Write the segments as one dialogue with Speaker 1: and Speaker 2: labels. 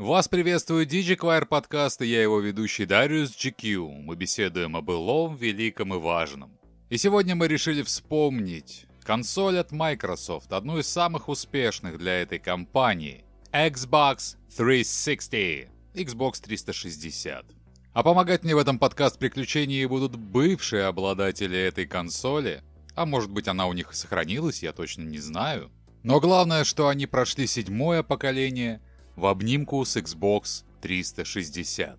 Speaker 1: Вас приветствует DigiQuire подкаст и я его ведущий Дариус GQ. Мы беседуем о былом, великом и важном. И сегодня мы решили вспомнить консоль от Microsoft, одну из самых успешных для этой компании. Xbox 360. Xbox 360. А помогать мне в этом подкаст приключений будут бывшие обладатели этой консоли. А может быть она у них сохранилась, я точно не знаю. Но главное, что они прошли седьмое поколение в обнимку с Xbox 360.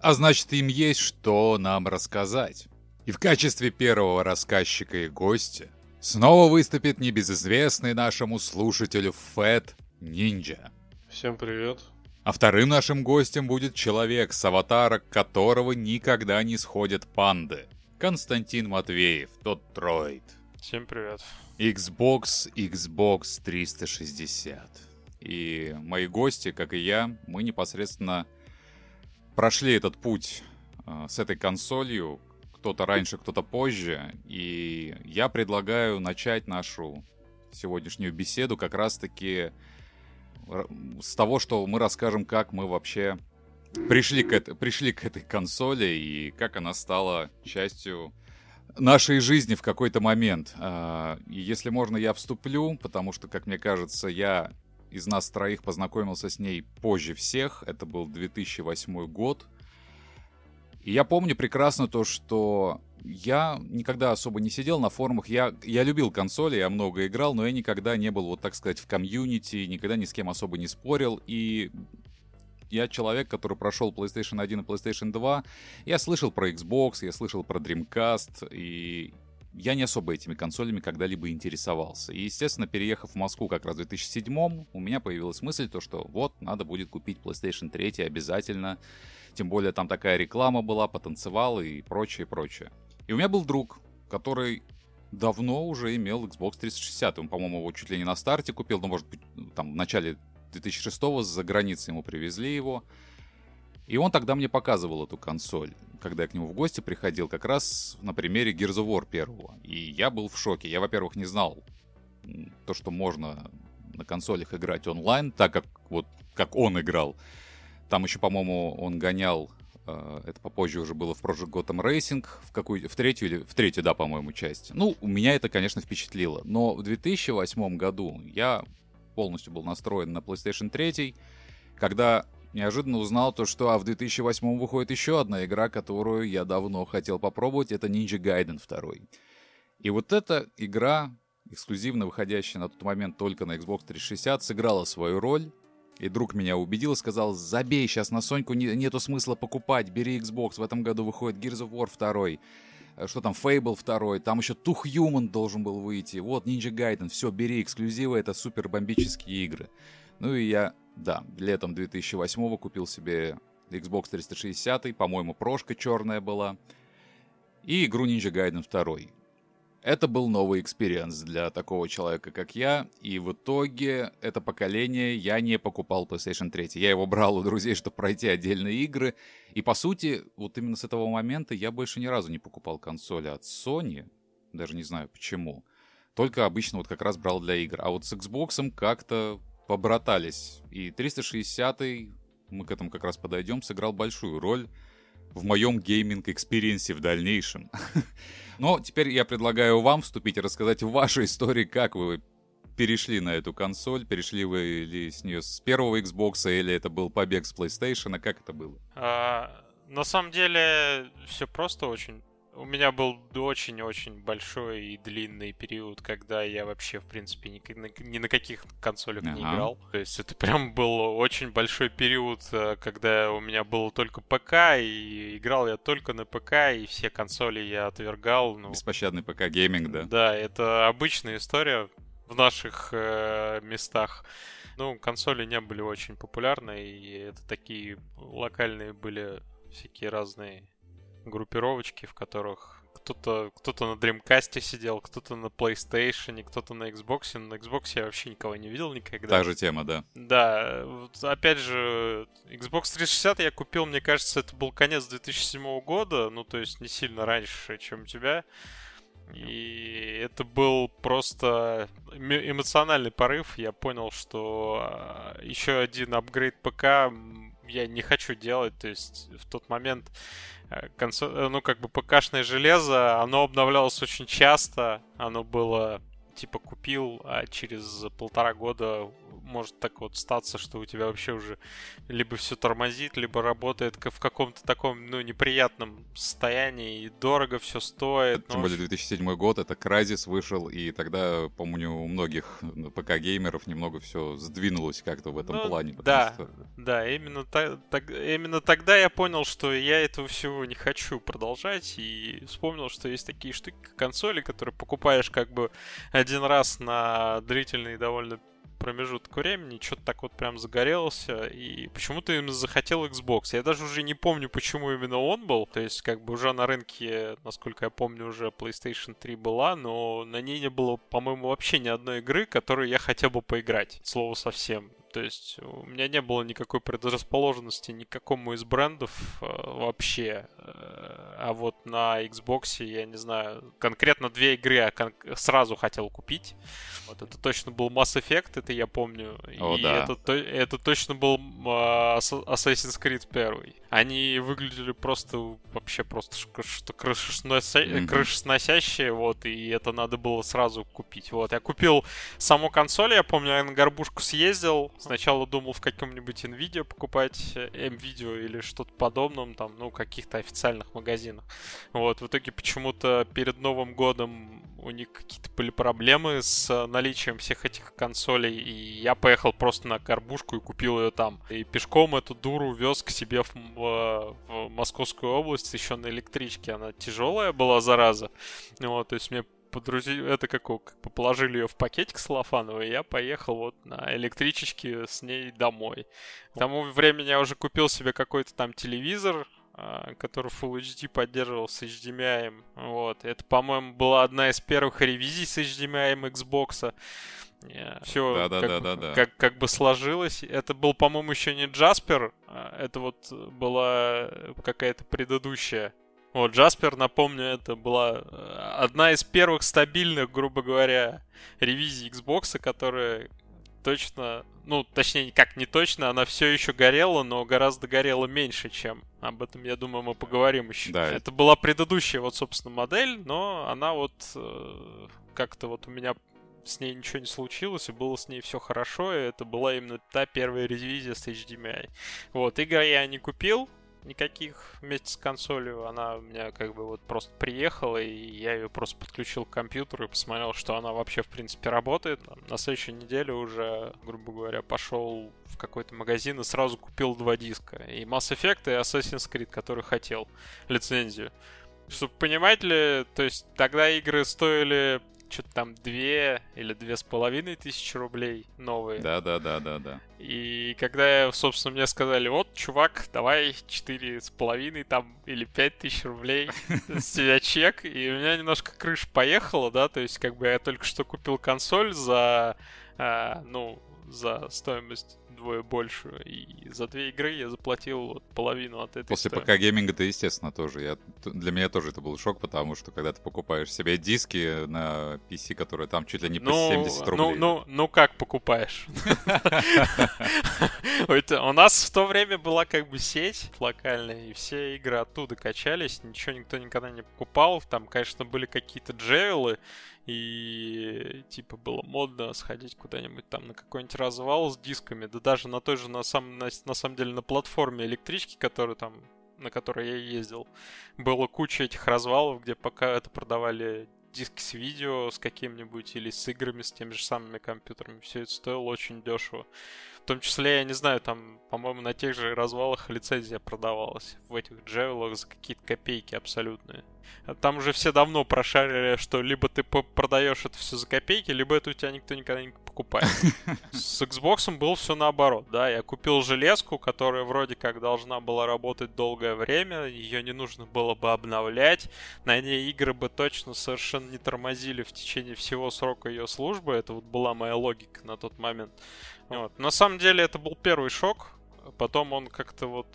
Speaker 1: А значит им есть что нам рассказать. И в качестве первого рассказчика и гостя снова выступит небезызвестный нашему слушателю Фэт Нинджа.
Speaker 2: Всем привет.
Speaker 1: А вторым нашим гостем будет человек, с аватара которого никогда не сходят панды. Константин Матвеев, тот троид.
Speaker 2: Всем привет.
Speaker 1: Xbox, Xbox 360. И мои гости, как и я, мы непосредственно прошли этот путь э, с этой консолью. Кто-то раньше, кто-то позже. И я предлагаю начать нашу сегодняшнюю беседу как раз-таки с того, что мы расскажем, как мы вообще пришли к, это, пришли к этой консоли и как она стала частью нашей жизни в какой-то момент. А, и если можно, я вступлю, потому что, как мне кажется, я из нас троих познакомился с ней позже всех. Это был 2008 год. И я помню прекрасно то, что я никогда особо не сидел на форумах. Я, я любил консоли, я много играл, но я никогда не был, вот так сказать, в комьюнити, никогда ни с кем особо не спорил. И я человек, который прошел PlayStation 1 и PlayStation 2. Я слышал про Xbox, я слышал про Dreamcast, и я не особо этими консолями когда-либо интересовался. И, естественно, переехав в Москву как раз в 2007 у меня появилась мысль, то, что вот, надо будет купить PlayStation 3 обязательно. Тем более там такая реклама была, потанцевал и прочее, прочее. И у меня был друг, который давно уже имел Xbox 360. Он, по-моему, его чуть ли не на старте купил, но, может быть, там в начале 2006 за границей ему привезли его. И он тогда мне показывал эту консоль, когда я к нему в гости приходил, как раз на примере Gears of War первого. И я был в шоке. Я, во-первых, не знал то, что можно на консолях играть онлайн, так как вот как он играл. Там еще, по-моему, он гонял Э, это попозже уже было в Project Gotham Racing, в, какую, в третью или в третью, да, по-моему, часть. Ну, у меня это, конечно, впечатлило. Но в 2008 году я полностью был настроен на PlayStation 3, когда неожиданно узнал то, что а в 2008 выходит еще одна игра, которую я давно хотел попробовать, это Ninja Gaiden 2. И вот эта игра, эксклюзивно выходящая на тот момент только на Xbox 360, сыграла свою роль и друг меня убедил сказал, забей, сейчас на Соньку не, нету смысла покупать, бери Xbox, в этом году выходит Gears of War 2, э, что там, Fable 2, там еще Two Human должен был выйти, вот, Ninja Gaiden, все, бери эксклюзивы, это супер бомбические игры. Ну и я, да, летом 2008 купил себе Xbox 360, по-моему, прошка черная была, и игру Ninja Gaiden 2. Это был новый experience для такого человека, как я, и в итоге это поколение я не покупал PlayStation 3. Я его брал у друзей, чтобы пройти отдельные игры, и по сути, вот именно с этого момента я больше ни разу не покупал консоли от Sony, даже не знаю почему. Только обычно вот как раз брал для игр. А вот с Xbox как-то побратались. И 360 мы к этому как раз подойдем, сыграл большую роль в моем gaming-experience е в дальнейшем. Но теперь я предлагаю вам вступить и рассказать вашу историю, как вы перешли на эту консоль, перешли вы ли с нее с первого Xbox, или это был побег с PlayStation, а как это было?
Speaker 2: А, на самом деле все просто очень. У меня был очень-очень большой и длинный период, когда я вообще, в принципе, ни, ни на каких консолях ага. не играл. То есть это прям был очень большой период, э, когда у меня был только ПК, и играл я только на ПК, и все консоли я отвергал.
Speaker 1: Ну, Беспощадный ПК-гейминг, да?
Speaker 2: Да, это обычная история в наших э, местах. Ну, консоли не были очень популярны, и это такие локальные были всякие разные группировочки, в которых кто-то кто на Dreamcast сидел, кто-то на PlayStation, кто-то на Xbox. На Xbox я вообще никого не видел никогда.
Speaker 1: Та же тема, да.
Speaker 2: Да. Вот, опять же, Xbox 360 я купил, мне кажется, это был конец 2007 года, ну, то есть не сильно раньше, чем у тебя. И это был просто эмоциональный порыв. Я понял, что а, еще один апгрейд ПК я не хочу делать. То есть в тот момент э, консоль, ну как бы ПКшное железо, оно обновлялось очень часто. Оно было типа купил, а через полтора года может так вот статься, что у тебя вообще уже либо все тормозит, либо работает в каком-то таком, ну, неприятном состоянии, и дорого все стоит.
Speaker 1: Тем ну, более 2007 год, это Кразис вышел, и тогда, помню, у многих ПК-геймеров немного все сдвинулось как-то в этом ну, плане.
Speaker 2: Да, что... да, именно, та, так, именно тогда я понял, что я этого всего не хочу продолжать, и вспомнил, что есть такие штуки, консоли, которые покупаешь как бы один раз на длительный довольно промежуток времени, что-то так вот прям загорелся, и почему-то им захотел Xbox. Я даже уже не помню, почему именно он был. То есть, как бы уже на рынке, насколько я помню, уже PlayStation 3 была, но на ней не было, по-моему, вообще ни одной игры, которую я хотел бы поиграть. Слово совсем. То есть у меня не было никакой предрасположенности ни к какому из брендов э, вообще. Э, а вот на Xbox, я не знаю, конкретно две игры я кон- сразу хотел купить. Вот это точно был Mass Effect, это я помню. О, и да. это, это точно был э, Assassin's Creed 1. Они выглядели просто вообще просто что крышесносящие, mm-hmm. крышесносящие, вот, и это надо было сразу купить. Вот, я купил саму консоль, я помню, я на горбушку съездил, Сначала думал в каком-нибудь NVIDIA покупать M-Video э, или что-то подобном, там, ну, каких-то официальных магазинах. Вот, в итоге почему-то перед Новым годом у них какие-то были проблемы с наличием всех этих консолей, и я поехал просто на горбушку и купил ее там. И пешком эту дуру вез к себе в, в, в Московскую область, еще на электричке. Она тяжелая была, зараза. Вот, то есть мне подрузили, это как, как бы положили ее в пакетик салофановый, и я поехал вот на электричечке с ней домой. К тому времени я уже купил себе какой-то там телевизор, а, который Full HD поддерживал с HDMI. Вот. Это, по-моему, была одна из первых ревизий с HDMI Xbox. Все да, да, как, да, да, да. Как, как бы сложилось. Это был, по-моему, еще не Джаспер, это вот была какая-то предыдущая вот, Джаспер, напомню, это была э, одна из первых стабильных, грубо говоря, ревизий Xbox, которая точно, ну, точнее, как не точно, она все еще горела, но гораздо горела меньше, чем. Об этом, я думаю, мы поговорим еще. Да. Это была предыдущая, вот, собственно, модель, но она вот э, как-то вот у меня с ней ничего не случилось, и было с ней все хорошо, и это была именно та первая ревизия с HDMI. Вот, игры я не купил, никаких вместе с консолью. Она у меня как бы вот просто приехала, и я ее просто подключил к компьютеру и посмотрел, что она вообще в принципе работает. На следующей неделе уже, грубо говоря, пошел в какой-то магазин и сразу купил два диска. И Mass Effect, и Assassin's Creed, который хотел лицензию. Чтобы понимать ли, то есть тогда игры стоили что-то там две или две с половиной тысячи рублей новые.
Speaker 1: Да, да, да, да, да.
Speaker 2: И когда, собственно, мне сказали, вот, чувак, давай четыре с половиной там или пять тысяч рублей с тебя чек, и у меня немножко крыша поехала, да, то есть как бы я только что купил консоль за, а, ну, за стоимость вдвое больше. И за две игры я заплатил вот половину от этой
Speaker 1: После ПК гейминга то естественно, тоже. Я, для меня тоже это был шок, потому что когда ты покупаешь себе диски на PC, которые там чуть ли не по ну, 70 рублей.
Speaker 2: Ну, ну, ну как покупаешь? У нас в то время была как бы сеть локальная, и все игры оттуда качались, ничего никто никогда не покупал. Там, конечно, были какие-то джевелы, и типа было модно сходить куда-нибудь там на какой-нибудь развал с дисками, да даже на той же, на, сам, на, на самом деле, на платформе электрички, которую там на которой я ездил, было куча этих развалов, где пока это продавали диски с видео с каким-нибудь или с играми, с теми же самыми компьютерами. Все это стоило очень дешево. Том числе, я не знаю, там, по-моему, на тех же развалах лицензия продавалась. В этих джевелах за какие-то копейки абсолютные. Там уже все давно прошарили, что либо ты продаешь это все за копейки, либо это у тебя никто никогда не покупает. С Xbox было все наоборот, да. Я купил железку, которая вроде как должна была работать долгое время, ее не нужно было бы обновлять, на ней игры бы точно совершенно не тормозили в течение всего срока ее службы. Это вот была моя логика на тот момент. Вот. На самом деле это был первый шок, потом он как-то вот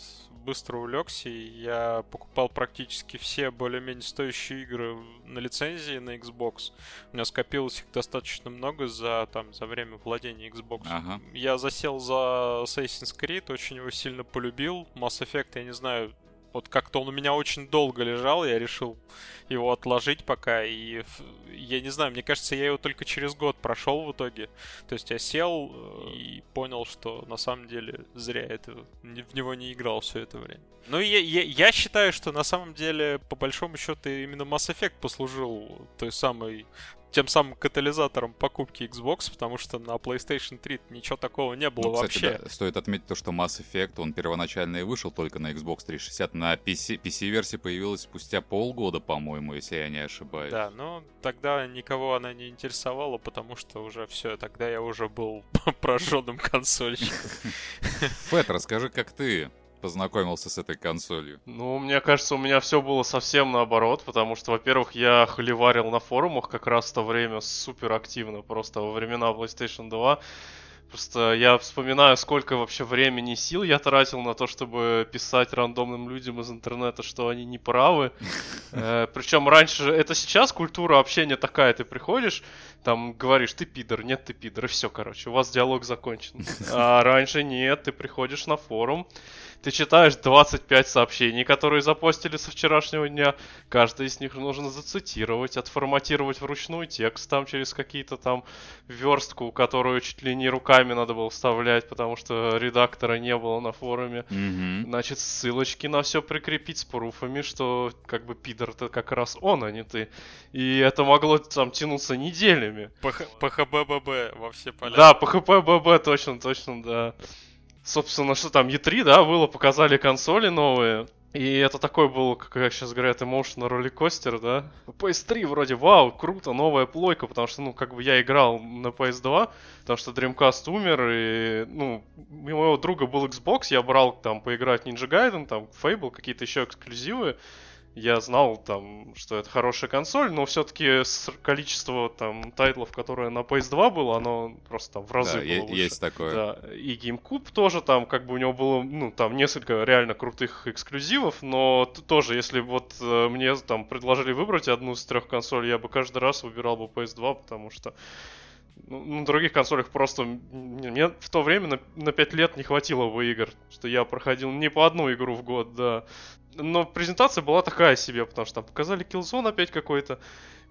Speaker 2: быстро улегся, и я покупал практически все более-менее стоящие игры на лицензии на Xbox. У меня скопилось их достаточно много за, там, за время владения Xbox. Ага. Я засел за Assassin's Creed, очень его сильно полюбил. Mass Effect, я не знаю, вот как-то он у меня очень долго лежал, я решил его отложить пока, и я не знаю, мне кажется, я его только через год прошел в итоге. То есть я сел э, и понял, что на самом деле зря это в него не играл все это время. Ну, я, я, я считаю, что на самом деле, по большому счету, именно Mass Effect послужил той самой тем самым катализатором покупки Xbox, потому что на PlayStation 3 ничего такого не было ну, кстати, вообще.
Speaker 1: Да, стоит отметить то, что Mass Effect, он первоначально и вышел только на Xbox 360, на PC, PC-версия появилась спустя полгода, по-моему, если я не ошибаюсь.
Speaker 2: Да, но тогда никого она не интересовала, потому что уже все, тогда я уже был прожженным консольщиком.
Speaker 1: Фэт, расскажи, как ты познакомился с этой консолью?
Speaker 3: Ну, мне кажется, у меня все было совсем наоборот, потому что, во-первых, я холиварил на форумах как раз в то время супер активно, просто во времена PlayStation 2. Просто я вспоминаю, сколько вообще времени и сил я тратил на то, чтобы писать рандомным людям из интернета, что они не правы. Э, Причем раньше, это сейчас культура общения такая, ты приходишь, там говоришь, ты пидор, нет, ты пидор, и все, короче, у вас диалог закончен. А раньше нет, ты приходишь на форум, ты читаешь 25 сообщений, которые запостили со вчерашнего дня. Каждый из них нужно зацитировать, отформатировать вручную текст там через какие-то там верстку, которую чуть ли не руками надо было вставлять, потому что редактора не было на форуме. Mm-hmm. Значит, ссылочки на все прикрепить с пруфами, что как бы пидор-то как раз он, а не ты. И это могло там тянуться неделями.
Speaker 2: ПХББ во все поля.
Speaker 3: Да, ПХББ, точно, точно, да собственно, что там, E3, да, было, показали консоли новые. И это такой был, как сейчас говорят, emotional роликостер, да. PS3 вроде, вау, круто, новая плойка, потому что, ну, как бы я играл на PS2, потому что Dreamcast умер, и, ну, у моего друга был Xbox, я брал там поиграть Ninja Gaiden, там, Fable, какие-то еще эксклюзивы я знал там, что это хорошая консоль, но все-таки количество там тайтлов, которое на PS2 было, оно просто там в разы
Speaker 1: да, было выше. есть такое.
Speaker 3: Да. И GameCube тоже там, как бы у него было, ну, там несколько реально крутых эксклюзивов, но тоже, если вот э, мне там предложили выбрать одну из трех консолей, я бы каждый раз выбирал бы PS2, потому что на других консолях просто... Мне в то время на, на 5 лет не хватило бы игр, что я проходил не по одну игру в год, да. Но презентация была такая себе, потому что там показали Killzone опять какой-то.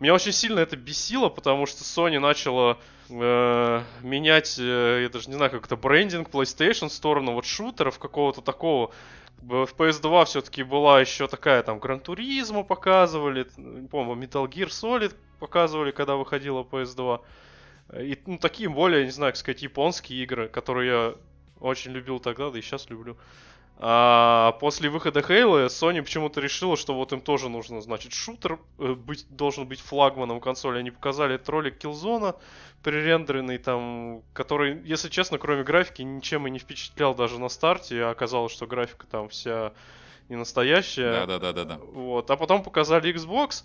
Speaker 3: Меня очень сильно это бесило, потому что Sony начала э, менять, э, я даже не знаю, как это, брендинг PlayStation в сторону вот шутеров какого-то такого. В PS2 все-таки была еще такая, там, Гран Туризма показывали, не помню, Metal Gear Solid показывали, когда выходила PS2. И ну, такие более, не знаю, как сказать, японские игры, которые я очень любил тогда, да и сейчас люблю. А после выхода Halo Sony почему-то решила, что вот им тоже нужно, значит, шутер э, быть, должен быть флагманом консоли. Они показали этот ролик Killzone пререндеренный там, который, если честно, кроме графики, ничем и не впечатлял даже на старте. А оказалось, что графика там вся не настоящая.
Speaker 1: Да-да-да-да.
Speaker 3: Вот. А потом показали Xbox.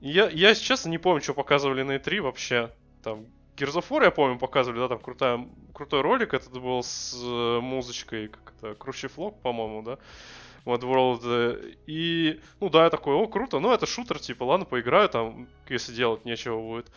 Speaker 3: Я, я, если честно, не помню, что показывали на E3 вообще. Там Gears of War, я помню, показывали, да, там крутая, крутой ролик, это был с э, музычкой, как это, Крущий Флок, по-моему, да, Mad World, э, и, ну да, я такой, о, круто, ну это шутер, типа, ладно, поиграю там, если делать нечего будет.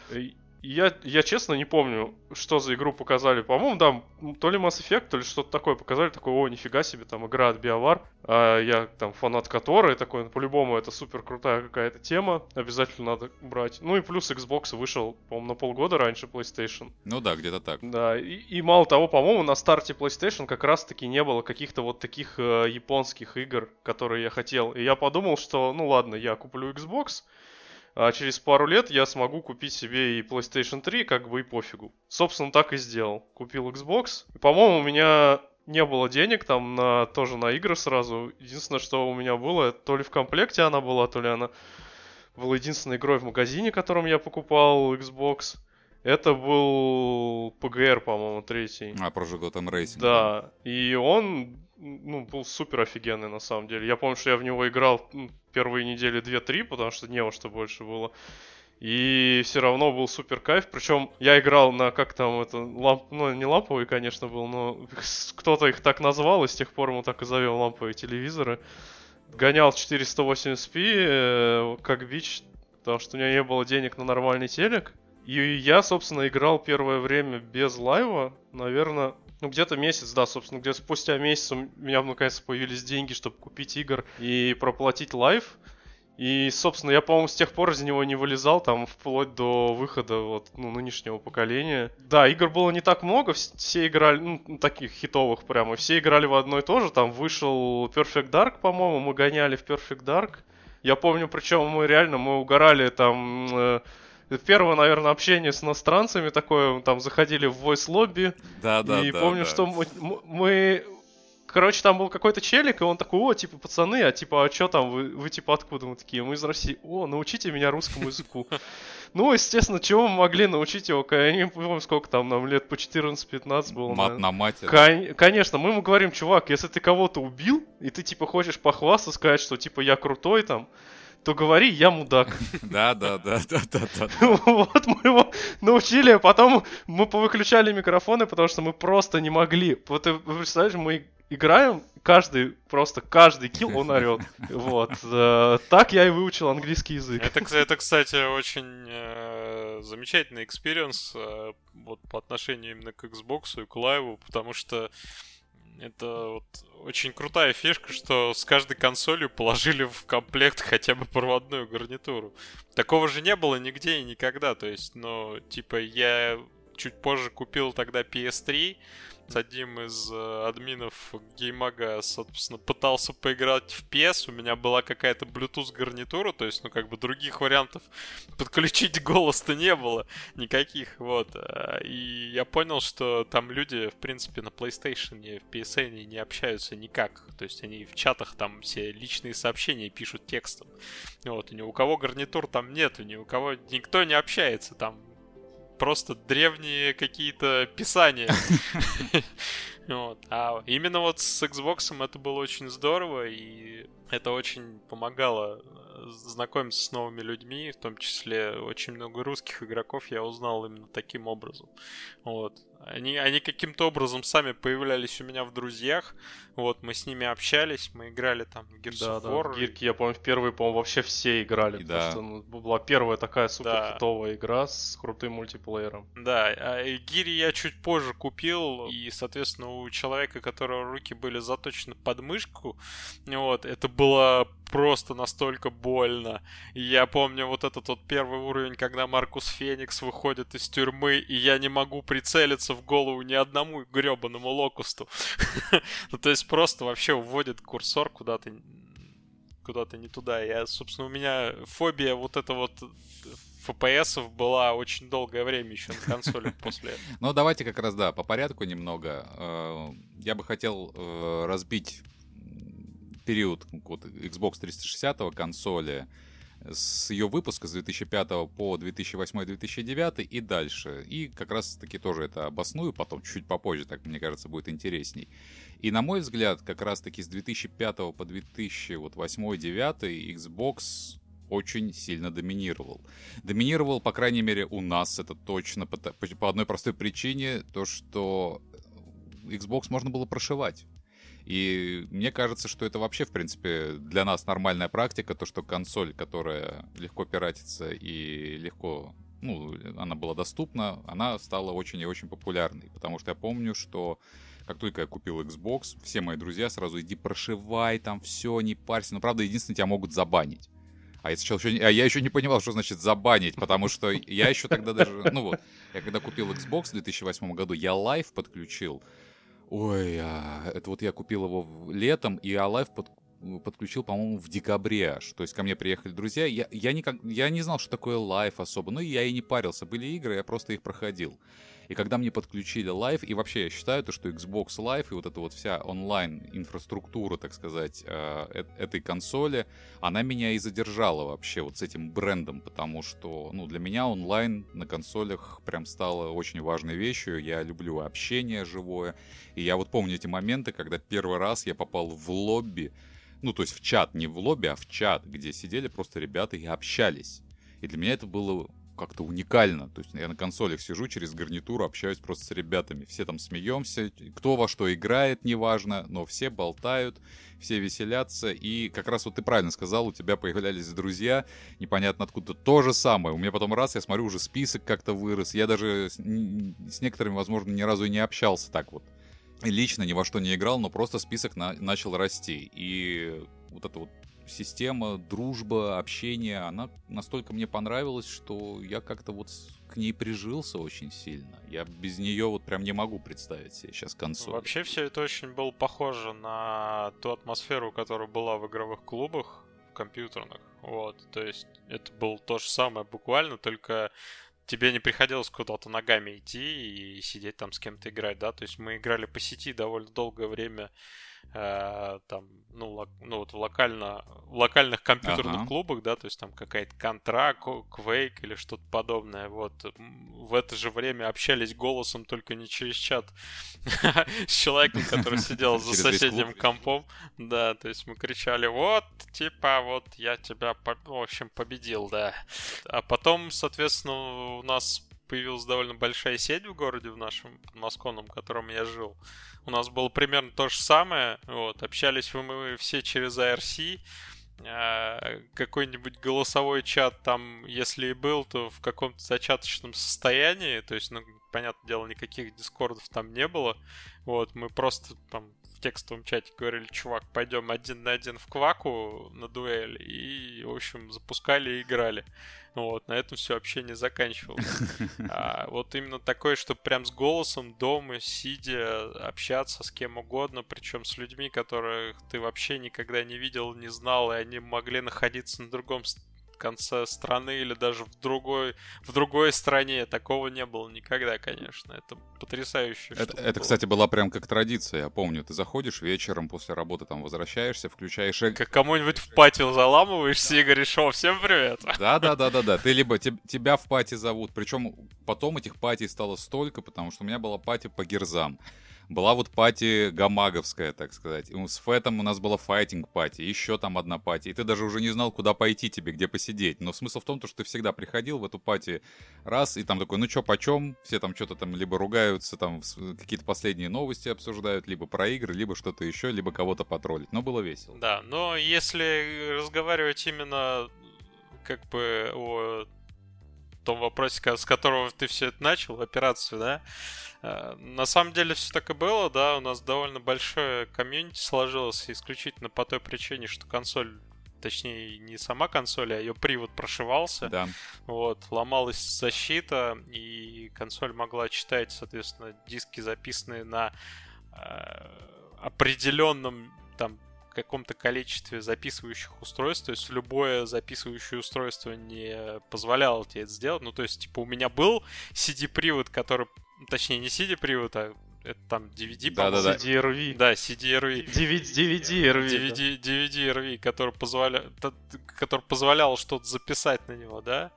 Speaker 3: Я, я честно не помню, что за игру показали. По-моему, да, то ли Mass Effect, то ли что-то такое показали. Такой, о, нифига себе, там игра от BioWare. А я там фанат которой, такой, ну, по-любому это супер крутая какая-то тема. Обязательно надо брать. Ну и плюс Xbox вышел, по-моему, на полгода раньше PlayStation.
Speaker 1: Ну да, где-то так.
Speaker 3: Да, и, и мало того, по-моему, на старте PlayStation как раз-таки не было каких-то вот таких э, японских игр, которые я хотел. И я подумал, что, ну ладно, я куплю Xbox, а через пару лет я смогу купить себе и PlayStation 3, как бы и пофигу. Собственно, так и сделал. Купил Xbox. По-моему, у меня не было денег там на тоже на игры сразу. Единственное, что у меня было, то ли в комплекте она была, то ли она была единственной игрой в магазине, которым я покупал Xbox. Это был PGR, по-моему, третий.
Speaker 1: А, про Gotham Racing.
Speaker 3: Да. И он ну, был супер офигенный на самом деле. Я помню, что я в него играл первые недели 2-3, потому что не во что больше было. И все равно был супер кайф. Причем я играл на как там это ламп, ну не ламповый, конечно, был, но кто-то их так назвал, и с тех пор мы так и зовем ламповые телевизоры. Гонял 480p, э, как бич, потому что у меня не было денег на нормальный телек. И я, собственно, играл первое время без Live а, наверное, ну, где-то месяц, да, собственно, где-то спустя месяц у меня наконец появились деньги, чтобы купить игр и проплатить Live. И, собственно, я, по-моему, с тех пор из него не вылезал, там, вплоть до выхода вот, ну, нынешнего поколения. Да, игр было не так много, все играли, ну, таких хитовых прямо, все играли в одно и то же. Там вышел Perfect Dark, по-моему, мы гоняли в Perfect Dark. Я помню, причем мы реально, мы угорали там... Э, Первое, наверное, общение с иностранцами такое, там заходили в voice лобби.
Speaker 1: Да, да.
Speaker 3: И
Speaker 1: да,
Speaker 3: помню,
Speaker 1: да.
Speaker 3: что мы, мы Короче, там был какой-то челик, и он такой, о, типа, пацаны, а типа, а что там, вы, вы типа откуда? Мы такие, мы из России. О, научите меня русскому языку. Ну, естественно, чего мы могли научить его? Я не помню, сколько там нам лет, по 14-15 было.
Speaker 1: Мат на мате.
Speaker 3: Кон- конечно, мы ему говорим, чувак, если ты кого-то убил, и ты, типа, хочешь похвастаться, сказать, что, типа, я крутой там, то говори, я мудак.
Speaker 1: Да, да, да, да, да, да.
Speaker 3: Вот мы его научили, а потом мы повыключали микрофоны, потому что мы просто не могли. Вот ты представляешь, мы играем, каждый, просто каждый kill он орет. Вот. Э, так я и выучил английский язык.
Speaker 2: Это, это кстати, очень э, замечательный experience э, вот по отношению именно к Xbox и к Live у, потому что это вот очень крутая фишка, что с каждой консолью положили в комплект хотя бы проводную гарнитуру. Такого же не было нигде и никогда. То есть, ну, типа, я чуть позже купил тогда PS3, с одним из э, админов геймага, собственно, пытался поиграть в PS, у меня была какая-то Bluetooth гарнитура, то есть, ну, как бы других вариантов подключить голос-то не было никаких, вот. Э, и я понял, что там люди, в принципе, на PlayStation, в PSN не общаются никак, то есть они в чатах там все личные сообщения пишут текстом. Вот, и ни у кого гарнитур там нету, ни у кого никто не общается, там просто древние какие-то писания. Вот. А именно вот с Xbox это было очень здорово, и это очень помогало э, знакомиться с новыми людьми, в том числе очень много русских игроков я узнал именно таким образом. Вот. Они, они каким-то образом сами появлялись у меня в друзьях. Вот, мы с ними общались, мы играли там Gears
Speaker 3: да,
Speaker 2: of
Speaker 3: да,
Speaker 2: War.
Speaker 3: в Гирки, я помню, в первые, по-моему, вообще все играли.
Speaker 1: И
Speaker 3: потому
Speaker 1: да.
Speaker 3: что ну, была первая такая супер
Speaker 2: Да.
Speaker 3: хитовая игра с крутым мультиплеером.
Speaker 2: Да, а гири я чуть позже купил, и, соответственно, у человека, у которого руки были заточены под мышку, вот, это было просто настолько больно. И я помню вот этот вот первый уровень, когда Маркус Феникс выходит из тюрьмы, и я не могу прицелиться в голову ни одному гребаному локусту. Ну, то есть просто вообще уводит курсор куда-то куда-то не туда. Я, собственно, у меня фобия вот это вот FPS была очень долгое время еще на консоли после этого.
Speaker 1: Ну, давайте как раз, да, по порядку немного. Э, Я бы хотел э, разбить период Xbox 360 консоли с ее выпуска с 2005 по 2008-2009 и дальше. И как раз-таки тоже это обосную потом, чуть попозже, так мне кажется, будет интересней. И на мой взгляд, как раз-таки с 2005 по 2008-2009 Xbox очень сильно доминировал. Доминировал, по крайней мере, у нас, это точно, по, по одной простой причине, то, что Xbox можно было прошивать. И мне кажется, что это вообще, в принципе, для нас нормальная практика, то, что консоль, которая легко пиратится и легко, ну, она была доступна, она стала очень и очень популярной. Потому что я помню, что как только я купил Xbox, все мои друзья сразу иди прошивай там все, не парься. Но правда, единственное, тебя могут забанить. А я, сначала еще, а я еще не понимал, что значит забанить, потому что я еще тогда даже, ну вот, я когда купил Xbox в 2008 году, я Live подключил. Ой, а, это вот я купил его летом, и Live под- подключил, по-моему, в декабре аж. То есть ко мне приехали друзья. Я, я, никак, я не знал, что такое Live особо. Ну, я и не парился. Были игры, я просто их проходил. И когда мне подключили лайв, и вообще я считаю, то, что Xbox Live и вот эта вот вся онлайн-инфраструктура, так сказать, э, э- этой консоли, она меня и задержала вообще вот с этим брендом, потому что, ну, для меня онлайн на консолях прям стало очень важной вещью. Я люблю общение живое. И я вот помню эти моменты, когда первый раз я попал в лобби, ну, то есть в чат, не в лобби, а в чат, где сидели просто ребята и общались. И для меня это было как-то уникально. То есть я на консолях сижу, через гарнитуру общаюсь просто с ребятами. Все там смеемся, кто во что играет, неважно, но все болтают, все веселятся. И как раз вот ты правильно сказал, у тебя появлялись друзья, непонятно откуда. То же самое. У меня потом раз, я смотрю, уже список как-то вырос. Я даже с, с некоторыми, возможно, ни разу и не общался так вот. Лично ни во что не играл, но просто список на, начал расти. И вот это вот система, дружба, общение, она настолько мне понравилась, что я как-то вот к ней прижился очень сильно. Я без нее вот прям не могу представить себе сейчас консоль.
Speaker 2: Вообще все это очень было похоже на ту атмосферу, которая была в игровых клубах компьютерных. Вот, то есть это было то же самое буквально, только тебе не приходилось куда-то ногами идти и сидеть там с кем-то играть, да, то есть мы играли по сети довольно долгое время Э, там, ну, ну, вот в, локально, в локальных компьютерных ага. клубах, да, то есть там какая-то контра, Quake или что-то подобное, вот. В это же время общались голосом только не через чат с человеком, который сидел за соседним компом, да, то есть мы кричали, вот, типа, вот я тебя, в общем, победил, да. А потом, соответственно, у нас появилась довольно большая сеть в городе в нашем подмосковном, в котором я жил. У нас было примерно то же самое. Вот, общались мы все через IRC. А, какой-нибудь голосовой чат там, если и был, то в каком-то зачаточном состоянии. То есть, ну, понятное дело, никаких дискордов там не было. Вот, мы просто там в текстовом чате говорили, чувак, пойдем один на один в кваку на дуэль. И, в общем, запускали и играли. Вот, на этом все общение заканчивалось. А вот именно такое, что прям с голосом дома, сидя, общаться с кем угодно, причем с людьми, которых ты вообще никогда не видел, не знал, и они могли находиться на другом конце страны или даже в другой, в другой стране. Такого не было никогда, конечно. Это потрясающе.
Speaker 1: Это, это было. кстати, была прям как традиция. Я помню, ты заходишь вечером после работы, там возвращаешься, включаешь...
Speaker 2: Как кому-нибудь в пати заламываешься и говоришь, о, всем привет.
Speaker 1: Да-да-да-да-да. Ты либо тебя в пати зовут, причем потом этих пати стало столько, потому что у меня была пати по герзам. Была вот пати гамаговская, так сказать. С Фэтом у нас была файтинг пати, еще там одна пати. И ты даже уже не знал, куда пойти тебе, где посидеть. Но смысл в том, что ты всегда приходил в эту пати раз, и там такой, ну чё, почем? Все там что-то там либо ругаются, там какие-то последние новости обсуждают, либо про игры, либо что-то еще, либо кого-то потроллить. Но было весело.
Speaker 2: Да, но если разговаривать именно как бы о том вопросе, с которого ты все это начал, операцию, да, Э, на самом деле все так и было, да, у нас довольно большое комьюнити сложилось исключительно по той причине, что консоль точнее не сама консоль, а ее привод прошивался.
Speaker 1: Да.
Speaker 2: Вот, ломалась защита, и консоль могла читать, соответственно, диски, записанные на э, определенном там каком-то количестве записывающих устройств, то есть любое записывающее устройство не позволяло тебе это сделать. Ну, то есть, типа, у меня был CD-привод, который точнее, не CD-привод, а это там DVD,
Speaker 1: да, да, да.
Speaker 3: CD-RV.
Speaker 2: Да, CD-RV.
Speaker 3: DVD-RV.
Speaker 2: DVD, DVD-RV, который, позволя... который позволял что-то записать на него, да?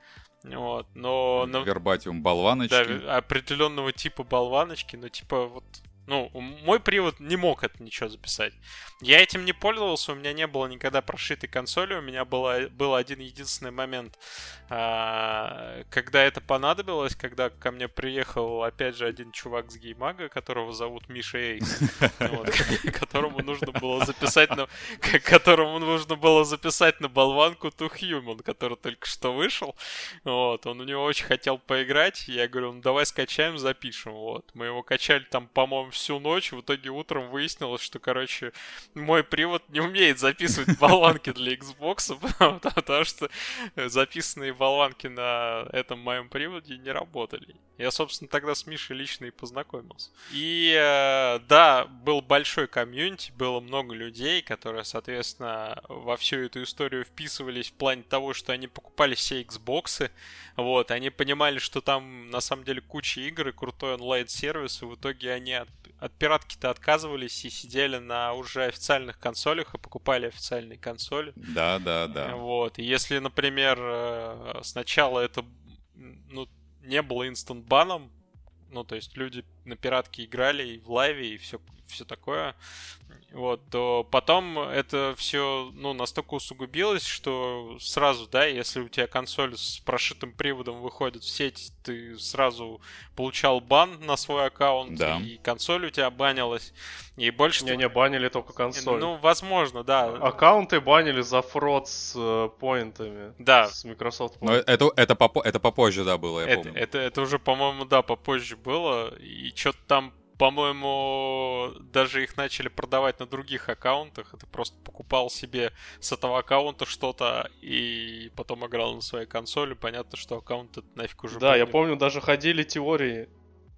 Speaker 2: Вот, но...
Speaker 1: Вербатиум болваночки.
Speaker 2: Да, определенного типа болваночки, но типа вот ну, мой привод не мог это ничего записать. Я этим не пользовался, у меня не было никогда прошитой консоли, у меня было, был один единственный момент, а, когда это понадобилось, когда ко мне приехал, опять же, один чувак с геймага, которого зовут Миша Эйкс, которому нужно было записать на... которому нужно было записать на болванку To Human, который только что вышел. Вот, он у него очень хотел поиграть, я говорю, ну давай скачаем, запишем, вот. Мы его качали там, по-моему, всю ночь. В итоге утром выяснилось, что, короче, мой привод не умеет записывать болванки для Xbox, потому что записанные болванки на этом моем приводе не работали. Я, собственно, тогда с Мишей лично и познакомился. И э, да, был большой комьюнити, было много людей, которые, соответственно, во всю эту историю вписывались в плане того, что они покупали все Xbox, вот, они понимали, что там на самом деле куча игр и крутой онлайн-сервис, и в итоге они от, пиратки-то отказывались и сидели на уже официальных консолях и покупали официальные консоли.
Speaker 1: Да, да, да.
Speaker 2: Вот, и если, например, э, сначала это, ну, не было инстант-баном, ну, то есть люди на пиратке играли и в лайве, и все, все такое, вот, то потом это все, ну, настолько усугубилось, что сразу, да, если у тебя консоль с прошитым приводом выходит в сеть, ты сразу получал бан на свой аккаунт,
Speaker 1: да.
Speaker 2: и консоль у тебя банилась, и больше...
Speaker 3: Не-не, банили только консоль.
Speaker 2: Ну, возможно, да.
Speaker 3: Аккаунты банили за фрод с э, поинтами.
Speaker 2: Да.
Speaker 3: С Microsoft
Speaker 1: Но это, это, попо- это попозже, да, было, я
Speaker 2: это,
Speaker 1: помню.
Speaker 2: Это, это уже, по-моему, да, попозже было, и что-то там по-моему, даже их начали продавать на других аккаунтах. Ты просто покупал себе с этого аккаунта что-то и потом играл на своей консоли. Понятно, что аккаунт это нафиг уже...
Speaker 3: Да, я помню, даже ходили теории,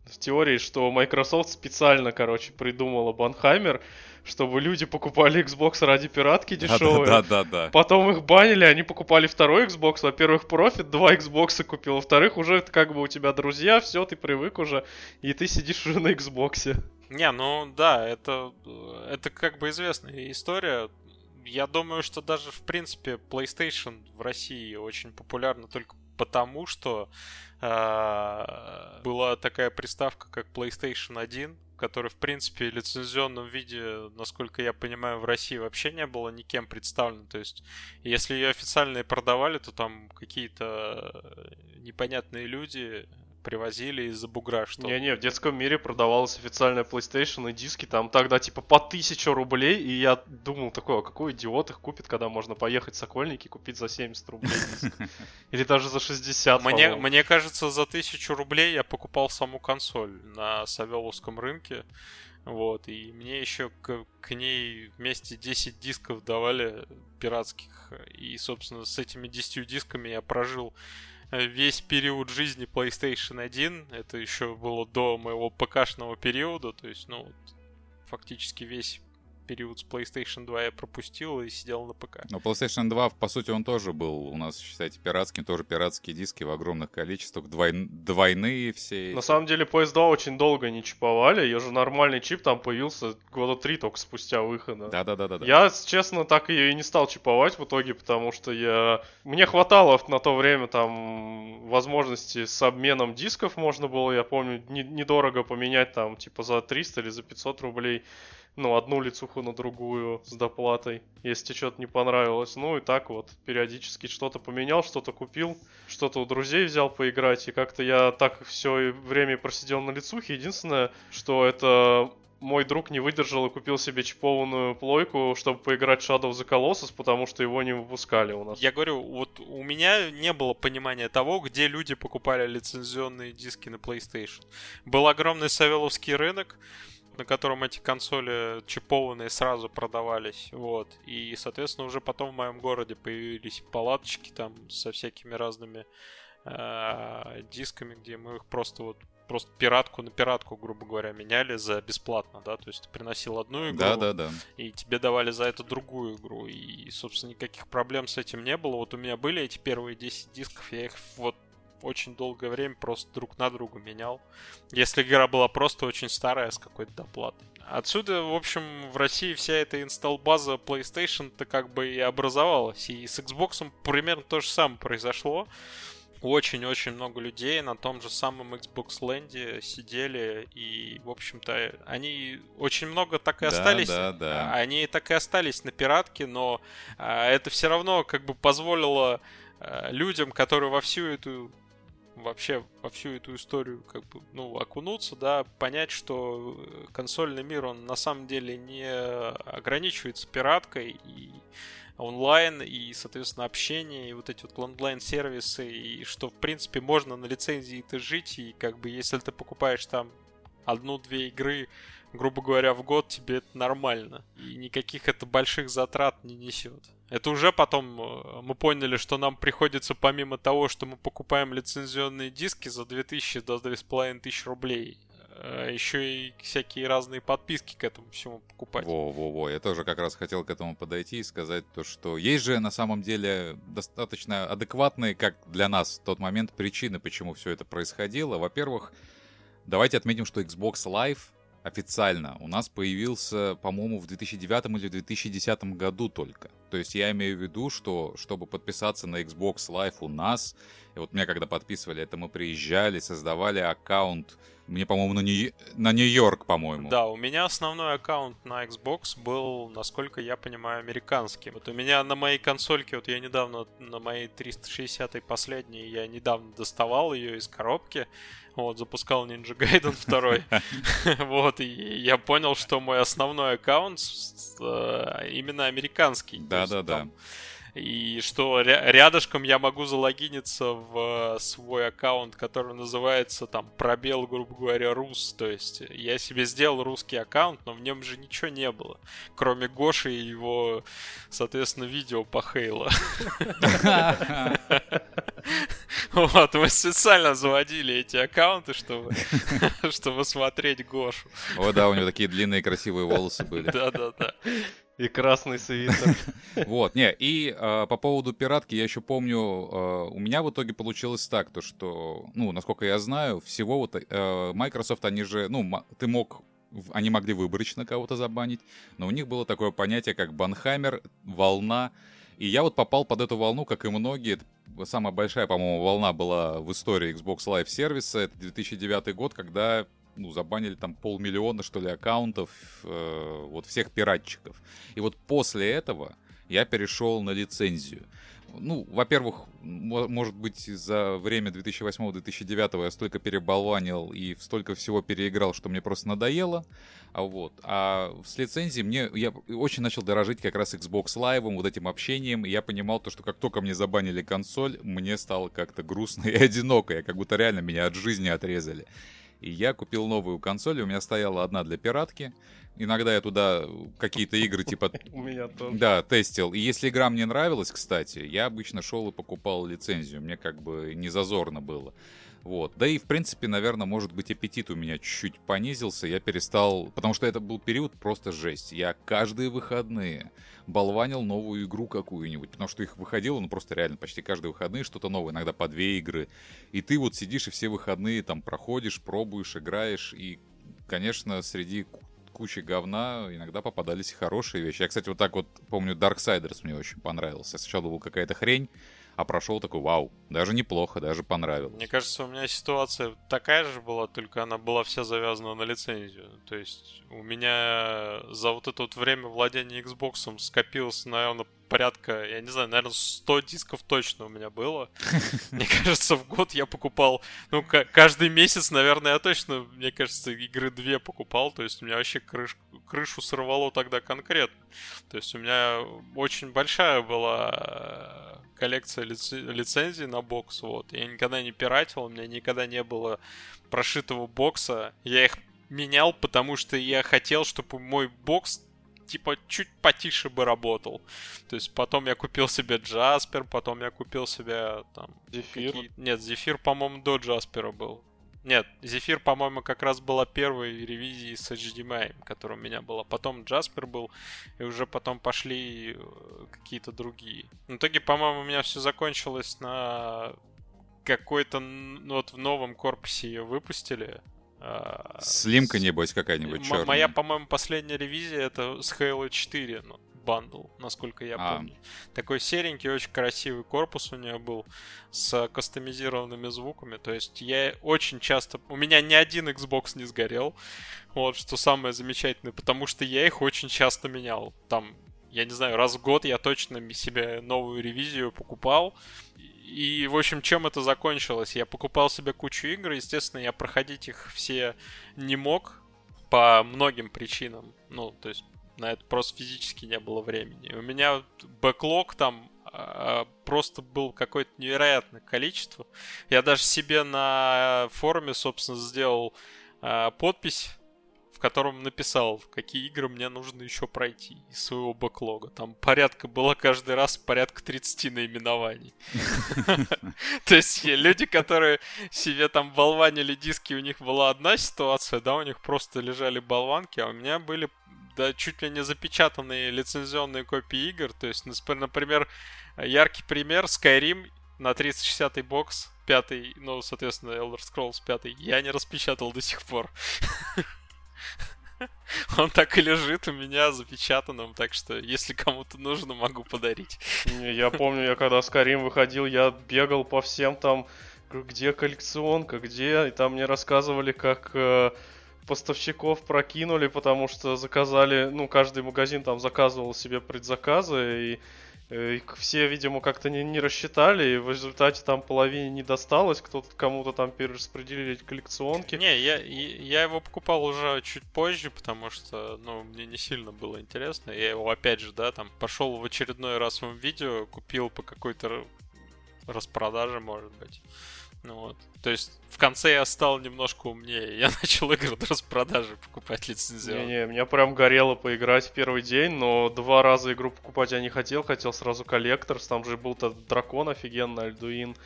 Speaker 3: в теории, что Microsoft специально, короче, придумала Банхаймер, чтобы люди покупали Xbox ради пиратки дешевые.
Speaker 1: Да, да, да, да.
Speaker 3: Потом их банили, они покупали второй Xbox. Во-первых, профит, два Xbox купил. Во-вторых, уже это как бы у тебя друзья, все, ты привык уже, и ты сидишь уже на Xbox.
Speaker 2: Не, ну да, это, это как бы известная история. Я думаю, что даже в принципе PlayStation в России очень популярна только потому, что э, была такая приставка, как PlayStation 1, который, в принципе, в лицензионном виде, насколько я понимаю, в России вообще не было никем представлено. То есть, если ее официально и продавали, то там какие-то непонятные люди привозили из-за бугра что
Speaker 3: Не-не, в детском мире продавалась официальная PlayStation и диски, там тогда типа по 1000 рублей, и я думал такой, а какой идиот их купит, когда можно поехать в Сокольники и купить за 70 рублей диск? Или даже за 60,
Speaker 2: мне, мне кажется, за 1000 рублей я покупал саму консоль на Савеловском рынке. Вот, и мне еще к, к ней вместе 10 дисков давали пиратских. И, собственно, с этими 10 дисками я прожил весь период жизни PlayStation 1. Это еще было до моего ПКшного периода. То есть, ну, фактически весь период с PlayStation 2 я пропустил и сидел на ПК.
Speaker 1: Но PlayStation 2, по сути, он тоже был у нас, считайте, пиратским, тоже пиратские диски в огромных количествах, двой... двойные все.
Speaker 3: На самом деле PS2 очень долго не чиповали, ее же нормальный чип там появился года три только спустя выхода.
Speaker 1: Да-да-да.
Speaker 3: Я, честно, так ее и не стал чиповать в итоге, потому что я... Мне хватало на то время там возможности с обменом дисков можно было, я помню, недорого поменять там типа за 300 или за 500 рублей ну, одну лицуху на другую с доплатой, если тебе что-то не понравилось. Ну и так вот, периодически что-то поменял, что-то купил, что-то у друзей взял поиграть, и как-то я так все время просидел на лицухе. Единственное, что это мой друг не выдержал и купил себе чипованную плойку, чтобы поиграть в Shadow of the Colossus, потому что его не выпускали у нас.
Speaker 2: Я говорю, вот у меня не было понимания того, где люди покупали лицензионные диски на PlayStation. Был огромный Савеловский рынок, на котором эти консоли чипованные сразу продавались, вот. И, соответственно, уже потом в моем городе появились палаточки там со всякими разными э, дисками, где мы их просто вот просто пиратку на пиратку, грубо говоря, меняли за бесплатно, да, то есть ты приносил одну игру,
Speaker 1: да, да, да.
Speaker 2: и тебе давали за это другую игру, и, собственно, никаких проблем с этим не было. Вот у меня были эти первые 10 дисков, я их вот очень долгое время просто друг на друга менял. Если игра была просто очень старая с какой-то доплатой. Отсюда, в общем, в России вся эта инсталл-база PlayStation-то как бы и образовалась. И с Xbox примерно то же самое произошло. Очень-очень много людей на том же самом Xbox Land сидели, и, в общем-то, они очень много так и остались.
Speaker 1: Да, да, да.
Speaker 2: Они так и остались на пиратке, но а, это все равно как бы позволило а, людям, которые во всю эту вообще во всю эту историю как бы, ну, окунуться, да, понять, что э, консольный мир, он на самом деле не ограничивается пираткой и онлайн, и, соответственно, общение, и вот эти вот онлайн-сервисы, и что, в принципе, можно на лицензии-то жить, и как бы, если ты покупаешь там одну-две игры, грубо говоря, в год, тебе это нормально. И никаких это больших затрат не несет. Это уже потом э, мы поняли, что нам приходится помимо того, что мы покупаем лицензионные диски за 2000 до 2500 рублей, э, еще и всякие разные подписки к этому всему покупать.
Speaker 1: Во-во-во, я тоже как раз хотел к этому подойти и сказать то, что есть же на самом деле достаточно адекватные, как для нас в тот момент, причины, почему все это происходило. Во-первых, давайте отметим, что Xbox Live официально у нас появился, по-моему, в 2009 или 2010 году только. То есть я имею в виду, что чтобы подписаться на Xbox Live у нас, и вот меня когда подписывали, это мы приезжали, создавали аккаунт Мне, по-моему, на, Нью... на Нью-Йорк, по-моему.
Speaker 2: Да, у меня основной аккаунт на Xbox был, насколько я понимаю, американский. Вот у меня на моей консольке, вот я недавно на моей 360 последней, я недавно доставал ее из коробки. Вот, запускал Ninja Gaiden 2. Вот, и я понял, что мой основной аккаунт э, именно американский.
Speaker 1: Да-да-да.
Speaker 2: И что рядышком я могу залогиниться в свой аккаунт, который называется там пробел, грубо говоря, рус. То есть я себе сделал русский аккаунт, но в нем же ничего не было. Кроме Гоши и его, соответственно, видео по Хейла. Вот, мы специально заводили эти аккаунты, чтобы, чтобы смотреть Гошу.
Speaker 1: О, да, у него такие длинные красивые волосы были.
Speaker 2: Да-да-да.
Speaker 3: И красный свитер.
Speaker 1: Вот, не, и э, по поводу пиратки я еще помню, э, у меня в итоге получилось так, то что, ну, насколько я знаю, всего вот э, Microsoft, они же, ну, ты мог они могли выборочно кого-то забанить, но у них было такое понятие, как банхаймер, волна, и я вот попал под эту волну, как и многие. Самая большая, по-моему, волна была в истории Xbox Live сервиса. Это 2009 год, когда ну, забанили там полмиллиона, что ли, аккаунтов э, вот всех пиратчиков. И вот после этого я перешел на лицензию. Ну, во-первых, может быть, за время 2008-2009 я столько переболванил и столько всего переиграл, что мне просто надоело. А вот. А с лицензией мне я очень начал дорожить как раз Xbox Live, вот этим общением. И я понимал то, что как только мне забанили консоль, мне стало как-то грустно и одиноко. Я как будто реально меня от жизни отрезали. И я купил новую консоль, у меня стояла одна для пиратки. Иногда я туда какие-то игры типа...
Speaker 3: У меня тоже.
Speaker 1: Да, тестил. И если игра мне нравилась, кстати, я обычно шел и покупал лицензию. Мне как бы не зазорно было. Вот. Да и, в принципе, наверное, может быть, аппетит у меня чуть-чуть понизился. Я перестал... Потому что это был период просто жесть. Я каждые выходные болванил новую игру какую-нибудь, потому что их выходило, ну, просто реально почти каждые выходные что-то новое, иногда по две игры. И ты вот сидишь и все выходные там проходишь, пробуешь, играешь, и, конечно, среди кучи говна иногда попадались хорошие вещи. Я, кстати, вот так вот помню, Darksiders мне очень понравился. Сначала была какая-то хрень, а прошел такой, вау, даже неплохо, даже понравилось.
Speaker 2: Мне кажется, у меня ситуация такая же была, только она была вся завязана на лицензию. То есть у меня за вот это вот время владения Xbox скопилось, наверное, порядка, я не знаю, наверное, 100 дисков точно у меня было. Мне кажется, в год я покупал, ну, каждый месяц, наверное, я точно, мне кажется, игры две покупал, то есть у меня вообще крыш, крышу сорвало тогда конкретно. То есть у меня очень большая была коллекция лици- лицензий на бокс, вот. Я никогда не пиратил, у меня никогда не было прошитого бокса. Я их менял, потому что я хотел, чтобы мой бокс типа чуть потише бы работал. То есть потом я купил себе Джаспер, потом я купил себе там...
Speaker 3: Зефир?
Speaker 2: Какие... Нет, Зефир, по-моему, до Джаспера был. Нет, Зефир, по-моему, как раз была первой ревизией с HDMI, которая у меня была. Потом Джаспер был, и уже потом пошли э, какие-то другие. В итоге, по-моему, у меня все закончилось на какой-то... Ну, вот в новом корпусе ее выпустили.
Speaker 1: Слимка, небось, какая-нибудь черная.
Speaker 2: Моя, по-моему, последняя ревизия это с Halo 4. Ну, бандл, насколько я а. помню. Такой серенький, очень красивый корпус у нее был с кастомизированными звуками. То есть я очень часто... У меня ни один Xbox не сгорел. Вот, что самое замечательное, потому что я их очень часто менял. Там, я не знаю, раз в год я точно себе новую ревизию покупал. И, в общем, чем это закончилось? Я покупал себе кучу игр, естественно, я проходить их все не мог по многим причинам. Ну, то есть на это просто физически не было времени. У меня бэклог там э, просто был какое-то невероятное количество. Я даже себе на форуме, собственно, сделал э, подпись, котором написал, какие игры мне нужно еще пройти из своего бэклога. Там порядка было каждый раз порядка 30 наименований. То есть люди, которые себе там болванили диски, у них была одна ситуация, да, у них просто лежали болванки, а у меня были да чуть ли не запечатанные лицензионные копии игр. То есть, например, яркий пример Skyrim на 360 бокс, пятый, ну, соответственно, Elder Scrolls 5, я не распечатал до сих пор. Он так и лежит у меня запечатанным, так что если кому-то нужно, могу подарить.
Speaker 3: Я помню, я когда Skyrim выходил, я бегал по всем там где коллекционка, где? И там мне рассказывали, как э, поставщиков прокинули, потому что заказали, ну, каждый магазин там заказывал себе предзаказы, и все, видимо, как-то не, не рассчитали, и в результате там половине не досталось, кто-то кому-то там перераспределили коллекционки.
Speaker 2: Не, я, я его покупал уже чуть позже, потому что, ну, мне не сильно было интересно. Я его, опять же, да, там, пошел в очередной раз в видео, купил по какой-то распродаже, может быть. Ну вот. То есть в конце я стал немножко умнее. Я начал игры до распродажи покупать лицензионно.
Speaker 3: Не-не, меня прям горело поиграть в первый день, но два раза игру покупать я не хотел. Хотел сразу коллектор. Там же был тот дракон офигенный, Альдуин,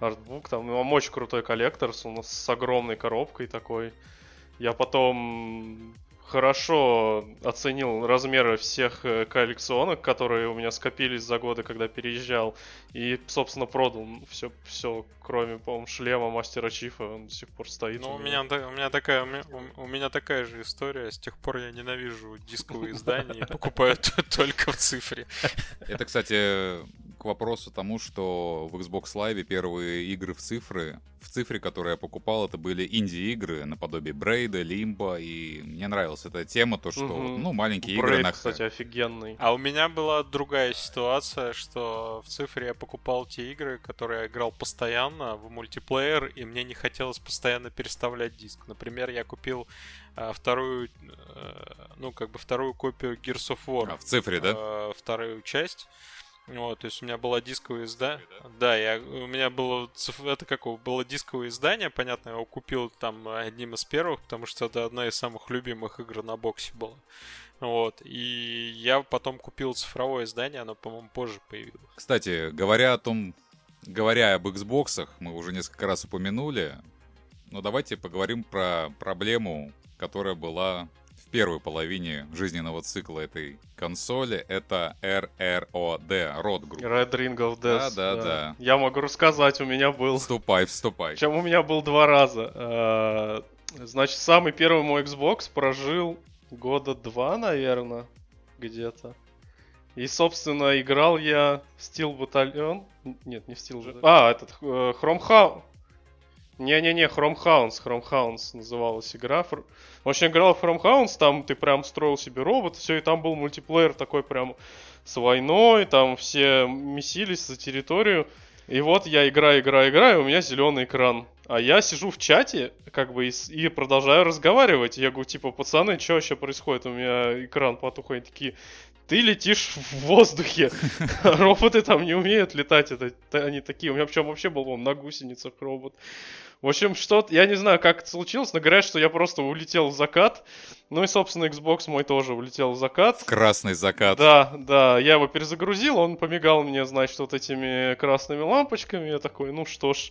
Speaker 3: артбук. Там ну, очень крутой коллектор с огромной коробкой такой. Я потом хорошо оценил размеры всех э, коллекционок, которые у меня скопились за годы, когда переезжал. И, собственно, продал все, все кроме, по-моему, шлема мастера Чифа. Он до сих пор стоит.
Speaker 2: Ну, у меня, у меня такая, у, у меня такая же история. С тех пор я ненавижу дисковые издания и покупаю только в цифре.
Speaker 1: Это, кстати, вопросу тому, что в Xbox Live первые игры в цифры, в цифре, которые я покупал, это были инди-игры наподобие Брейда, Лимба, и мне нравилась эта тема, то, что, угу. ну, маленькие Брейд, игры на...
Speaker 3: кстати, офигенный.
Speaker 2: А у меня была другая ситуация, что в цифре я покупал те игры, которые я играл постоянно в мультиплеер, и мне не хотелось постоянно переставлять диск. Например, я купил а, вторую, а, ну, как бы вторую копию Gears of War.
Speaker 1: А, в цифре, да?
Speaker 2: А, вторую часть. Вот, то есть у меня было дисковое издание. Да, я, у меня было, это какого, было дисковое издание, понятно, я его купил там одним из первых, потому что это одна из самых любимых игр на боксе была. Вот, и я потом купил цифровое издание, оно, по-моему, позже появилось.
Speaker 1: Кстати, говоря о том, говоря об Xbox, мы уже несколько раз упомянули, но давайте поговорим про проблему, которая была в первой половине жизненного цикла этой консоли, это RROD, Rod Group.
Speaker 3: Red Ring of Death.
Speaker 1: Да, да, да. да.
Speaker 3: Я могу рассказать, у меня был...
Speaker 1: Вступай, вступай.
Speaker 3: Чем у меня был два раза. Э, значит, самый первый мой Xbox прожил года два, наверное, где-то. И, собственно, играл я в Steel Battalion. Нет, не в Steel Battalion. А, этот, э, Chrome House. Не-не-не, Chrome Hounds, Chrome Hounds называлась игра. В общем, играл в Chrome Hounds, там ты прям строил себе робот, все, и там был мультиплеер такой прям с войной, там все месились за территорию. И вот я играю, играю, играю, у меня зеленый экран. А я сижу в чате, как бы, и, и продолжаю разговаривать. Я говорю, типа, пацаны, что вообще происходит? У меня экран потух. Они такие, ты летишь в воздухе. Роботы там не умеют летать. Это, они такие. У меня причем вообще был он на гусеницах робот. В общем, что я не знаю, как это случилось, но говорят, что я просто улетел в закат. Ну и, собственно, Xbox мой тоже улетел в закат.
Speaker 1: В красный закат.
Speaker 3: Да, да, я его перезагрузил, он помигал мне, значит, вот этими красными лампочками. Я такой, ну что ж.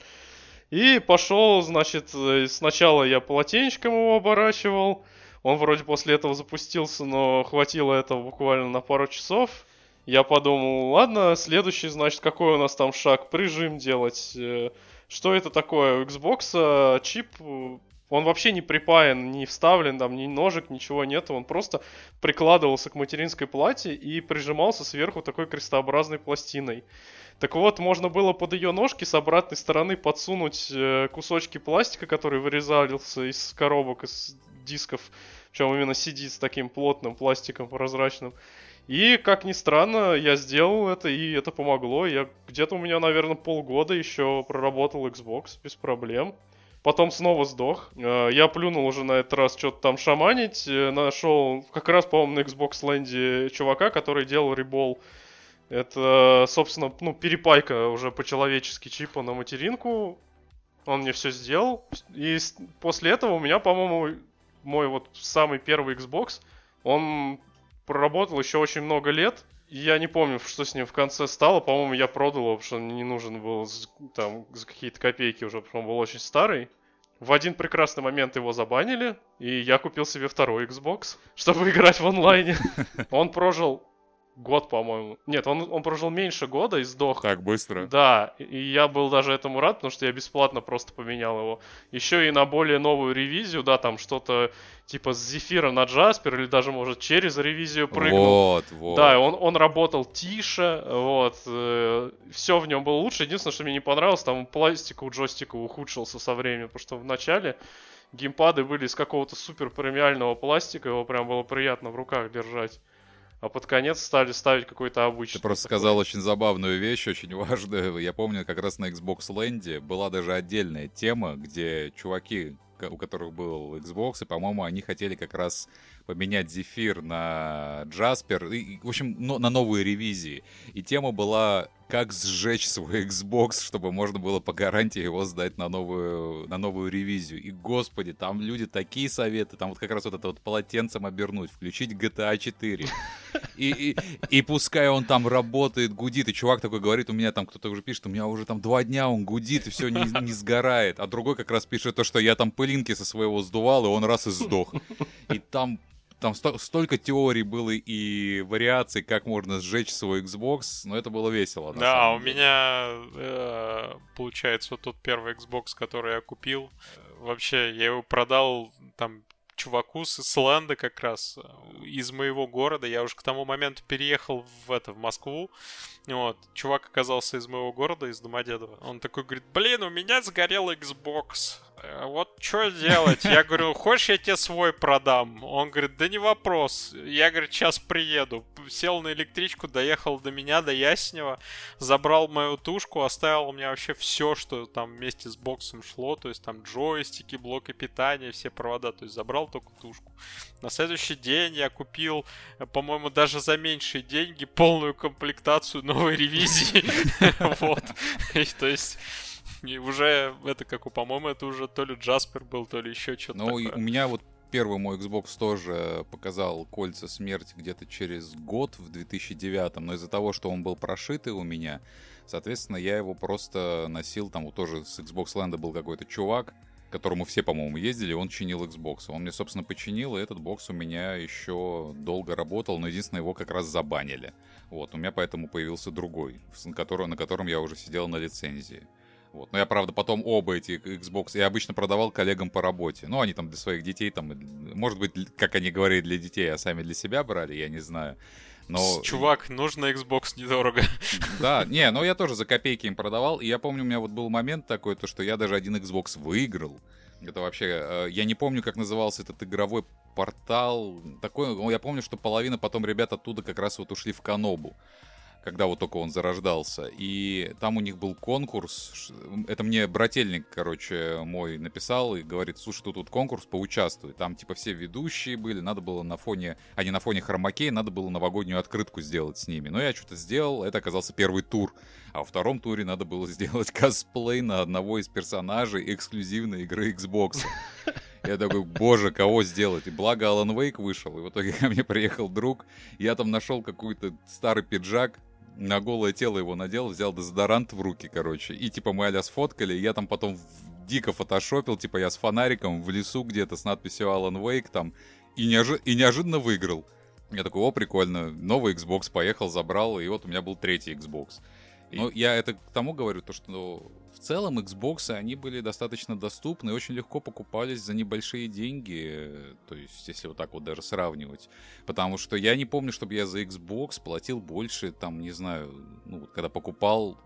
Speaker 3: И пошел, значит, э, сначала я полотенечком его оборачивал. Он вроде после этого запустился, но хватило этого буквально на пару часов. Я подумал, ладно, следующий, значит, какой у нас там шаг? Прижим делать. Э, что это такое? У Xbox э, чип, он вообще не припаян, не вставлен, там ни ножек, ничего нет. Он просто прикладывался к материнской плате и прижимался сверху такой крестообразной пластиной. Так вот, можно было под ее ножки с обратной стороны подсунуть э, кусочки пластика, который вырезался из коробок, из дисков. Причем именно сидит с таким плотным пластиком прозрачным. И, как ни странно, я сделал это, и это помогло. Я где-то у меня, наверное, полгода еще проработал Xbox без проблем. Потом снова сдох. Э, я плюнул уже на этот раз что-то там шаманить. Э, нашел как раз, по-моему, на Xbox Land чувака, который делал ребол. Это, собственно, ну, перепайка уже по-человечески чипа на материнку. Он мне все сделал. И после этого у меня, по-моему, мой вот самый первый Xbox, он проработал еще очень много лет. Я не помню, что с ним в конце стало. По-моему, я продал его, потому что он не нужен был там за какие-то копейки уже, потому что он был очень старый. В один прекрасный момент его забанили, и я купил себе второй Xbox, чтобы играть в онлайне. Он прожил год, по-моему. Нет, он, он прожил меньше года и сдох.
Speaker 1: Так быстро?
Speaker 3: Да, и я был даже этому рад, потому что я бесплатно просто поменял его. Еще и на более новую ревизию, да, там что-то типа с Зефира на Джаспер, или даже, может, через ревизию прыгнул.
Speaker 1: Вот, вот.
Speaker 3: Да, он, он работал тише, вот, э, все в нем было лучше. Единственное, что мне не понравилось, там пластик у джойстика ухудшился со временем, потому что в начале геймпады были из какого-то супер премиального пластика, его прям было приятно в руках держать. А под конец стали ставить какой-то обычный.
Speaker 1: Ты просто такой. сказал очень забавную вещь, очень важную. Я помню, как раз на Xbox Land была даже отдельная тема, где чуваки, у которых был Xbox, и, по-моему, они хотели как раз поменять Зефир на Джаспер, и, в общем, но, на новые ревизии. И тема была как сжечь свой Xbox, чтобы можно было по гарантии его сдать на новую, на новую ревизию. И, господи, там люди такие советы, там вот как раз вот это вот полотенцем обернуть, включить GTA 4. И, и, и пускай он там работает, гудит, и чувак такой говорит, у меня там кто-то уже пишет, у меня уже там два дня он гудит, и все не, не сгорает. А другой как раз пишет то, что я там пылинки со своего сдувал, и он раз и сдох. И там там сто- столько теорий было и вариаций, как можно сжечь свой Xbox, но это было весело.
Speaker 2: да, у меня э, получается вот тот первый Xbox, который я купил. Вообще, я его продал там чуваку с Исланда как раз э, из моего города. Я уже к тому моменту переехал в это в Москву. Вот. Чувак оказался из моего города, из Домодедова. Он такой говорит, блин, у меня сгорел Xbox. Вот что делать? Я говорю, хочешь, я тебе свой продам? Он говорит, да не вопрос. Я, говорит, сейчас приеду. Сел на электричку, доехал до меня, до Яснева, забрал мою тушку, оставил у меня вообще все, что там вместе с боксом шло, то есть там джойстики, блоки питания, все провода, то есть забрал только тушку. На следующий день я купил, по-моему, даже за меньшие деньги полную комплектацию новой ревизии. Вот. То есть и уже это как у, по-моему, это уже то ли Джаспер был, то ли еще что-то Ну,
Speaker 1: у меня вот первый мой Xbox тоже показал кольца смерти где-то через год, в 2009, но из-за того, что он был прошитый у меня, соответственно, я его просто носил, там вот тоже с Xbox Land был какой-то чувак, которому все, по-моему, ездили, он чинил Xbox. Он мне, собственно, починил, и этот бокс у меня еще долго работал, но единственное, его как раз забанили. Вот, у меня поэтому появился другой, на котором, на котором я уже сидел на лицензии. Вот. Но я, правда, потом оба эти Xbox я обычно продавал коллегам по работе. Ну, они там для своих детей, там, может быть, как они говорили, для детей, а сами для себя брали, я не знаю. Но...
Speaker 2: Чувак, нужно Xbox недорого.
Speaker 1: Да, не, но я тоже за копейки им продавал. И я помню, у меня вот был момент такой, то, что я даже один Xbox выиграл. Это вообще... Э, я не помню, как назывался этот игровой портал. Такой, я помню, что половина потом ребят оттуда как раз вот ушли в Канобу когда вот только он зарождался. И там у них был конкурс. Это мне брательник, короче, мой написал и говорит, слушай, тут вот конкурс, поучаствуй. Там типа все ведущие были, надо было на фоне, а не на фоне хромакей, надо было новогоднюю открытку сделать с ними. Но я что-то сделал, это оказался первый тур. А во втором туре надо было сделать косплей на одного из персонажей эксклюзивной игры Xbox. Я такой, боже, кого сделать? И благо Алан Вейк вышел, и в итоге ко мне приехал друг. Я там нашел какой-то старый пиджак, на голое тело его надел, взял дезодорант в руки, короче. И типа мы а сфоткали, я там потом дико фотошопил, типа я с фонариком в лесу где-то с надписью Alan Wake там, и, неожи- и неожиданно выиграл. Я такой, о, прикольно, новый Xbox поехал, забрал, и вот у меня был третий Xbox. Ну, я это к тому говорю, то, что в целом Xbox, они были достаточно доступны и очень легко покупались за небольшие деньги, то есть, если вот так вот даже сравнивать. Потому что я не помню, чтобы я за Xbox платил больше, там, не знаю, ну, вот когда покупал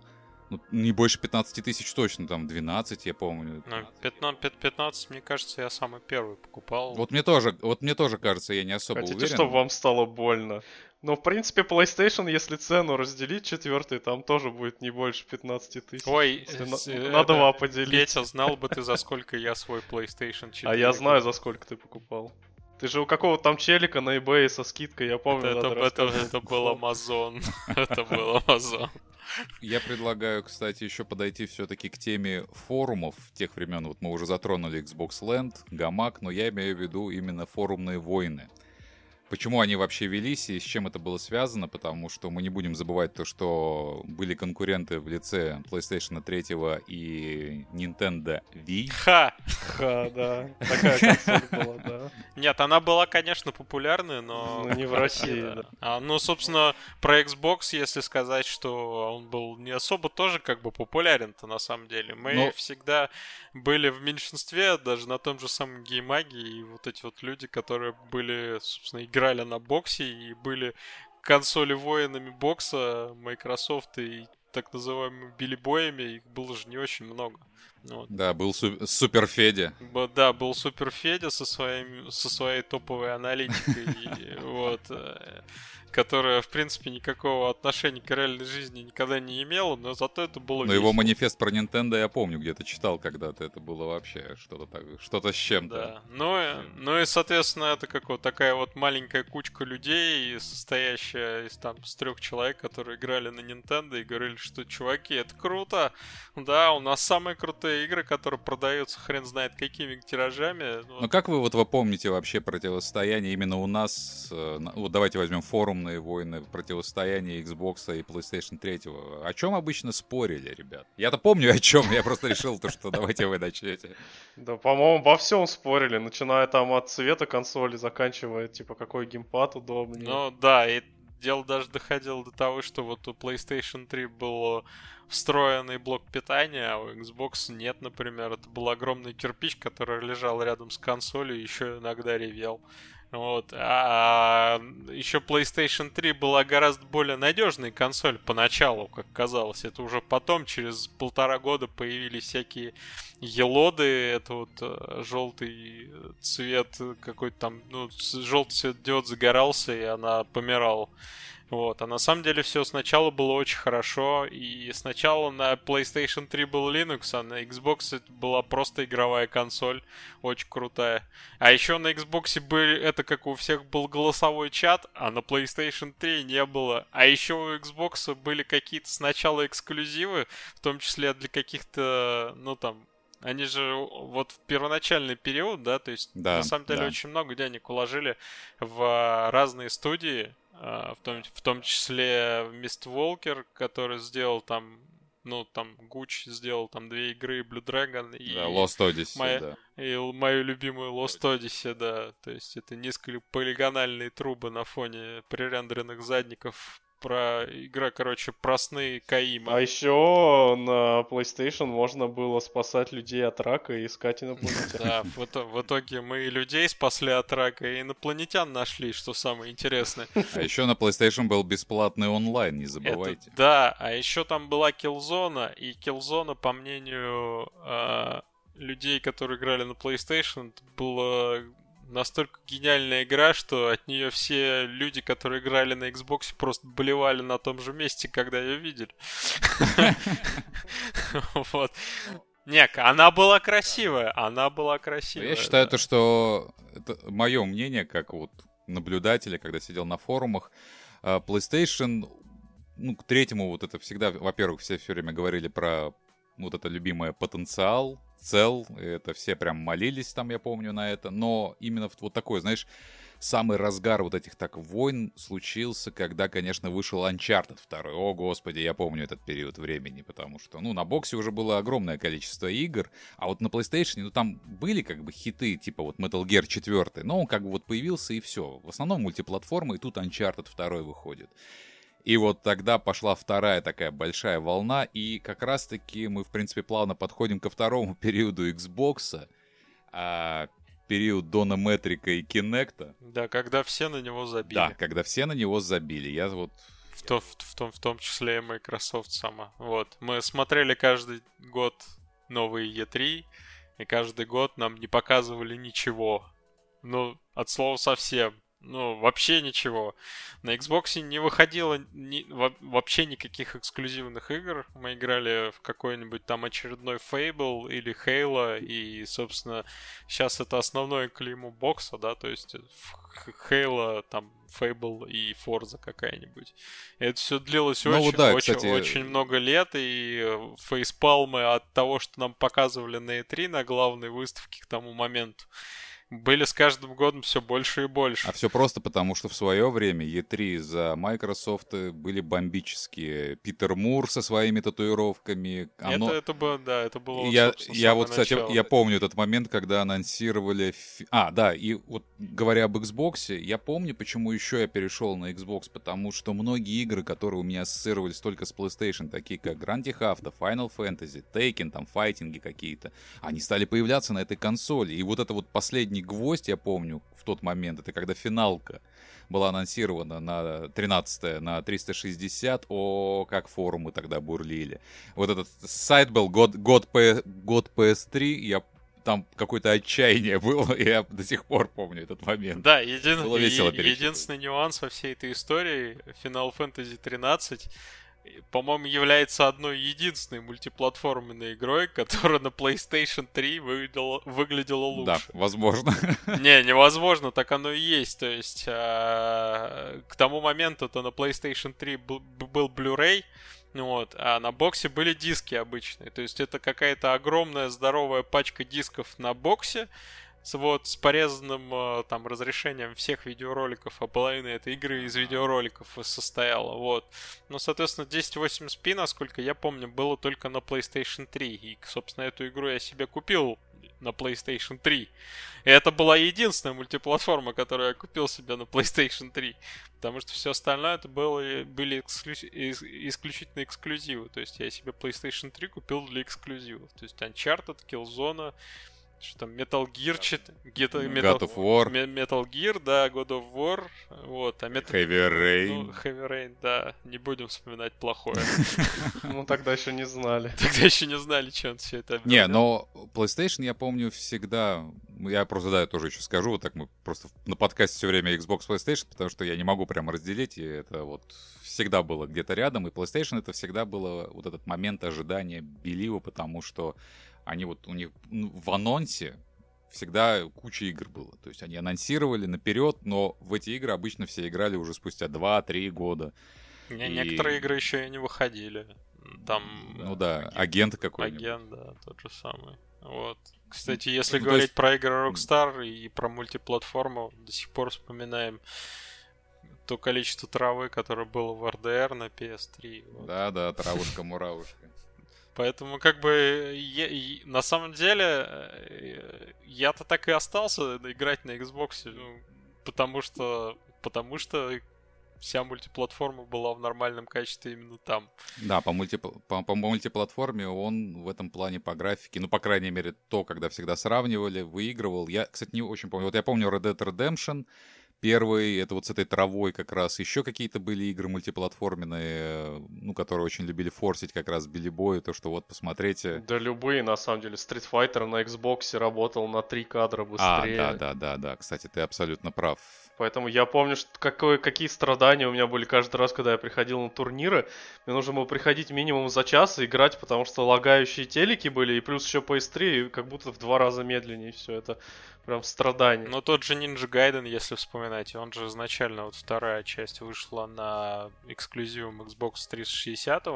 Speaker 1: ну, не больше 15 тысяч точно, там 12, я помню.
Speaker 2: Ну, 15, 15, мне кажется, я самый первый покупал.
Speaker 1: Вот мне тоже, вот мне тоже кажется, я не особо
Speaker 3: Хотите,
Speaker 1: уверен.
Speaker 3: чтобы вам стало больно? Но, в принципе, PlayStation, если цену разделить, четвертый, там тоже будет не больше 15 тысяч.
Speaker 2: Ой,
Speaker 3: на, на два поделить.
Speaker 2: Петя, знал бы ты, за сколько я свой PlayStation 4
Speaker 3: А я знаю, за сколько ты покупал. Ты же у какого-то там челика на eBay со скидкой, я помню.
Speaker 2: Это, это, это, это был Amazon. Это был Amazon.
Speaker 1: Я предлагаю, кстати, еще подойти все-таки к теме форумов тех времен. Вот мы уже затронули Xbox Land, Гамак, но я имею в виду именно форумные войны. Почему они вообще велись и с чем это было связано, потому что мы не будем забывать то, что были конкуренты в лице PlayStation 3 и Nintendo Wii.
Speaker 2: Ха!
Speaker 3: Ха, да. Такая консоль была, да.
Speaker 2: Нет, она была, конечно, популярной, но...
Speaker 3: Но не в России, да.
Speaker 2: А, ну, собственно, про Xbox, если сказать, что он был не особо тоже как бы популярен-то на самом деле. Мы
Speaker 1: Но-
Speaker 2: всегда были в меньшинстве, даже на том же самом геймаге, и вот эти вот люди, которые были, собственно, играли на боксе и были консоли воинами бокса Microsoft и так называемыми билибоями, их было же не очень много. Вот.
Speaker 1: Да, был су- Супер Федя.
Speaker 2: Б- Да, был Супер Федя со, своим, со своей топовой аналитикой, вот, э, которая, в принципе, никакого отношения к реальной жизни никогда не имела, но зато это было
Speaker 1: Но его
Speaker 2: весело.
Speaker 1: манифест про Nintendo я помню, где-то читал когда-то. Это было вообще что-то так, что-то с чем-то.
Speaker 2: Да. Ну, ну и, соответственно, это как вот такая вот маленькая кучка людей, состоящая из там с трех человек, которые играли на Nintendo и говорили, что чуваки, это круто. Да, у нас самые крутые игры, которые продаются хрен знает какими тиражами. Вот.
Speaker 1: Ну как вы вот вы помните вообще противостояние именно у нас? э, Вот давайте возьмем форумные войны, противостояние Xbox и PlayStation 3. О чем обычно спорили, ребят? Я-то помню о чем, я просто решил то, что давайте вы начнете.
Speaker 3: Да, по-моему, во всем спорили, начиная там от цвета консоли, заканчивая, типа, какой геймпад удобнее.
Speaker 2: Ну да, и дело даже доходило до того, что вот у PlayStation 3 был встроенный блок питания, а у Xbox нет, например. Это был огромный кирпич, который лежал рядом с консолью и еще иногда ревел. Вот. А еще PlayStation 3 была гораздо более надежной консоль поначалу, как казалось. Это уже потом, через полтора года, появились всякие елоды. Это вот э, желтый цвет какой-то там, ну, желтый цвет диод загорался, и она помирала. Вот. А на самом деле все сначала было очень хорошо. И сначала на PlayStation 3 был Linux, а на Xbox это была просто игровая консоль. Очень крутая. А еще на Xbox были, это как у всех был голосовой чат, а на PlayStation 3 не было. А еще у Xbox были какие-то сначала эксклюзивы, в том числе для каких-то, ну там, они же вот в первоначальный период, да, то есть
Speaker 1: Да,
Speaker 2: на самом деле
Speaker 1: да.
Speaker 2: очень много денег уложили в а, разные студии, в том, в том числе в Mist Walker, который сделал там, ну, там, Гуч сделал там две игры, Blue Dragon и,
Speaker 1: Да, Lost Odyssey,
Speaker 2: моя-
Speaker 1: да.
Speaker 2: и мою любимую Lost Odyssey, да. То есть это несколько полигональные трубы на фоне пререндеренных задников. Про игра, короче, про сны Каима.
Speaker 3: А еще на PlayStation можно было спасать людей от рака и искать инопланетян.
Speaker 2: Да, в, ито- в итоге мы и людей спасли от рака, и инопланетян нашли, что самое интересное.
Speaker 1: А еще на PlayStation был бесплатный онлайн, не
Speaker 2: Это-
Speaker 1: забывайте.
Speaker 2: да, а еще там была Killzone, и Killzone, по мнению а, людей, которые играли на PlayStation, это была настолько гениальная игра, что от нее все люди, которые играли на Xbox, просто болевали на том же месте, когда ее видели. Вот. Не, она была красивая, она была красивая.
Speaker 1: Я считаю то, что это мое мнение, как вот наблюдателя, когда сидел на форумах, а, PlayStation, ну, к третьему вот это всегда, во-первых, все все время говорили про вот это любимое потенциал, цел, это все прям молились там, я помню, на это, но именно вот такой, знаешь, самый разгар вот этих так войн случился, когда, конечно, вышел Uncharted 2. О, господи, я помню этот период времени, потому что, ну, на боксе уже было огромное количество игр, а вот на PlayStation, ну, там были как бы хиты, типа вот Metal Gear 4, но он как бы вот появился и все. В основном мультиплатформа, и тут Uncharted 2 выходит. И вот тогда пошла вторая такая большая волна, и как раз-таки мы, в принципе, плавно подходим ко второму периоду Xbox, а, период Дона Метрика и Кинекта.
Speaker 2: Да, когда все на него забили.
Speaker 1: Да, когда все на него забили. Я вот...
Speaker 2: В, то- в, в том, в том числе и Microsoft сама. Вот. Мы смотрели каждый год новые E3, и каждый год нам не показывали ничего. Ну, от слова совсем. Ну, вообще ничего. На Xbox не выходило ни- во- вообще никаких эксклюзивных игр. Мы играли в какой-нибудь там очередной Fable или Halo, и, собственно, сейчас это основное клеймо бокса, да, то есть Halo, там, Fable и Forza какая-нибудь. Это все длилось
Speaker 1: Ну
Speaker 2: очень,
Speaker 1: да,
Speaker 2: очень,
Speaker 1: кстати,
Speaker 2: очень много лет, и э, фейспалмы от того, что нам показывали на E3 на главной выставке к тому моменту, были с каждым годом все больше и больше.
Speaker 1: А все просто потому, что в свое время E3 за Microsoft были бомбические. Питер Мур со своими татуировками.
Speaker 2: Оно... Это, это было, да, это было
Speaker 1: вот, Я, я вот, кстати, я помню этот момент, когда анонсировали... А, да, и вот говоря об Xbox, я помню, почему еще я перешел на Xbox, потому что многие игры, которые у меня ассоциировались только с PlayStation, такие как Grand Theft Auto, Final Fantasy, Taken, там, файтинги какие-то, они стали появляться на этой консоли. И вот это вот последний гвоздь, я помню, в тот момент, это когда финалка была анонсирована на 13 на 360, о, как форумы тогда бурлили. Вот этот сайт был год, год, P, год PS3, я там какое-то отчаяние было, и я до сих пор помню этот момент.
Speaker 2: Да, един... е- единственный нюанс во всей этой истории Final Fantasy 13 по-моему, является одной единственной мультиплатформенной игрой, которая на PlayStation 3 выглядела, выглядела лучше. Да,
Speaker 1: возможно.
Speaker 2: Не, невозможно, так оно и есть. То есть а, к тому моменту то на PlayStation 3 был, был Blu-ray, вот, а на боксе были диски обычные. То есть это какая-то огромная здоровая пачка дисков на боксе, с, вот, с порезанным э, там разрешением всех видеороликов, а половина этой игры из видеороликов состояла, вот. Но, соответственно, 1080p, насколько я помню, было только на PlayStation 3, и, собственно, эту игру я себе купил на PlayStation 3. И это была единственная мультиплатформа, которую я купил себе на PlayStation 3. Потому что все остальное это было, были эксклю... исключительно эксклюзивы. То есть я себе PlayStation 3 купил для эксклюзивов. То есть Uncharted, Killzone, что там Metal Gear, чит... Metal...
Speaker 1: God of War.
Speaker 2: Metal Gear, да, God of War, вот, а
Speaker 1: Metal... Heavy Rain.
Speaker 2: Ну, Heavy Rain, да, не будем вспоминать плохое.
Speaker 3: Ну, тогда еще не знали.
Speaker 2: Тогда еще не знали, он все это
Speaker 1: Не, но PlayStation, я помню, всегда... Я просто, да, я тоже еще скажу, вот так мы просто на подкасте все время Xbox, PlayStation, потому что я не могу прямо разделить, и это вот всегда было где-то рядом, и PlayStation это всегда было вот этот момент ожидания белива, потому что они вот у них ну, в анонсе всегда куча игр было. То есть они анонсировали наперед, но в эти игры обычно все играли уже спустя 2-3 года.
Speaker 2: Не, и... Некоторые игры еще и не выходили. Там...
Speaker 1: Ну да, агент какой-нибудь.
Speaker 2: Агент, да, тот же самый. Вот. Кстати, если ну, говорить есть... про игры Rockstar и про мультиплатформу, до сих пор вспоминаем то количество травы, которое было в RDR на PS3.
Speaker 1: Вот. Да, да, травушка-муравушка.
Speaker 2: Поэтому, как бы, я, на самом деле, э, я-то так и остался играть на Xbox, ну, потому что, потому что вся мультиплатформа была в нормальном качестве именно там.
Speaker 1: Да, по, мульти... по, по мультиплатформе он в этом плане по графике, ну, по крайней мере, то, когда всегда сравнивали, выигрывал. Я, кстати, не очень помню. Вот я помню Red Dead Redemption, Первый, это вот с этой травой как раз. Еще какие-то были игры мультиплатформенные, ну, которые очень любили форсить как раз Билли Бой, то, что вот, посмотрите.
Speaker 3: Да любые, на самом деле. Street Fighter на Xbox работал на три кадра быстрее.
Speaker 1: А, да, да, да, да. Кстати, ты абсолютно прав.
Speaker 3: Поэтому я помню, что какое, какие страдания у меня были каждый раз, когда я приходил на турниры. Мне нужно было приходить минимум за час и играть, потому что лагающие телеки были, и плюс еще PS3, и как будто в два раза медленнее все это. Прям страдание.
Speaker 2: Но тот же Ninja Gaiden, если вспоминать, он же изначально, вот вторая часть вышла на эксклюзивом Xbox 360.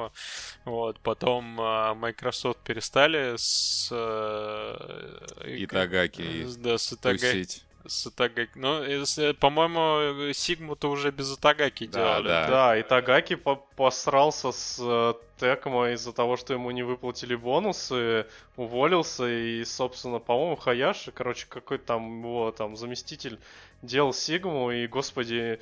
Speaker 2: Вот, потом э, Microsoft перестали с... Э,
Speaker 1: Итагаки.
Speaker 2: Да, с Итагаки с Итагаки. Ну, по-моему, Сигму-то уже без Итагаки да, делали.
Speaker 3: Да, да. Итагаки по посрался с э, Текмо из-за того, что ему не выплатили бонусы, уволился, и, собственно, по-моему, Хаяши, короче, какой-то там его там заместитель делал Сигму, и, господи,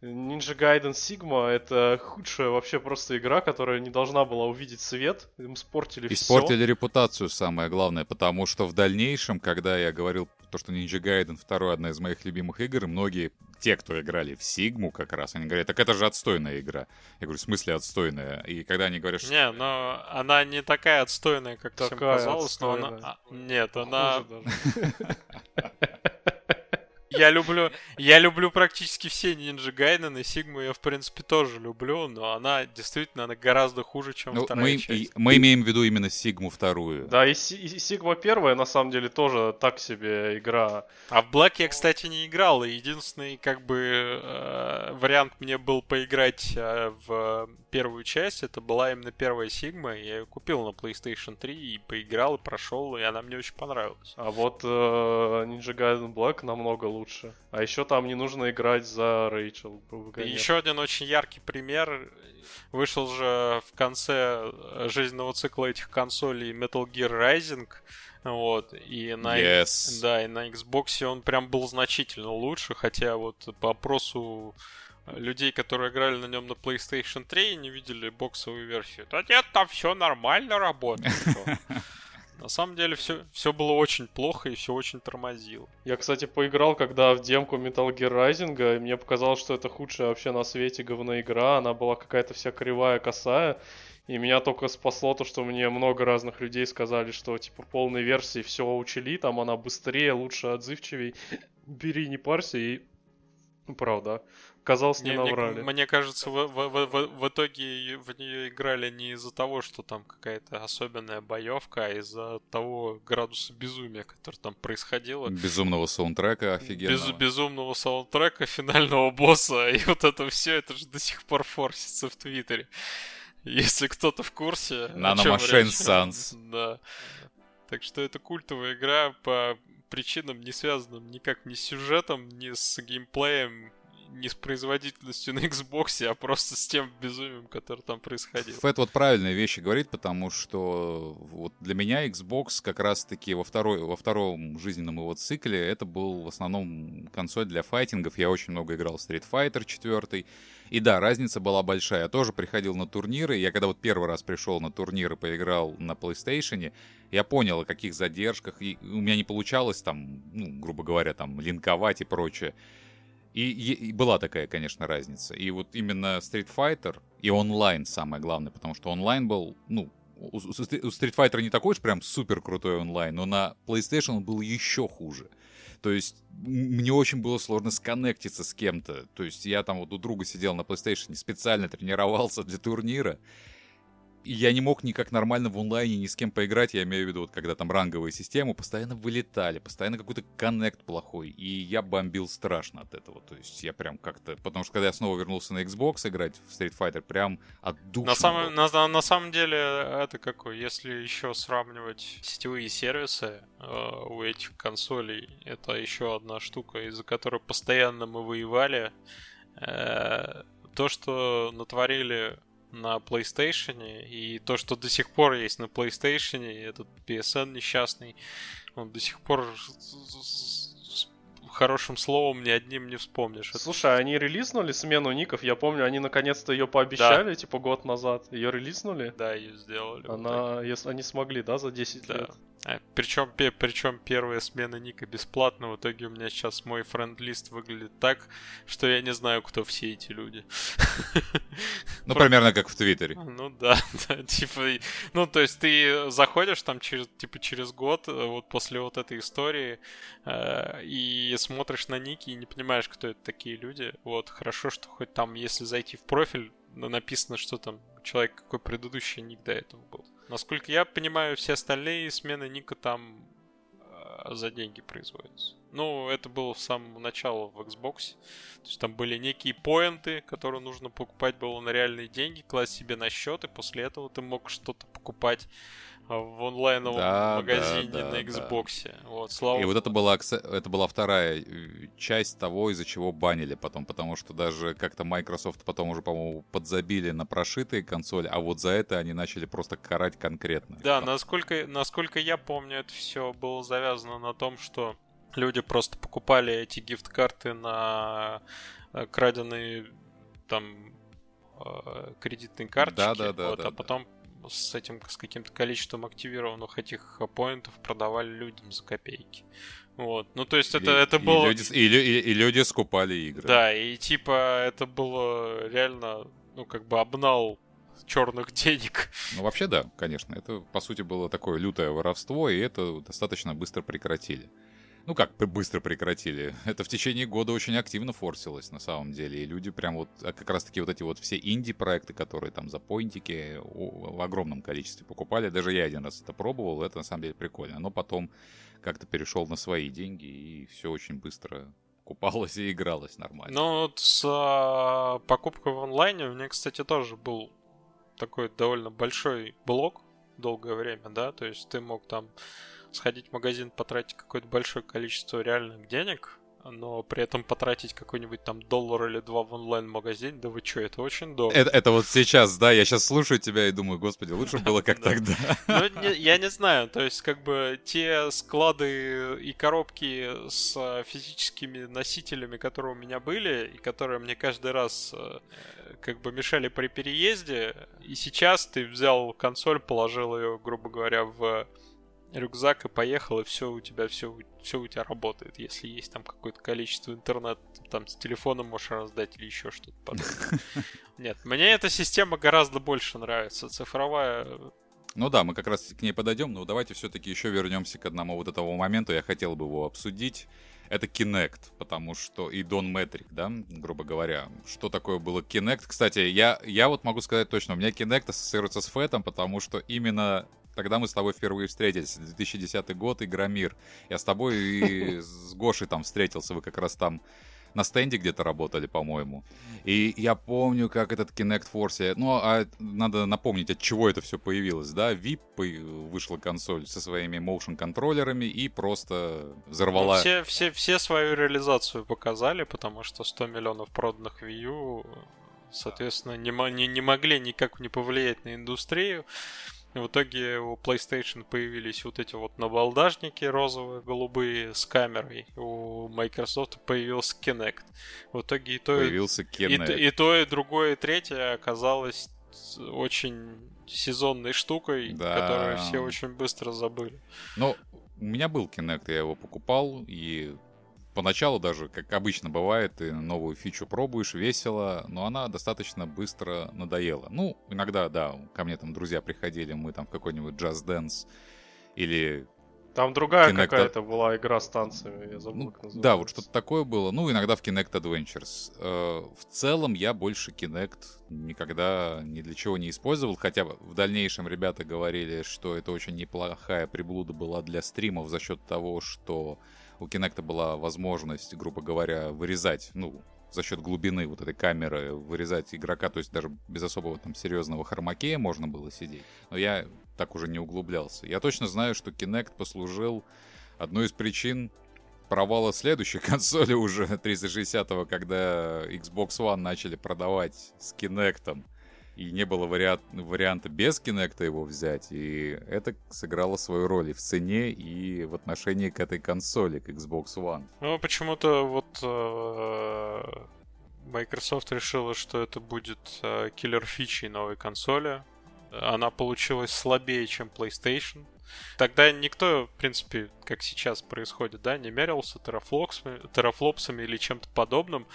Speaker 3: Ninja Gaiden Sigma это худшая вообще просто игра, которая не должна была увидеть свет. Им испортили все.
Speaker 1: Испортили репутацию, самое главное, потому что в дальнейшем, когда я говорил то, что Ninja Gaiden второй одна из моих любимых игр, многие, те, кто играли в Сигму как раз, они говорят, так это же отстойная игра. Я говорю, в смысле отстойная? И когда они говорят,
Speaker 2: что... Не, но она не такая отстойная, как такая всем казалось,
Speaker 3: отстойная.
Speaker 2: но она... А, нет, она... я люблю, я люблю практически все Ninja Gaiden, и Сигму я, в принципе, тоже люблю, но она действительно, она гораздо хуже, чем ну, вторая
Speaker 1: мы,
Speaker 2: часть.
Speaker 1: мы имеем в виду именно Сигму вторую.
Speaker 3: Да, и, и Сигма первая, на самом деле, тоже так себе игра.
Speaker 2: А в Black я, кстати, не играл, и единственный, как бы, э, вариант мне был поиграть э, в первую часть, это была именно первая Сигма, я ее купил на PlayStation 3 и поиграл, и прошел, и она мне очень понравилась.
Speaker 3: А вот э, Ninja Gaiden Black намного лучше. А еще там не нужно играть за Рэйчел.
Speaker 2: Еще один очень яркий пример. Вышел же в конце жизненного цикла этих консолей Metal Gear Rising. Вот, и на,
Speaker 1: yes.
Speaker 2: да, и на Xbox он прям был значительно лучше, хотя вот по опросу людей, которые играли на нем на PlayStation 3 и не видели боксовую версию. Да нет, там все нормально работает. На самом деле все, все было очень плохо и все очень тормозило.
Speaker 3: Я, кстати, поиграл, когда в демку Metal Gear Rising, и мне показалось, что это худшая вообще на свете говно игра. Она была какая-то вся кривая, косая. И меня только спасло то, что мне много разных людей сказали, что типа полной версии все учили, там она быстрее, лучше, отзывчивей. Бери, не парься, и правда. Казалось, не, не наврали.
Speaker 2: Мне, мне кажется, в, в, в, в итоге в нее играли не из-за того, что там какая-то особенная боевка, а из-за того градуса безумия, который там происходило.
Speaker 1: Безумного саундтрека офигенного. Без,
Speaker 2: безумного саундтрека, финального босса, и вот это все, это же до сих пор форсится в Твиттере. Если кто-то в курсе...
Speaker 1: Nanomachine Sans.
Speaker 2: Да. Так что это культовая игра по причинам, не связанным никак ни с сюжетом, ни с геймплеем, не с производительностью на Xbox, а просто с тем безумием, который там происходил.
Speaker 1: Фэт вот правильные вещи говорит, потому что вот для меня Xbox как раз-таки во, второй, во втором жизненном его цикле это был в основном консоль для файтингов. Я очень много играл в Street Fighter 4. И да, разница была большая. Я тоже приходил на турниры. Я когда вот первый раз пришел на турниры, поиграл на PlayStation, я понял, о каких задержках. И у меня не получалось там, ну, грубо говоря, там, линковать и прочее. И, и, была такая, конечно, разница. И вот именно Street Fighter и онлайн самое главное, потому что онлайн был, ну, у, у Street Fighter не такой уж прям супер крутой онлайн, но на PlayStation он был еще хуже. То есть мне очень было сложно сконнектиться с кем-то. То есть я там вот у друга сидел на PlayStation, специально тренировался для турнира, я не мог никак нормально в онлайне ни с кем поиграть, я имею в виду, вот когда там ранговые системы постоянно вылетали, постоянно какой-то коннект плохой, и я бомбил страшно от этого, то есть я прям как-то, потому что когда я снова вернулся на Xbox играть в Street Fighter, прям от души.
Speaker 2: На, самом, на, на самом деле это какой, если еще сравнивать сетевые сервисы э, у этих консолей, это еще одна штука, из-за которой постоянно мы воевали. Э, то, что натворили на PlayStation, и то, что до сих пор есть на PlayStation, этот PSN несчастный, он до сих пор хорошим словом ни одним не вспомнишь.
Speaker 3: Слушай, они релизнули смену ников? Я помню, они наконец-то ее пообещали, да. типа год назад. Ее релизнули?
Speaker 2: Да, ее сделали.
Speaker 3: Она, вот если они смогли, да, за 10 да. лет?
Speaker 2: А, причем, причем первая смена ника бесплатна. В итоге у меня сейчас мой френд-лист выглядит так, что я не знаю, кто все эти люди.
Speaker 1: Ну, примерно как в Твиттере.
Speaker 2: Ну да, да, типа, ну то есть ты заходишь там через, типа, через год, э, вот после вот этой истории, э, и смотришь на ники и не понимаешь, кто это такие люди. Вот, хорошо, что хоть там, если зайти в профиль, написано, что там человек какой предыдущий ник до этого был. Насколько я понимаю, все остальные смены ника там э, за деньги производятся. Ну, это было с самого начала в Xbox. То есть там были некие поинты, которые нужно покупать было на реальные деньги, класть себе на счет, и после этого ты мог что-то покупать в онлайновом да, магазине да, да, на Xbox. Да. Вот, слава
Speaker 1: И вот это была, это была вторая э, часть того, из-за чего банили потом, потому что даже как-то Microsoft потом уже, по-моему, подзабили на прошитые консоли, а вот за это они начали просто карать конкретно.
Speaker 2: Да, насколько, насколько я помню, это все было завязано на том, что люди просто покупали эти гифт-карты на э, краденые там э, кредитные карточки, да, да, да, вот, да, а потом с этим, с каким-то количеством активированных этих поинтов продавали людям за копейки. Вот. Ну, то есть это, и, это было...
Speaker 1: И люди, и, и, и люди скупали игры.
Speaker 2: Да, и типа это было реально, ну, как бы обнал черных денег.
Speaker 1: Ну, вообще, да, конечно. Это, по сути, было такое лютое воровство, и это достаточно быстро прекратили. Ну как быстро прекратили, это в течение года очень активно форсилось на самом деле, и люди прям вот, а как раз таки вот эти вот все инди-проекты, которые там за поинтики в огромном количестве покупали, даже я один раз это пробовал, это на самом деле прикольно, но потом как-то перешел на свои деньги, и все очень быстро купалось и игралось нормально.
Speaker 2: Ну, вот с а, покупкой в онлайне у меня, кстати, тоже был такой довольно большой блок долгое время, да, то есть ты мог там сходить в магазин, потратить какое-то большое количество реальных денег, но при этом потратить какой-нибудь там доллар или два в онлайн-магазин, да вы что, это очень дорого.
Speaker 1: Это, это вот сейчас, да, я сейчас слушаю тебя и думаю, господи, лучше было как тогда.
Speaker 2: Ну, я не знаю, то есть как бы те склады и коробки с физическими носителями, которые у меня были, и которые мне каждый раз э, как бы мешали при переезде, и сейчас ты взял консоль, положил ее, грубо говоря, в рюкзак и поехал, и все у тебя, все, все у тебя работает. Если есть там какое-то количество интернет, там с телефоном можешь раздать или еще что-то подобное. Нет, мне эта система гораздо больше нравится. Цифровая
Speaker 1: ну да, мы как раз к ней подойдем, но давайте все-таки еще вернемся к одному вот этого моменту. Я хотел бы его обсудить. Это Kinect, потому что и Don Metric, да, грубо говоря. Что такое было Kinect? Кстати, я, я вот могу сказать точно, у меня Kinect ассоциируется с Фэтом, потому что именно Тогда мы с тобой впервые встретились. 2010 год, Игромир. Я с тобой и с Гошей там встретился. Вы как раз там на стенде где-то работали, по-моему. И я помню, как этот Kinect Force... Ну, а надо напомнить, от чего это все появилось, да? VIP вышла консоль со своими motion контроллерами и просто взорвала... Ну,
Speaker 2: все, все, все свою реализацию показали, потому что 100 миллионов проданных Wii U, соответственно, не, не, не могли никак не повлиять на индустрию. В итоге у PlayStation появились вот эти вот набалдажники розовые, голубые с камерой. У Microsoft появился Kinect. В итоге и то,
Speaker 1: появился Kinect.
Speaker 2: И, и то, и другое, и третье оказалось очень сезонной штукой, да. которую все очень быстро забыли.
Speaker 1: Ну, у меня был Kinect, я его покупал, и поначалу даже, как обычно бывает, ты новую фичу пробуешь, весело, но она достаточно быстро надоела. Ну, иногда, да, ко мне там друзья приходили, мы там в какой-нибудь Just Dance или
Speaker 3: там другая Kinect... какая-то была игра с танцами, я забыл, ну, как называется.
Speaker 1: Да, вот что-то такое было. Ну, иногда в Kinect Adventures. Э, в целом я больше Kinect никогда ни для чего не использовал, хотя в дальнейшем ребята говорили, что это очень неплохая приблуда была для стримов за счет того, что у Kinect была возможность, грубо говоря, вырезать, ну, за счет глубины вот этой камеры вырезать игрока, то есть даже без особого там серьезного хромакея можно было сидеть. Но я так уже не углублялся. Я точно знаю, что Kinect послужил одной из причин провала следующей консоли уже 360-го, когда Xbox One начали продавать с Kinect и не было вариант, варианта без Kinect его взять, и это сыграло свою роль и в цене, и в отношении к этой консоли, к Xbox One.
Speaker 2: Ну, почему-то вот э, Microsoft решила, что это будет э, киллер фичей новой консоли. Она получилась слабее, чем PlayStation. Тогда никто, в принципе, как сейчас происходит, да, не мерился терафлопсами, терафлопсами или чем-то подобным.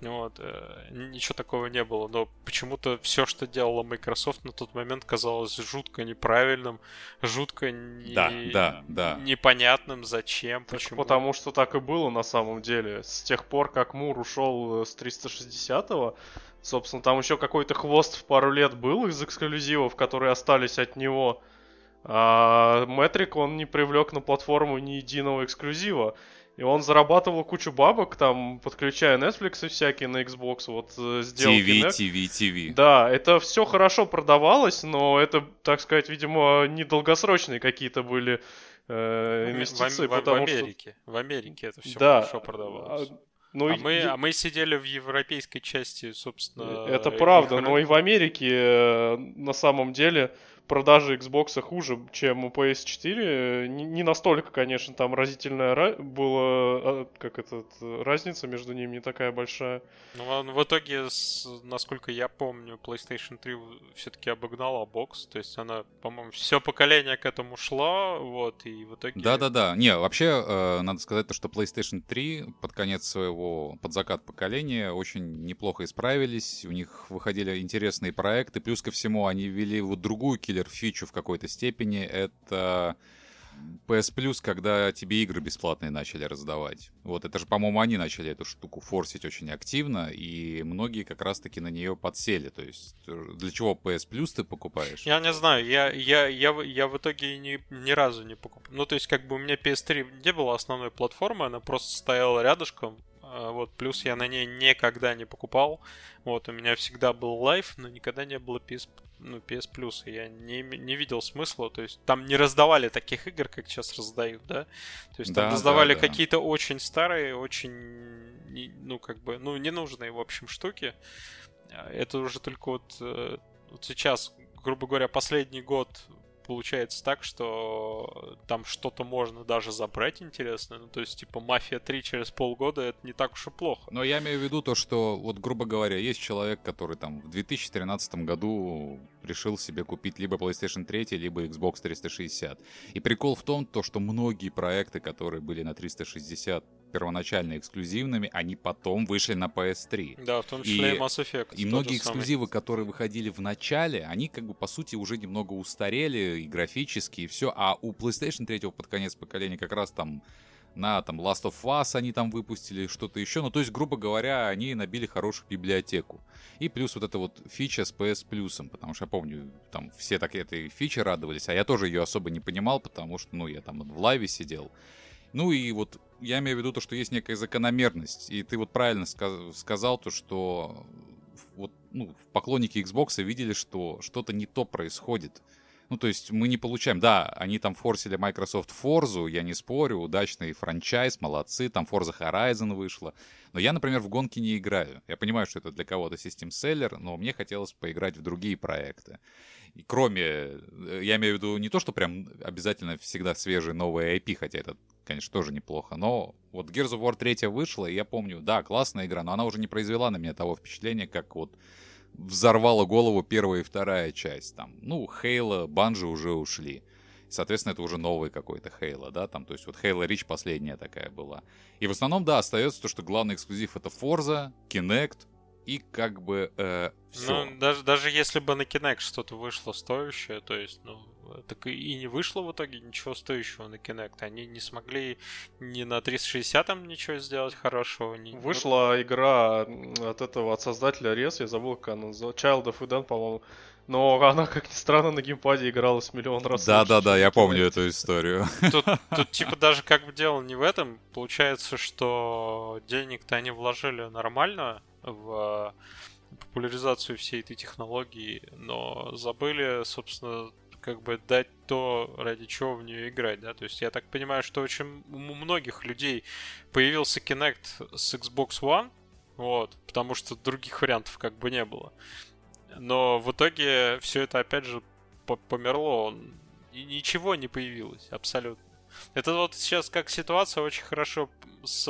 Speaker 2: Вот, э, ничего такого не было. Но почему-то все, что делала Microsoft на тот момент, казалось жутко неправильным, жутко не...
Speaker 1: да, да, да.
Speaker 2: непонятным, зачем,
Speaker 3: так
Speaker 2: почему.
Speaker 3: Потому что так и было на самом деле. С тех пор, как Мур ушел с 360-го, собственно, там еще какой-то хвост в пару лет был из эксклюзивов, которые остались от него. А Метрик, он не привлек на платформу ни единого эксклюзива. И он зарабатывал кучу бабок, там, подключая Netflix и всякие на Xbox, вот сделал
Speaker 1: TV, Kinect. TV, TV.
Speaker 3: Да, это все хорошо продавалось, но это, так сказать, видимо, недолгосрочные какие-то были э, инвестиции.
Speaker 2: В, в, потому в Америке. Что... В Америке это все да. хорошо продавалось. А, ну, а, и... мы, а мы сидели в европейской части, собственно.
Speaker 3: Это правда, но и в Америке э, на самом деле продажи Xbox хуже, чем у PS4. Не, не настолько, конечно, там разительная была, а, как этот, разница между ними не такая большая.
Speaker 2: Ну, в итоге, насколько я помню, PlayStation 3 все-таки обогнала Box, то есть она, по-моему, все поколение к этому шло, вот, и в итоге...
Speaker 1: Да-да-да, не, вообще, э, надо сказать то, что PlayStation 3 под конец своего, под закат поколения очень неплохо исправились, у них выходили интересные проекты, плюс ко всему они ввели вот другую киллер киллер-фичу в какой-то степени. Это PS Plus, когда тебе игры бесплатные начали раздавать. Вот это же, по-моему, они начали эту штуку форсить очень активно, и многие как раз-таки на нее подсели. То есть э, для чего PS Plus ты покупаешь?
Speaker 2: Я не знаю, я, я, я, я в итоге ни, ни разу не покупал. Ну, то есть, как бы у меня PS3 не было основной платформы, она просто стояла рядышком, вот, плюс я на ней никогда не покупал. Вот, у меня всегда был лайф, но никогда не было PS, ну, PS Plus. Я не, не видел смысла. То есть там не раздавали таких игр, как сейчас раздают, да? То есть там да, раздавали да, да. какие-то очень старые, очень, ну, как бы, ну, ненужные, в общем, штуки. А, это уже только вот, э, вот сейчас, грубо говоря, последний год получается так, что там что-то можно даже забрать интересное. Ну, то есть, типа, Мафия 3 через полгода это не так уж и плохо.
Speaker 1: Но я имею в виду то, что, вот, грубо говоря, есть человек, который там в 2013 году решил себе купить либо PlayStation 3, либо Xbox 360. И прикол в том, то, что многие проекты, которые были на 360 первоначально эксклюзивными, они потом вышли на PS3.
Speaker 2: Да, в том числе и, и Mass Effect.
Speaker 1: И многие эксклюзивы, самый. которые выходили в начале, они как бы по сути уже немного устарели и графически, и все. А у PlayStation 3 под конец поколения как раз там на там Last of Us они там выпустили, что-то еще. Ну, то есть, грубо говоря, они набили хорошую библиотеку. И плюс вот эта вот фича с PS Plus, потому что я помню, там все так этой фичи радовались, а я тоже ее особо не понимал, потому что, ну, я там в лайве сидел. Ну и вот я имею в виду то, что есть некая закономерность. И ты вот правильно сказ- сказал то, что вот, ну, поклонники Xbox видели, что что-то не то происходит. Ну, то есть мы не получаем... Да, они там форсили Microsoft Forza, я не спорю, удачный франчайз, молодцы, там Forza Horizon вышла. Но я, например, в гонки не играю. Я понимаю, что это для кого-то System Seller, но мне хотелось поиграть в другие проекты. И кроме... Э, я имею в виду не то, что прям обязательно всегда свежие новые IP, хотя это, конечно, тоже неплохо, но вот Gears of War 3 вышла, и я помню, да, классная игра, но она уже не произвела на меня того впечатления, как вот взорвала голову первая и вторая часть. Там, ну, Хейла, Банжи уже ушли. Соответственно, это уже новый какой-то Хейла, да, там, то есть вот Хейла Рич последняя такая была. И в основном, да, остается то, что главный эксклюзив это Forza, Kinect, и как бы э, все.
Speaker 2: Ну, даже, даже если бы на Kinect что-то вышло стоящее, то есть, ну, так и не вышло в итоге ничего стоящего на Kinect. Они не смогли ни на 360 там ничего сделать хорошего. Ни...
Speaker 3: Вышла игра от этого, от создателя Res, я забыл, как она называется, Child of Eden, по-моему. Но она, как ни странно, на геймпаде игралась миллион раз.
Speaker 1: Да, да, да, я помню эту историю.
Speaker 2: Тут, тут типа даже как бы дело не в этом. Получается, что денег-то они вложили нормально в популяризацию всей этой технологии, но забыли, собственно, как бы дать то, ради чего в нее играть, да, то есть я так понимаю, что очень у многих людей появился Kinect с Xbox One, вот, потому что других вариантов как бы не было. Но в итоге все это опять же померло, и ничего не появилось, абсолютно. Это вот сейчас как ситуация очень хорошо с,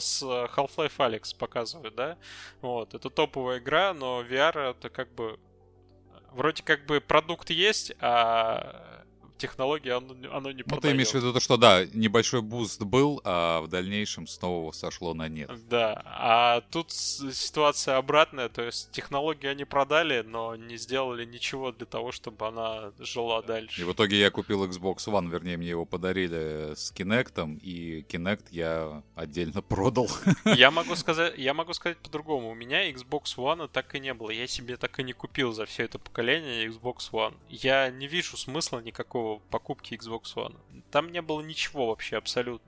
Speaker 2: с Half-Life Alex показывает, да? Вот, это топовая игра, но VR это как бы вроде как бы продукт есть, а технологии оно, оно не
Speaker 1: Ну, ты имеешь в виду то, что да, небольшой буст был, а в дальнейшем снова сошло на нет.
Speaker 2: Да, а тут ситуация обратная, то есть технологии они продали, но не сделали ничего для того, чтобы она жила дальше.
Speaker 1: И в итоге я купил Xbox One, вернее, мне его подарили с Kinect, и Kinect я отдельно продал.
Speaker 2: Я могу сказать, я могу сказать по-другому. У меня Xbox One так и не было. Я себе так и не купил за все это поколение Xbox One. Я не вижу смысла никакого покупки Xbox One. Там не было ничего вообще абсолютно.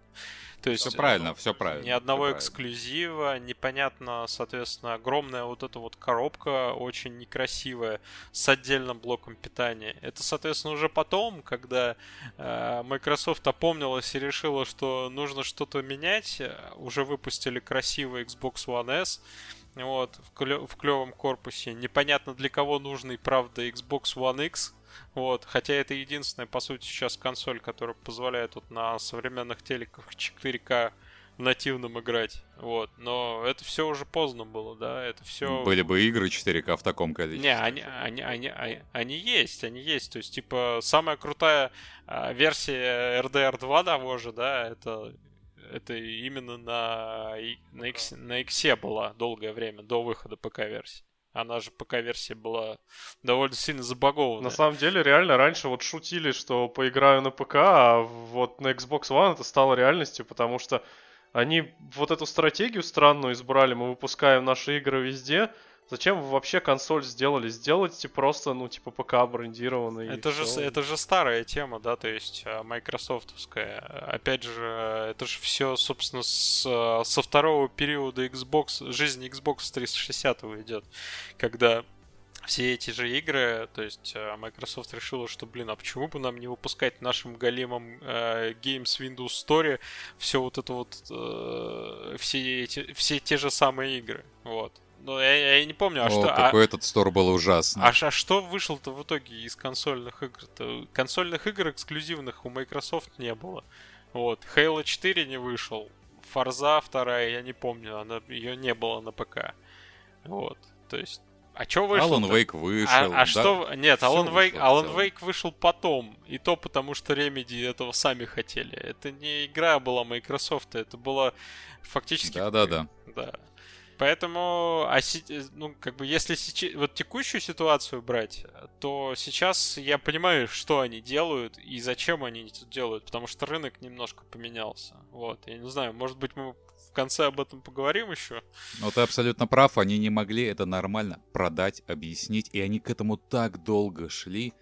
Speaker 1: То есть, все правильно, все правильно.
Speaker 2: Ни одного эксклюзива, непонятно, соответственно, огромная вот эта вот коробка, очень некрасивая, с отдельным блоком питания. Это, соответственно, уже потом, когда э, Microsoft опомнилась и решила, что нужно что-то менять, уже выпустили красивый Xbox One S, вот, в, клё- в клевом корпусе. Непонятно для кого нужный, правда, Xbox One X, вот, хотя это единственная, по сути, сейчас консоль, которая позволяет вот на современных телеках 4К нативном играть. Вот. Но это все уже поздно было, да. Это все.
Speaker 1: Были бы игры 4К в таком количестве.
Speaker 2: Не, они, они, они, они, они есть, они есть. То есть, типа, самая крутая а, версия RDR 2 того же, да, это это именно на, на, X, на X была долгое время, до выхода ПК-версии. Она же ПК-версия была довольно сильно забагована.
Speaker 3: На самом деле, реально, раньше вот шутили, что поиграю на ПК, а вот на Xbox One это стало реальностью, потому что они вот эту стратегию странную избрали, мы выпускаем наши игры везде, Зачем вы вообще консоль сделали? Сделайте просто, ну, типа, ПК брендированный.
Speaker 2: Это же, все. это же старая тема, да, то есть а, майкрософтовская. Опять же, это же все, собственно, с, со второго периода Xbox, жизни Xbox 360 идет, когда все эти же игры, то есть а, Microsoft решила, что, блин, а почему бы нам не выпускать нашим големам э, Games Windows Store все вот это вот, э, все эти, все те же самые игры, вот. Ну, я, я не помню, а
Speaker 1: О,
Speaker 2: что...
Speaker 1: какой
Speaker 2: а,
Speaker 1: этот стор был ужасный.
Speaker 2: А, а что вышло-то в итоге из консольных игр? -то? Консольных игр эксклюзивных у Microsoft не было. Вот. Halo 4 не вышел. Forza вторая, я не помню, она, ее не было на ПК. Вот. То есть а что вышло?
Speaker 1: Alan Wake вышел.
Speaker 2: А, а да? что? Нет, Alan Wake, Alan Wake вышел потом. И то потому, что Remedy этого сами хотели. Это не игра была Microsoft, это была фактически...
Speaker 1: Да-да-да.
Speaker 2: Да. Поэтому, а, ну, как бы, если сейчас, вот текущую ситуацию брать, то сейчас я понимаю, что они делают и зачем они это делают, потому что рынок немножко поменялся. Вот, я не знаю, может быть, мы в конце об этом поговорим еще.
Speaker 1: Но ты абсолютно прав, они не могли это нормально продать, объяснить, и они к этому так долго шли,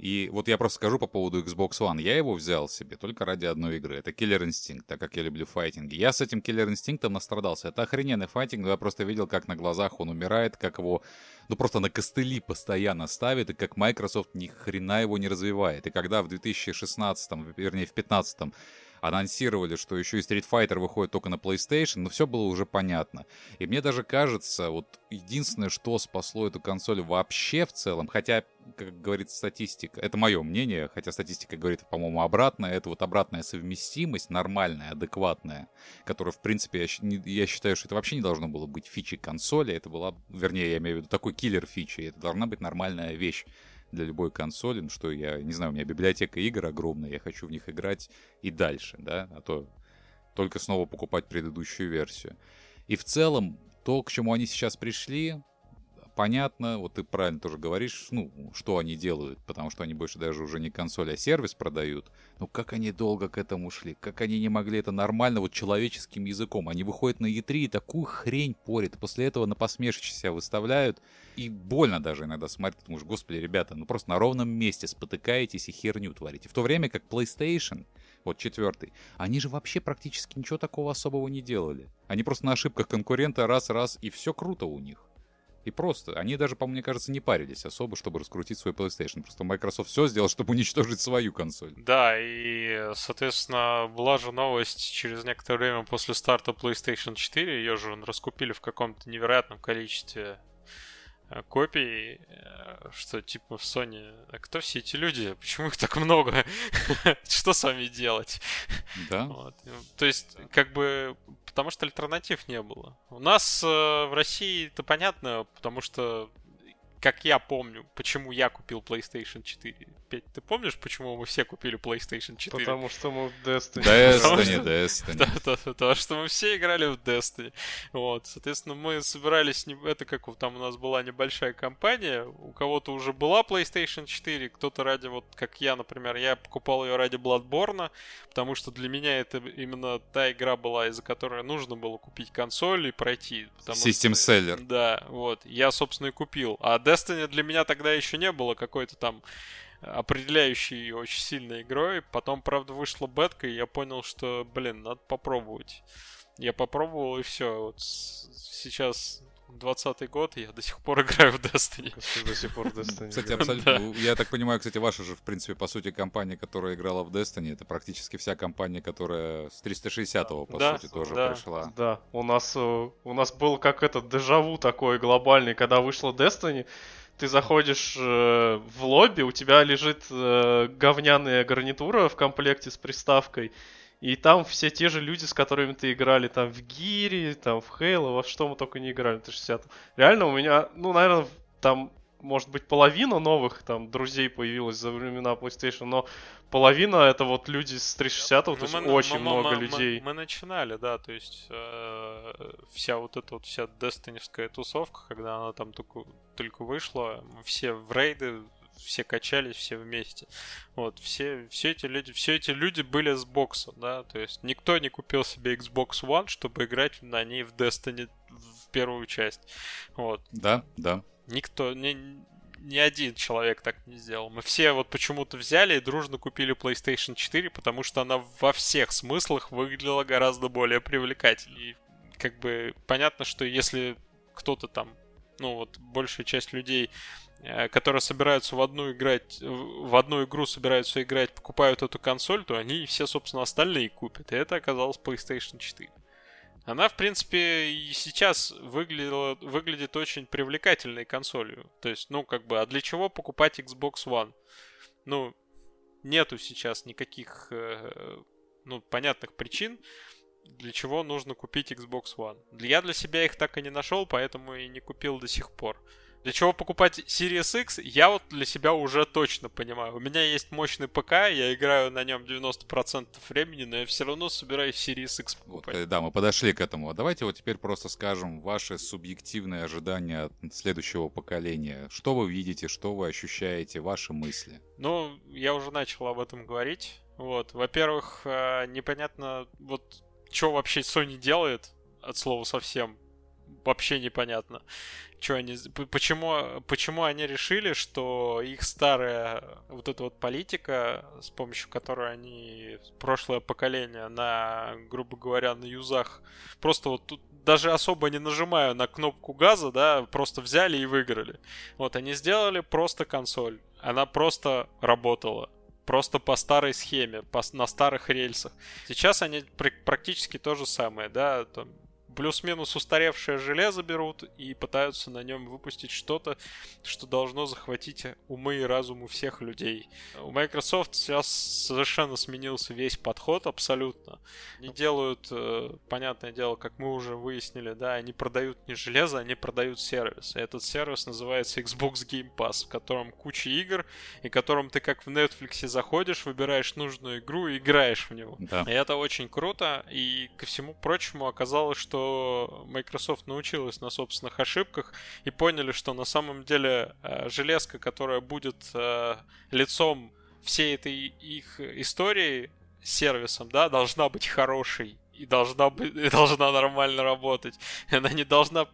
Speaker 1: и вот я просто скажу по поводу Xbox One. Я его взял себе только ради одной игры. Это Killer Instinct, так как я люблю файтинги. Я с этим Killer Instinct настрадался. Это охрененный файтинг, но я просто видел, как на глазах он умирает, как его, ну просто на костыли постоянно ставит, и как Microsoft ни хрена его не развивает. И когда в 2016, вернее в 2015 анонсировали, что еще и Street Fighter выходит только на PlayStation, но все было уже понятно. И мне даже кажется, вот единственное, что спасло эту консоль вообще в целом, хотя, как говорит статистика, это мое мнение, хотя статистика говорит, по-моему, обратное, это вот обратная совместимость, нормальная, адекватная, которая, в принципе, я, я считаю, что это вообще не должно было быть фичей консоли, это была, вернее, я имею в виду такой киллер фичи, это должна быть нормальная вещь для любой консоли, ну что я, не знаю, у меня библиотека игр огромная, я хочу в них играть и дальше, да, а то только снова покупать предыдущую версию. И в целом, то, к чему они сейчас пришли, понятно, вот ты правильно тоже говоришь, ну, что они делают, потому что они больше даже уже не консоль, а сервис продают. Ну, как они долго к этому шли, как они не могли это нормально, вот человеческим языком. Они выходят на E3 и такую хрень порят, после этого на посмешище себя выставляют, и больно даже иногда смотреть, потому что, господи, ребята, ну просто на ровном месте спотыкаетесь и херню творите. В то время как PlayStation, вот четвертый, они же вообще практически ничего такого особого не делали. Они просто на ошибках конкурента раз-раз, и все круто у них. И просто, они даже, по мне кажется, не парились особо, чтобы раскрутить свой PlayStation. Просто Microsoft все сделал, чтобы уничтожить свою консоль.
Speaker 2: Да, и, соответственно, была же новость через некоторое время после старта PlayStation 4. Ее же раскупили в каком-то невероятном количестве копий, э, что типа в Sony, а кто все эти люди? Почему их так много? что с вами делать?
Speaker 1: Да.
Speaker 2: Вот. То есть, как бы, потому что альтернатив не было. У нас э, в России это понятно, потому что как я помню, почему я купил PlayStation 4. Петь, ты помнишь, почему мы все купили PlayStation 4?
Speaker 3: Потому что мы в Destiny.
Speaker 1: Destiny, Destiny.
Speaker 2: Да, да, потому что мы все играли в Destiny. Вот, соответственно, мы собирались, не... это как там у нас была небольшая компания, у кого-то уже была PlayStation 4, кто-то ради, вот как я, например, я покупал ее ради Bloodborne, потому что для меня это именно та игра была, из-за которой нужно было купить консоль и пройти.
Speaker 1: System. Seller.
Speaker 2: Да, вот, я, собственно, и купил. А Destiny для меня тогда еще не было какой-то там определяющей очень сильной игрой. Потом, правда, вышла бетка, и я понял, что, блин, надо попробовать. Я попробовал, и все. Вот сейчас 20 год, я до сих пор играю в Destiny.
Speaker 3: До сих пор в
Speaker 1: Destiny. Кстати, абсолютно. Я так понимаю, кстати, ваша же, в принципе, по сути, компания, которая играла в Destiny, это практически вся компания, которая с 360-го, по сути, тоже пришла.
Speaker 3: Да, у нас, э, у нас был как этот дежаву такой глобальный, когда вышла Destiny, ты заходишь э, в лобби, у тебя лежит э, говняная гарнитура в комплекте с приставкой, и там все те же люди, с которыми ты играли там в Гире, там в Хейло, во что мы только не играли, 360. Реально у меня, ну, наверное, там может быть, половина новых там друзей появилась за времена PlayStation, но половина это вот люди с 360, ну, то есть мы, очень мы, много мы, людей.
Speaker 2: Мы, мы начинали, да, то есть э, вся вот эта вот вся дестиневская тусовка, когда она там только, только вышла, все в рейды все качались, все вместе. Вот, все, все эти люди, все эти люди были с бокса, да, то есть никто не купил себе Xbox One, чтобы играть на ней в Destiny в первую часть. Вот.
Speaker 1: Да, да.
Speaker 2: Никто, ни, ни один человек так не сделал. Мы все вот почему-то взяли и дружно купили PlayStation 4, потому что она во всех смыслах выглядела гораздо более привлекательней. И как бы понятно, что если кто-то там, ну вот большая часть людей которые собираются в одну играть, в одну игру собираются играть, покупают эту консоль, то они все, собственно, остальные купят. И это оказалось PlayStation 4. Она, в принципе, и сейчас выглядела, выглядит очень привлекательной консолью. То есть, ну, как бы, а для чего покупать Xbox One? Ну, нету сейчас никаких, э, ну, понятных причин, для чего нужно купить Xbox One. Я для себя их так и не нашел, поэтому и не купил до сих пор. Для чего покупать Series X, я вот для себя уже точно понимаю. У меня есть мощный ПК, я играю на нем 90% времени, но я все равно собираюсь Series X покупать. Вот,
Speaker 1: э, да, мы подошли к этому. Давайте вот теперь просто скажем ваши субъективные ожидания от следующего поколения. Что вы видите, что вы ощущаете, ваши мысли?
Speaker 2: Ну, я уже начал об этом говорить. Вот, во-первых, э, непонятно, вот, что вообще Sony делает, от слова совсем вообще непонятно что они, почему, почему они решили, что их старая вот эта вот политика, с помощью которой они прошлое поколение на, грубо говоря, на юзах, просто вот тут даже особо не нажимая на кнопку газа, да, просто взяли и выиграли. Вот они сделали просто консоль. Она просто работала просто по старой схеме, по, на старых рельсах. Сейчас они практически то же самое, да, там плюс-минус устаревшее железо берут и пытаются на нем выпустить что-то, что должно захватить умы и разум у всех людей. У Microsoft сейчас совершенно сменился весь подход абсолютно. Они делают, э, понятное дело, как мы уже выяснили, да, они продают не железо, они продают сервис. И этот сервис называется Xbox Game Pass, в котором куча игр, и в котором ты как в Netflix заходишь, выбираешь нужную игру и играешь в него. Да. И это очень круто, и ко всему прочему оказалось, что что Microsoft научилась на собственных ошибках и поняли, что на самом деле э, железка, которая будет э, лицом всей этой их истории сервисом, да, должна быть хорошей и должна быть и должна нормально работать. Она не должна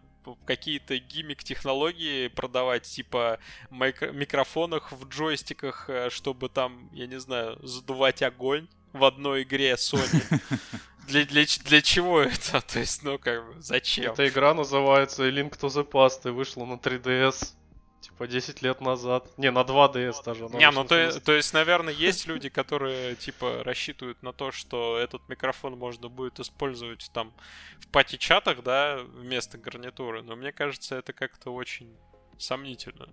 Speaker 2: какие-то гиммик-технологии продавать, типа микро- микрофонах в джойстиках, э, чтобы там, я не знаю, задувать огонь в одной игре Sony. для, для, для чего это? То есть, ну, как бы, зачем?
Speaker 3: Эта игра называется Link to the Past и вышла на 3DS. Типа 10 лет назад. Не, на 2DS даже.
Speaker 2: Не, ну то, то есть, наверное, есть люди, которые, типа, рассчитывают на то, что этот микрофон можно будет использовать там в пати-чатах, да, вместо гарнитуры. Но мне кажется, это как-то очень сомнительно.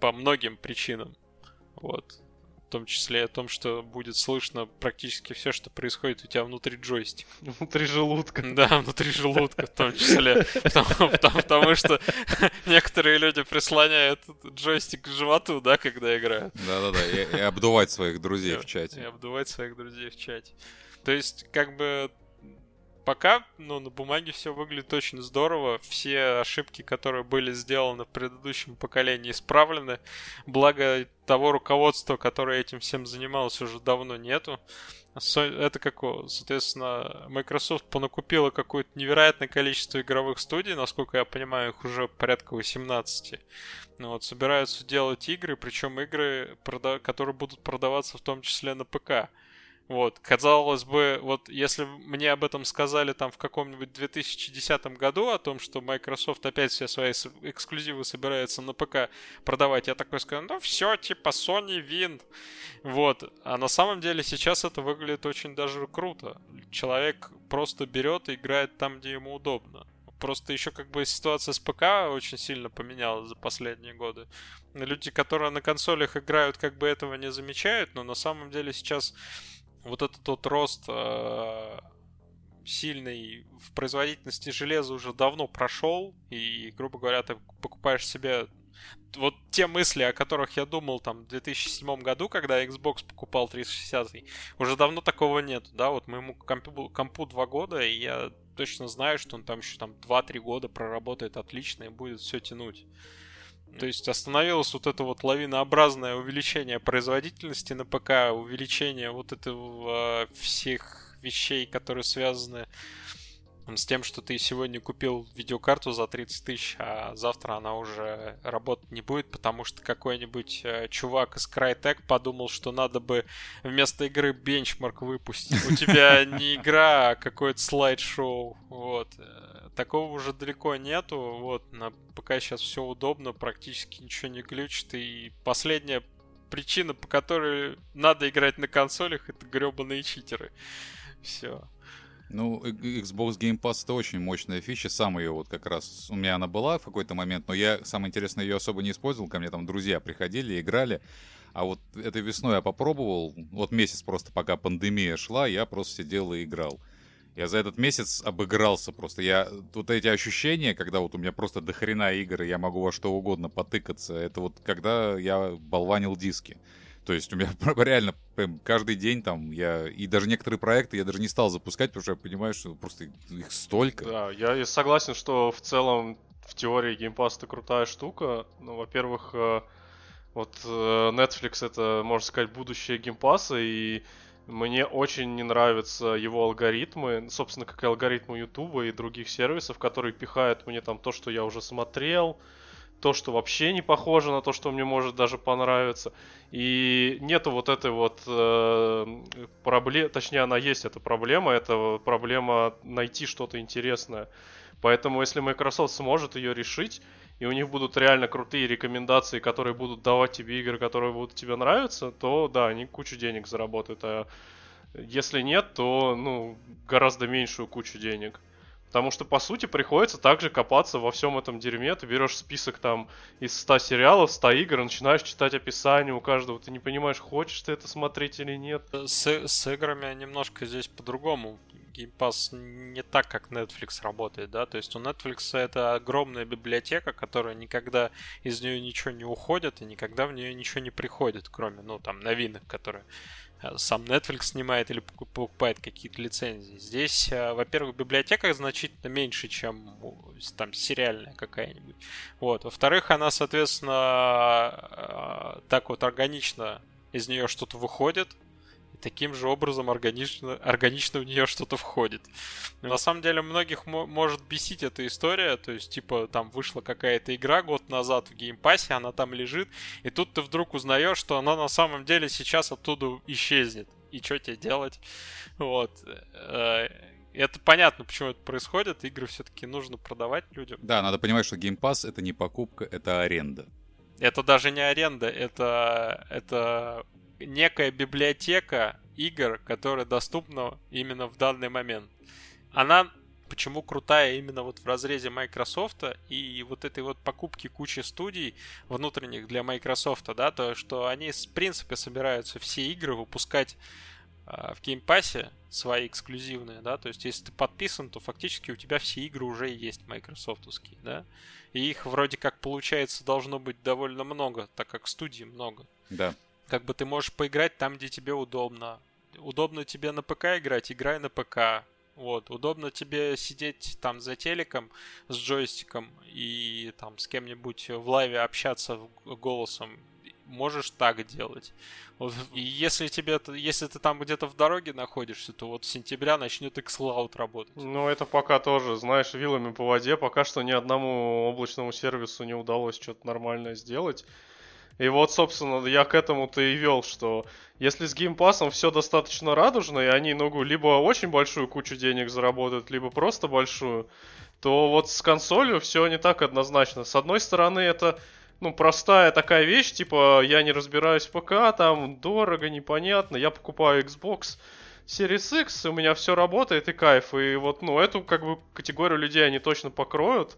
Speaker 2: По многим причинам. Вот в том числе о том, что будет слышно практически все, что происходит у тебя внутри джойстика.
Speaker 3: Внутри желудка.
Speaker 2: Да, внутри желудка в том числе. Потому, потому, потому что некоторые люди прислоняют джойстик к животу, да, когда играют.
Speaker 1: Да-да-да, и, и обдувать своих друзей в чате.
Speaker 2: И обдувать своих друзей в чате. То есть, как бы пока, ну, на бумаге все выглядит очень здорово. Все ошибки, которые были сделаны в предыдущем поколении, исправлены. Благо того руководства, которое этим всем занималось, уже давно нету. Это как, соответственно, Microsoft понакупила какое-то невероятное количество игровых студий, насколько я понимаю, их уже порядка 18. Ну вот, собираются делать игры, причем игры, которые будут продаваться в том числе на ПК. Вот, казалось бы, вот если мне об этом сказали там в каком-нибудь 2010 году, о том, что Microsoft опять все свои эксклюзивы собирается на ПК продавать, я такой скажу, ну все, типа Sony Win. Вот, а на самом деле сейчас это выглядит очень даже круто. Человек просто берет и играет там, где ему удобно. Просто еще как бы ситуация с ПК очень сильно поменялась за последние годы. Люди, которые на консолях играют, как бы этого не замечают, но на самом деле сейчас вот этот тот рост э, сильный в производительности железа уже давно прошел, и, грубо говоря, ты покупаешь себе вот те мысли, о которых я думал там в 2007 году, когда Xbox покупал 360, уже давно такого нет, да, вот моему компу, компу 2 года, и я точно знаю, что он там еще там 2-3 года проработает отлично и будет все тянуть. То есть остановилось вот это вот лавинообразное увеличение производительности на ПК, увеличение вот этого э, всех вещей, которые связаны с тем, что ты сегодня купил видеокарту за 30 тысяч, а завтра она уже работать не будет, потому что какой-нибудь э, чувак из Crytek подумал, что надо бы вместо игры бенчмарк выпустить. У тебя не игра, а какое-то слайд-шоу. Вот. Э, такого уже далеко нету. Вот. На ПК сейчас все удобно, практически ничего не глючит. И последняя причина, по которой надо играть на консолях, это гребаные читеры. Все.
Speaker 1: Ну, Xbox Game Pass это очень мощная фича. Сам ее вот как раз... У меня она была в какой-то момент, но я, самое интересное, ее особо не использовал. Ко мне там друзья приходили, играли. А вот этой весной я попробовал. Вот месяц просто, пока пандемия шла, я просто сидел и играл. Я за этот месяц обыгрался просто. Я вот эти ощущения, когда вот у меня просто дохрена игр, и я могу во что угодно потыкаться, это вот когда я болванил диски. То есть у меня реально каждый день там я... И даже некоторые проекты я даже не стал запускать, потому что я понимаю, что просто их столько.
Speaker 3: Да, я согласен, что в целом в теории Pass это крутая штука. Ну, во-первых, э, вот э, Netflix это, можно сказать, будущее Pass, и мне очень не нравятся его алгоритмы, собственно, как и алгоритмы YouTube и других сервисов, которые пихают мне там то, что я уже смотрел, то, что вообще не похоже на то, что мне может даже понравиться. И нету вот этой вот э, проблемы, точнее она есть, эта проблема, это проблема найти что-то интересное. Поэтому если Microsoft сможет ее решить, и у них будут реально крутые рекомендации, которые будут давать тебе игры, которые будут тебе нравиться, то да, они кучу денег заработают. А если нет, то ну, гораздо меньшую кучу денег. Потому что, по сути, приходится также копаться во всем этом дерьме. Ты берешь список там из 100 сериалов, 100 игр, начинаешь читать описание у каждого. Ты не понимаешь, хочешь ты это смотреть или нет.
Speaker 2: С, с играми немножко здесь по-другому. Game не так, как Netflix работает, да, то есть у Netflix это огромная библиотека, которая никогда из нее ничего не уходит и никогда в нее ничего не приходит, кроме, ну, там, новинок, которые сам Netflix снимает или покупает какие-то лицензии. Здесь, э, во-первых, библиотека значительно меньше, чем там сериальная какая-нибудь. Вот. Во-вторых, она, соответственно, э, так вот органично из нее что-то выходит, таким же образом органично, органично в нее что-то входит. Но на самом деле многих может бесить эта история, то есть типа там вышла какая-то игра год назад в Game Pass е, она там лежит, и тут ты вдруг узнаешь, что она на самом деле сейчас оттуда исчезнет. И что тебе делать? Вот. Э, это понятно, почему это происходит. Игры все-таки нужно продавать людям.
Speaker 1: Да, надо понимать, что Game Pass это не покупка, это аренда.
Speaker 2: Это даже не аренда, это, это некая библиотека игр, которая доступна именно в данный момент. Она почему крутая именно вот в разрезе Microsoft и вот этой вот покупки кучи студий внутренних для Microsoft, да, то что они в принципе собираются все игры выпускать э, в Game Pass е свои эксклюзивные, да, то есть если ты подписан, то фактически у тебя все игры уже есть майкрософтовские, да, и их вроде как получается должно быть довольно много, так как студий много.
Speaker 1: Да
Speaker 2: как бы ты можешь поиграть там, где тебе удобно. Удобно тебе на ПК играть, играй на ПК. Вот, удобно тебе сидеть там за телеком с джойстиком и там с кем-нибудь в лайве общаться голосом. Можешь так делать. Вот, и если тебе, если ты там где-то в дороге находишься, то вот с сентября начнет xCloud работать.
Speaker 3: Ну, это пока тоже, знаешь, вилами по воде. Пока что ни одному облачному сервису не удалось что-то нормальное сделать. И вот, собственно, я к этому-то и вел, что если с геймпасом все достаточно радужно, и они, ну, либо очень большую кучу денег заработают, либо просто большую, то вот с консолью все не так однозначно. С одной стороны, это ну, простая такая вещь, типа, я не разбираюсь в ПК, там дорого, непонятно, я покупаю Xbox Series X, у меня все работает и кайф. И вот, ну, эту, как бы, категорию людей они точно покроют.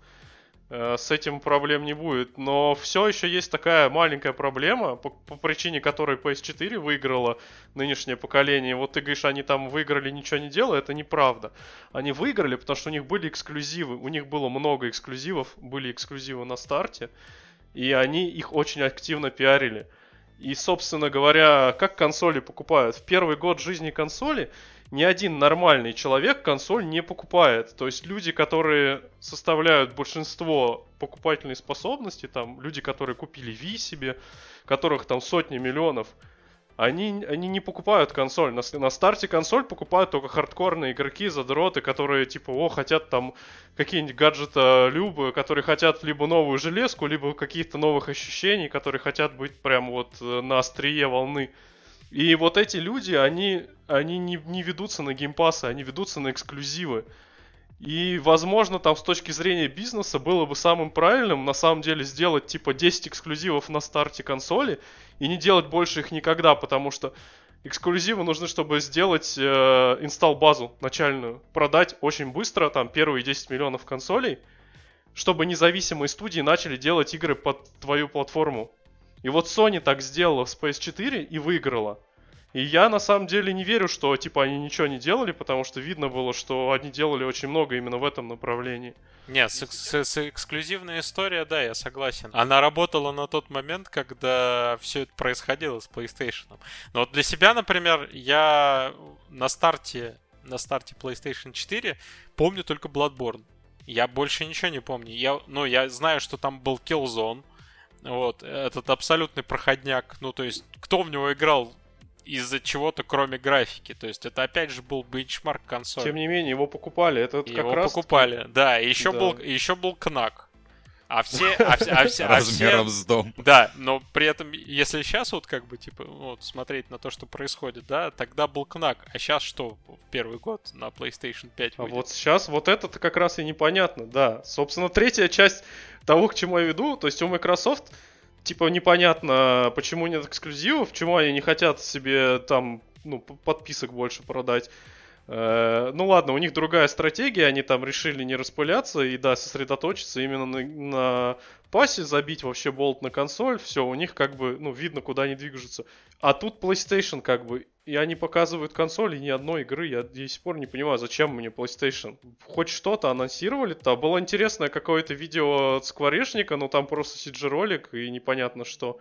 Speaker 3: Э, с этим проблем не будет. Но все еще есть такая маленькая проблема, по, по причине которой PS4 выиграла нынешнее поколение. Вот ты говоришь, они там выиграли, ничего не делая, это неправда. Они выиграли, потому что у них были эксклюзивы, у них было много эксклюзивов, были эксклюзивы на старте. и они их очень активно пиарили. И, собственно говоря, как консоли покупают? В первый год жизни консоли ни один нормальный человек консоль не покупает. То есть люди, которые составляют большинство покупательной способности, там люди, которые купили Wii себе, которых там сотни миллионов, они, они не покупают консоль. На, на старте консоль покупают только хардкорные игроки, задроты, которые типа, о, хотят там какие-нибудь гаджета любые, которые хотят либо новую железку, либо каких-то новых ощущений, которые хотят быть прям вот э, на острие волны. И вот эти люди, они, они не, не ведутся на геймпасы, они ведутся на эксклюзивы. И, возможно, там с точки зрения бизнеса было бы самым правильным на самом деле сделать типа 10 эксклюзивов на старте консоли и не делать больше их никогда, потому что эксклюзивы нужны, чтобы сделать э, инсталл-базу начальную, продать очень быстро, там, первые 10 миллионов консолей, чтобы независимые студии начали делать игры под твою платформу. И вот Sony так сделала в Space 4 и выиграла. И я на самом деле не верю, что типа они ничего не делали, потому что видно было, что они делали очень много именно в этом направлении.
Speaker 2: Нет, с, с, с эксклюзивная история, да, я согласен. Она работала на тот момент, когда все это происходило с PlayStation. Но вот для себя, например, я на старте, на старте PlayStation 4 помню только Bloodborne. Я больше ничего не помню. Я, ну, я знаю, что там был Killzone. Вот, этот абсолютный проходняк. Ну, то есть, кто в него играл, из-за чего-то, кроме графики. То есть это опять же был бенчмарк консоли.
Speaker 3: Тем не менее, его покупали. Это
Speaker 2: как его раз... покупали, да. И еще, да. Был, еще был Кнак. А все... А все, а все
Speaker 1: Размером
Speaker 2: а
Speaker 1: все, с дом.
Speaker 2: Да, но при этом, если сейчас вот как бы, типа, вот смотреть на то, что происходит, да, тогда был Кнак. А сейчас что в первый год на PlayStation 5
Speaker 3: А вот сейчас вот это-то как раз и непонятно, да. Собственно, третья часть того, к чему я веду, то есть у Microsoft типа непонятно, почему нет эксклюзивов, почему они не хотят себе там ну, подписок больше продать. Э, ну ладно, у них другая стратегия, они там решили не распыляться и да, сосредоточиться именно на, на пасе, забить вообще болт на консоль, все, у них как бы, ну, видно, куда они движутся. А тут PlayStation как бы, и они показывают консоли ни одной игры, я до сих пор не понимаю, зачем мне PlayStation. Хоть что-то анонсировали-то, было интересное какое-то видео от скворечника, но там просто CG-ролик и непонятно что.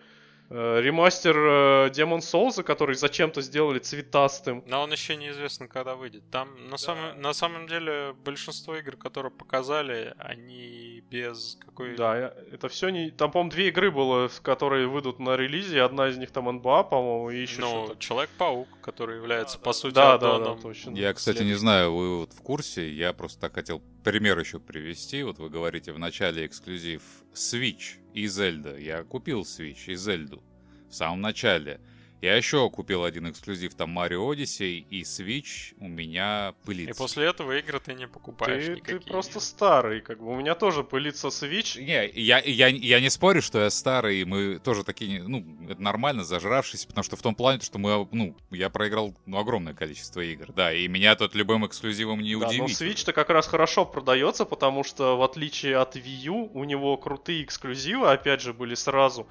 Speaker 3: Э, ремастер э, Demon Souls, который зачем-то сделали цветастым.
Speaker 2: Но он еще неизвестно, когда выйдет. Там на, да. самом, на самом деле большинство игр, которые показали, они без какой...
Speaker 3: Да, это все не... Там, по-моему, две игры было, которые выйдут на релизе. Одна из них там НБА, по-моему, и еще ну.
Speaker 2: Человек-паук, который является, да, по сути,
Speaker 3: да, да, да, точно.
Speaker 1: Я, кстати, не знаю, вы вот в курсе, я просто так хотел пример еще привести. Вот вы говорите в начале эксклюзив Switch и Zelda. Я купил Switch и Zelda в самом начале. Я еще купил один эксклюзив, там Mario Odyssey и Switch у меня пылится.
Speaker 2: И после этого игры ты не покупаешь
Speaker 3: ты,
Speaker 2: никакие.
Speaker 3: Ты просто старый, как бы. У меня тоже пылится Switch.
Speaker 1: Не, я, я, я не спорю, что я старый, мы тоже такие, ну, это нормально, зажравшись, потому что в том плане, что мы, ну, я проиграл ну, огромное количество игр, да, и меня тут любым эксклюзивом не да, удивить.
Speaker 3: но Switch-то как раз хорошо продается, потому что в отличие от Wii U, у него крутые эксклюзивы, опять же, были сразу.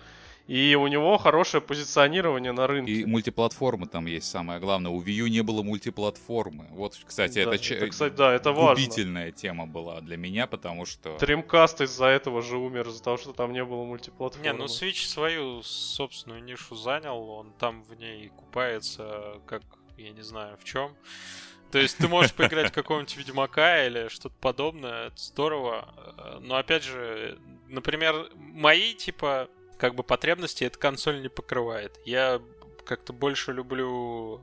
Speaker 3: И у него хорошее позиционирование на рынке.
Speaker 1: И мультиплатформа там есть самое главное. У Wii U не было мультиплатформы. Вот, кстати, да, это, это, кстати, да, это губительная важно. тема была для меня, потому что...
Speaker 3: Dreamcast из-за этого же умер, из-за того, что там не было мультиплатформы.
Speaker 2: Не, ну Switch свою собственную нишу занял, он там в ней купается, как, я не знаю, в чем. То есть ты можешь поиграть в какого-нибудь Ведьмака или что-то подобное, это здорово. Но опять же, например, мои, типа, как бы потребности эта консоль не покрывает. Я как-то больше люблю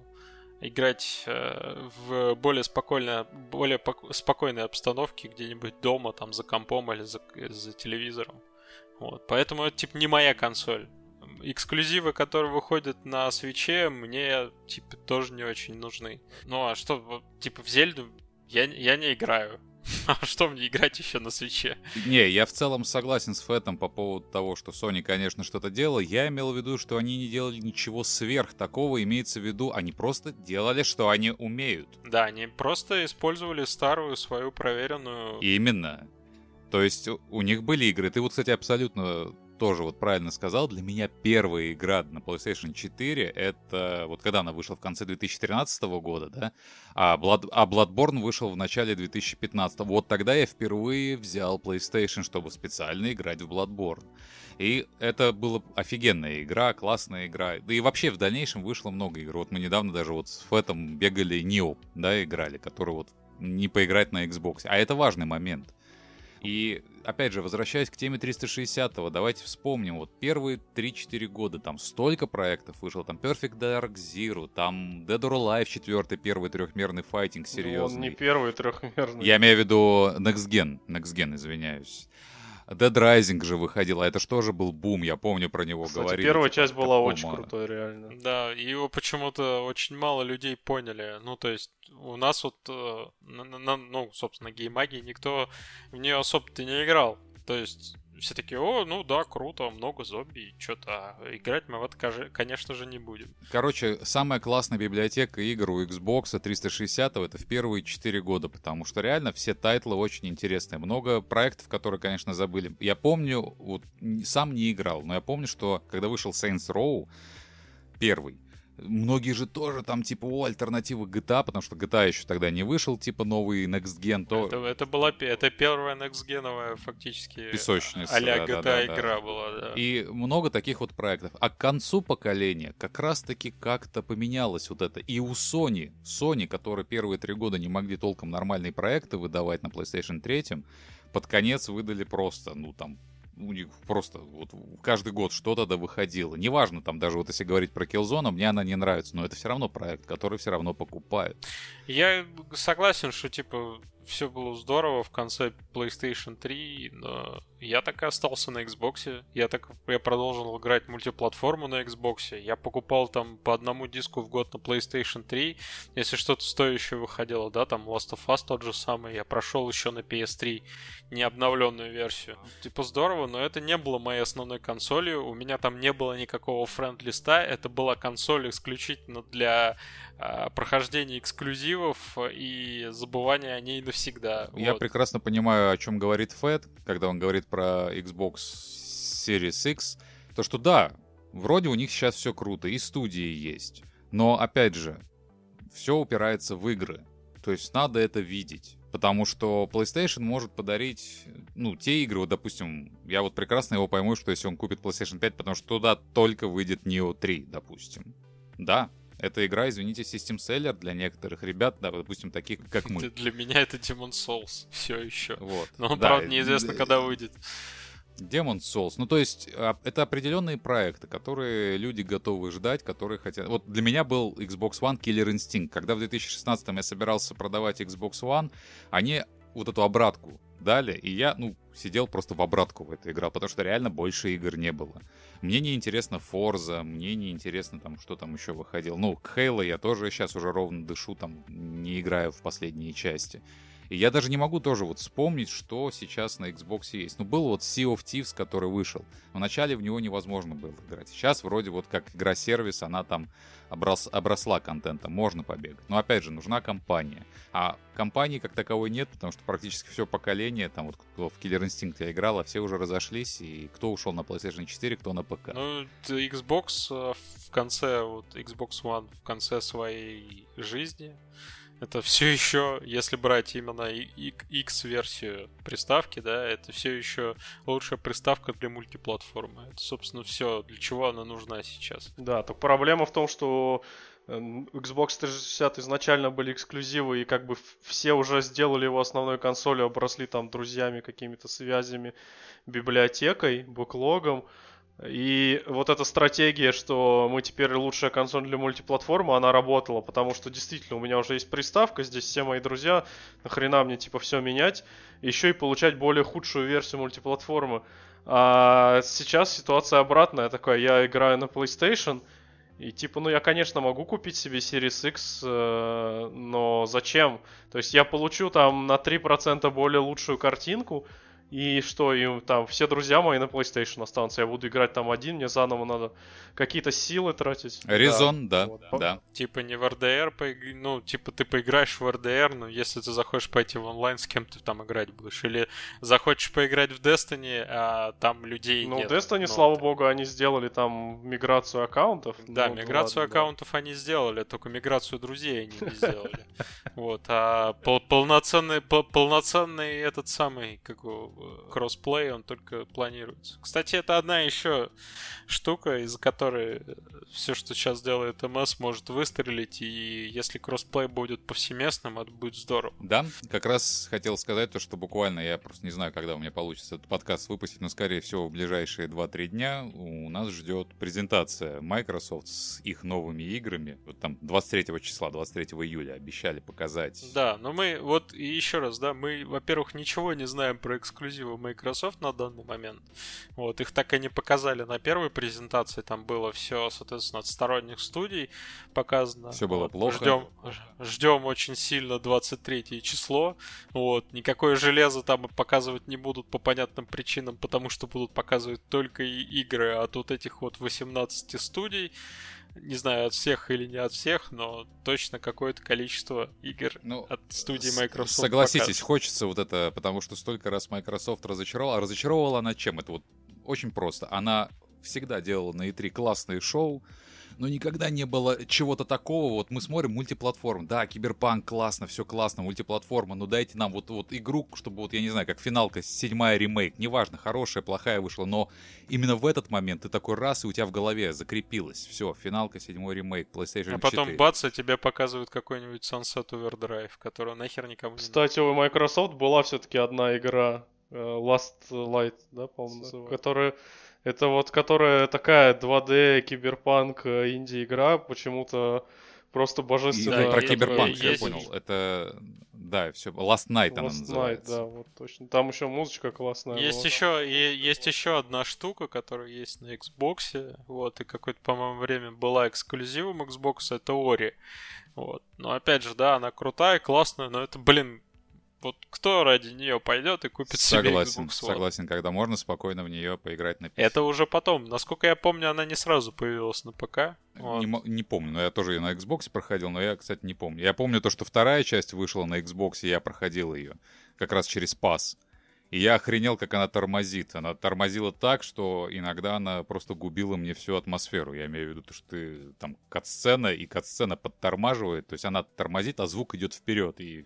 Speaker 2: играть э, в более спокойной, более спокойной обстановке где-нибудь дома, там за компом или за, за телевизором. Вот. Поэтому это типа не моя консоль. Эксклюзивы, которые выходят на свече, мне типа тоже не очень нужны. Ну а что, типа в Зельду я, я не играю. А что мне играть еще на свече?
Speaker 1: Не, я в целом согласен с Фэтом по поводу того, что Sony, конечно, что-то делала. Я имел в виду, что они не делали ничего сверх такого, имеется в виду, они просто делали, что они умеют.
Speaker 2: Да, они просто использовали старую свою проверенную...
Speaker 1: Именно. То есть у них были игры. Ты вот, кстати, абсолютно тоже вот правильно сказал, для меня первая игра на PlayStation 4 это вот когда она вышла в конце 2013 года, да, а, Blood, а Bloodborne вышел в начале 2015. Вот тогда я впервые взял PlayStation, чтобы специально играть в Bloodborne. И это была офигенная игра, классная игра. Да и вообще в дальнейшем вышло много игр. Вот мы недавно даже вот с Фэтом бегали Нио, да, играли, который вот не поиграть на Xbox. А это важный момент. И, опять же, возвращаясь к теме 360-го, давайте вспомним, вот первые 3-4 года там столько проектов вышло, там Perfect Dark Zero, там Dead or Alive 4 первый трехмерный файтинг серьезный.
Speaker 3: Ну, он не первый трехмерный.
Speaker 1: Я имею в виду Next Gen, Next Gen, извиняюсь. Dead Rising же выходил, а это что же был бум, я помню про него
Speaker 3: Кстати,
Speaker 1: говорили.
Speaker 3: первая
Speaker 1: типа,
Speaker 3: часть была
Speaker 1: Capcom.
Speaker 3: очень крутой, реально.
Speaker 2: Да, его почему-то очень мало людей поняли. Ну, то есть, у нас вот, э, на- на- на- ну, собственно, геймагии никто в нее особо-то не играл. То есть, все такие, о, ну да, круто, много зомби, что-то, а играть мы в это, каже- конечно же, не будем.
Speaker 1: Короче, самая классная библиотека игр у Xbox 360 это в первые 4 года, потому что реально все тайтлы очень интересные. Много проектов, которые, конечно, забыли. Я помню, вот сам не играл, но я помню, что когда вышел Saints Row первый, Многие же тоже там, типа, о, альтернатива GTA, потому что GTA еще тогда не вышел, типа, новый Next Gen, то
Speaker 2: Это, это была это первая некстгеновая фактически
Speaker 1: Песочница,
Speaker 2: а-ля
Speaker 1: да, да,
Speaker 2: GTA
Speaker 1: да, да.
Speaker 2: игра была, да.
Speaker 1: И много таких вот проектов. А к концу поколения как раз-таки как-то поменялось вот это. И у Sony, Sony, которые первые три года не могли толком нормальные проекты выдавать на PlayStation 3, под конец выдали просто, ну там, у них просто вот каждый год что-то да выходило. Неважно, там даже вот если говорить про Killzone, мне она не нравится, но это все равно проект, который все равно покупают.
Speaker 2: Я согласен, что типа все было здорово в конце PlayStation 3, но я так и остался на Xbox. Я так я продолжил играть мультиплатформу на Xbox. Я покупал там по одному диску в год на PlayStation 3. Если что-то стоящее выходило, да, там Last of Us тот же самый, я прошел еще на PS3 необновленную версию. Типа здорово, но это не было моей основной консолью. У меня там не было никакого френд-листа. Это была консоль исключительно для а, прохождения эксклюзивов и забывания о ней навсегда.
Speaker 1: Я
Speaker 2: Вот.
Speaker 1: прекрасно понимаю, о чем говорит Фэт, когда он говорит про Xbox Series X. То, что да, вроде у них сейчас все круто, и студии есть. Но, опять же, все упирается в игры. То есть надо это видеть. Потому что PlayStation может подарить, ну, те игры, вот, допустим, я вот прекрасно его пойму, что если он купит PlayStation 5, потому что туда только выйдет Neo 3, допустим. Да, эта игра, извините, систем селлер для некоторых ребят, да, допустим, таких, как мы.
Speaker 2: Для меня это Demon Souls все еще.
Speaker 1: Вот.
Speaker 2: Но он,
Speaker 1: Да,
Speaker 2: правда, неизвестно, когда выйдет.
Speaker 1: Demon Souls. Ну, то есть, а, это определенные проекты, которые люди готовы ждать, которые хотят... Вот для меня был Xbox One Killer Instinct. Когда в 2016 я собирался продавать Xbox One, они вот эту обратку дали, и я, ну, сидел просто в обратку в эту играл, потому что реально больше игр не было. Мне не интересно Forza, мне не интересно там, что там еще выходило. Ну, к Halo я тоже сейчас уже ровно дышу, там, не играю в последние части. И я даже не могу тоже вот вспомнить, что сейчас на Xbox есть. Ну, был вот Sea of Thieves, который вышел. Вначале в него невозможно было играть. Сейчас вроде вот как игра-сервис, она там оброс- обросла контентом, можно побегать. Но опять же, нужна компания. А компании как таковой нет, потому что практически все поколение, там вот кто в Killer Instinct играл, а все уже разошлись, и кто ушел на PlayStation 4, кто на ПК.
Speaker 2: Ну, Xbox э, в конце, вот Xbox One в конце своей жизни, это все еще, если брать именно X-версию приставки, да, это все еще лучшая приставка для мультиплатформы. Это, собственно, все, для чего она нужна сейчас.
Speaker 3: Да, так проблема в том, что эм, Xbox 360 изначально были эксклюзивы, и как бы все уже сделали его основной консолью, обросли там друзьями, какими-то связями, библиотекой, буклогом. И вот эта стратегия, что мы теперь лучшая консоль для мультиплатформы, она работала, потому что действительно у меня уже есть приставка, здесь все мои друзья, нахрена мне типа все менять, еще и получать более худшую версию мультиплатформы. А сейчас ситуация обратная такая, я играю на PlayStation, и типа, ну я, конечно, могу купить себе Series X, э, но зачем? То есть я получу там на 3% более лучшую картинку, и что, и там все друзья мои на PlayStation останутся, я буду играть там один, мне заново надо какие-то силы тратить.
Speaker 1: Резон, да, да, вот. да.
Speaker 2: Типа не в RDR, ну, типа ты поиграешь в RDR, но если ты захочешь пойти в онлайн, с кем ты там играть будешь? Или захочешь поиграть в Destiny, а там людей
Speaker 3: ну,
Speaker 2: нет?
Speaker 3: Ну, Destiny, слава богу, они сделали там миграцию аккаунтов.
Speaker 2: Да, ну, миграцию ладно, аккаунтов да. они сделали, только миграцию друзей они не сделали. Вот, а полноценный, полноценный этот самый, как кроссплей, он только планируется. Кстати, это одна еще штука, из-за которой все, что сейчас делает MS, может выстрелить, и если кроссплей будет повсеместным, это будет здорово.
Speaker 1: Да, как раз хотел сказать то, что буквально, я просто не знаю, когда у меня получится этот подкаст выпустить, но, скорее всего, в ближайшие 2-3 дня у нас ждет презентация Microsoft с их новыми играми. Вот там 23 числа, 23 июля обещали показать.
Speaker 2: Да, но мы, вот еще раз, да, мы, во-первых, ничего не знаем про эксклюзивы Microsoft на данный момент. Вот, их так и не показали на первой презентации, там было все, соответственно, от сторонних студий показано.
Speaker 1: Все было плохо.
Speaker 2: Ждем, ждем очень сильно 23 число. Вот, никакое железо там показывать не будут по понятным причинам, потому что будут показывать только игры от вот этих вот 18 студий не знаю, от всех или не от всех, но точно какое-то количество игр ну, от студии Microsoft.
Speaker 1: Согласитесь, показывает. хочется вот это, потому что столько раз Microsoft разочаровала. А разочаровала она чем? Это вот очень просто. Она всегда делала на E3 классные шоу, но никогда не было чего-то такого. Вот мы смотрим мультиплатформ. Да, киберпанк классно, все классно, мультиплатформа, но дайте нам вот, вот игру, чтобы вот, я не знаю, как финалка, седьмая ремейк, неважно, хорошая, плохая вышла, но именно в этот момент ты такой раз, и у тебя в голове закрепилось. Все, финалка, седьмой ремейк, PlayStation 4. А
Speaker 2: потом бац, и тебе показывают какой-нибудь Sunset Overdrive, которого нахер никому
Speaker 3: не Кстати, у Microsoft была все-таки одна игра, э, Last Light, да, по-моему, которая это вот которая такая 2D киберпанк э, инди-игра, почему-то просто божественно.
Speaker 1: Да, про киберпанк, я понял. Это да, все. Last Night Last она называется.
Speaker 3: Night, да, вот точно. Там еще музычка классная.
Speaker 2: Есть была. еще, и, есть еще одна штука, которая есть на Xbox. Вот, и какое-то, по-моему, время была эксклюзивом Xbox, это Ori. Вот. Но опять же, да, она крутая, классная, но это, блин, вот кто ради нее пойдет и купит
Speaker 1: согласен,
Speaker 2: себе Xbox
Speaker 1: One? Согласен, когда можно спокойно в нее поиграть на PC.
Speaker 2: Это уже потом. Насколько я помню, она не сразу появилась на ПК.
Speaker 1: Вот. Не, не помню, но я тоже ее на Xbox проходил, но я, кстати, не помню. Я помню то, что вторая часть вышла на Xbox, и я проходил ее как раз через пас. И я охренел, как она тормозит. Она тормозила так, что иногда она просто губила мне всю атмосферу. Я имею в виду, то, что ты там катсцена, и катсцена подтормаживает. То есть она тормозит, а звук идет вперед. И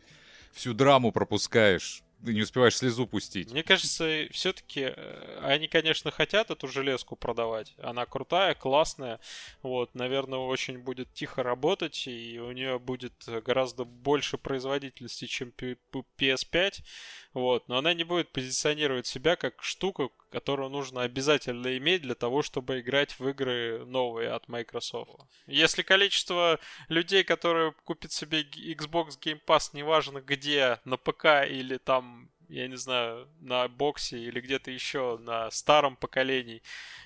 Speaker 1: всю драму пропускаешь. Ты не успеваешь слезу пустить.
Speaker 2: Мне кажется, все-таки э, они, конечно, хотят эту железку продавать. Она крутая, классная. Вот, наверное, очень будет тихо работать, и у нее будет гораздо больше производительности, чем PS5. Вот, но она не будет позиционировать себя как штука, которую нужно обязательно иметь для того, чтобы играть в игры новые от Microsoft. Если количество людей, которые купят себе Xbox Game Pass, неважно где, на ПК или там я не знаю, на боксе или где-то еще на старом поколении,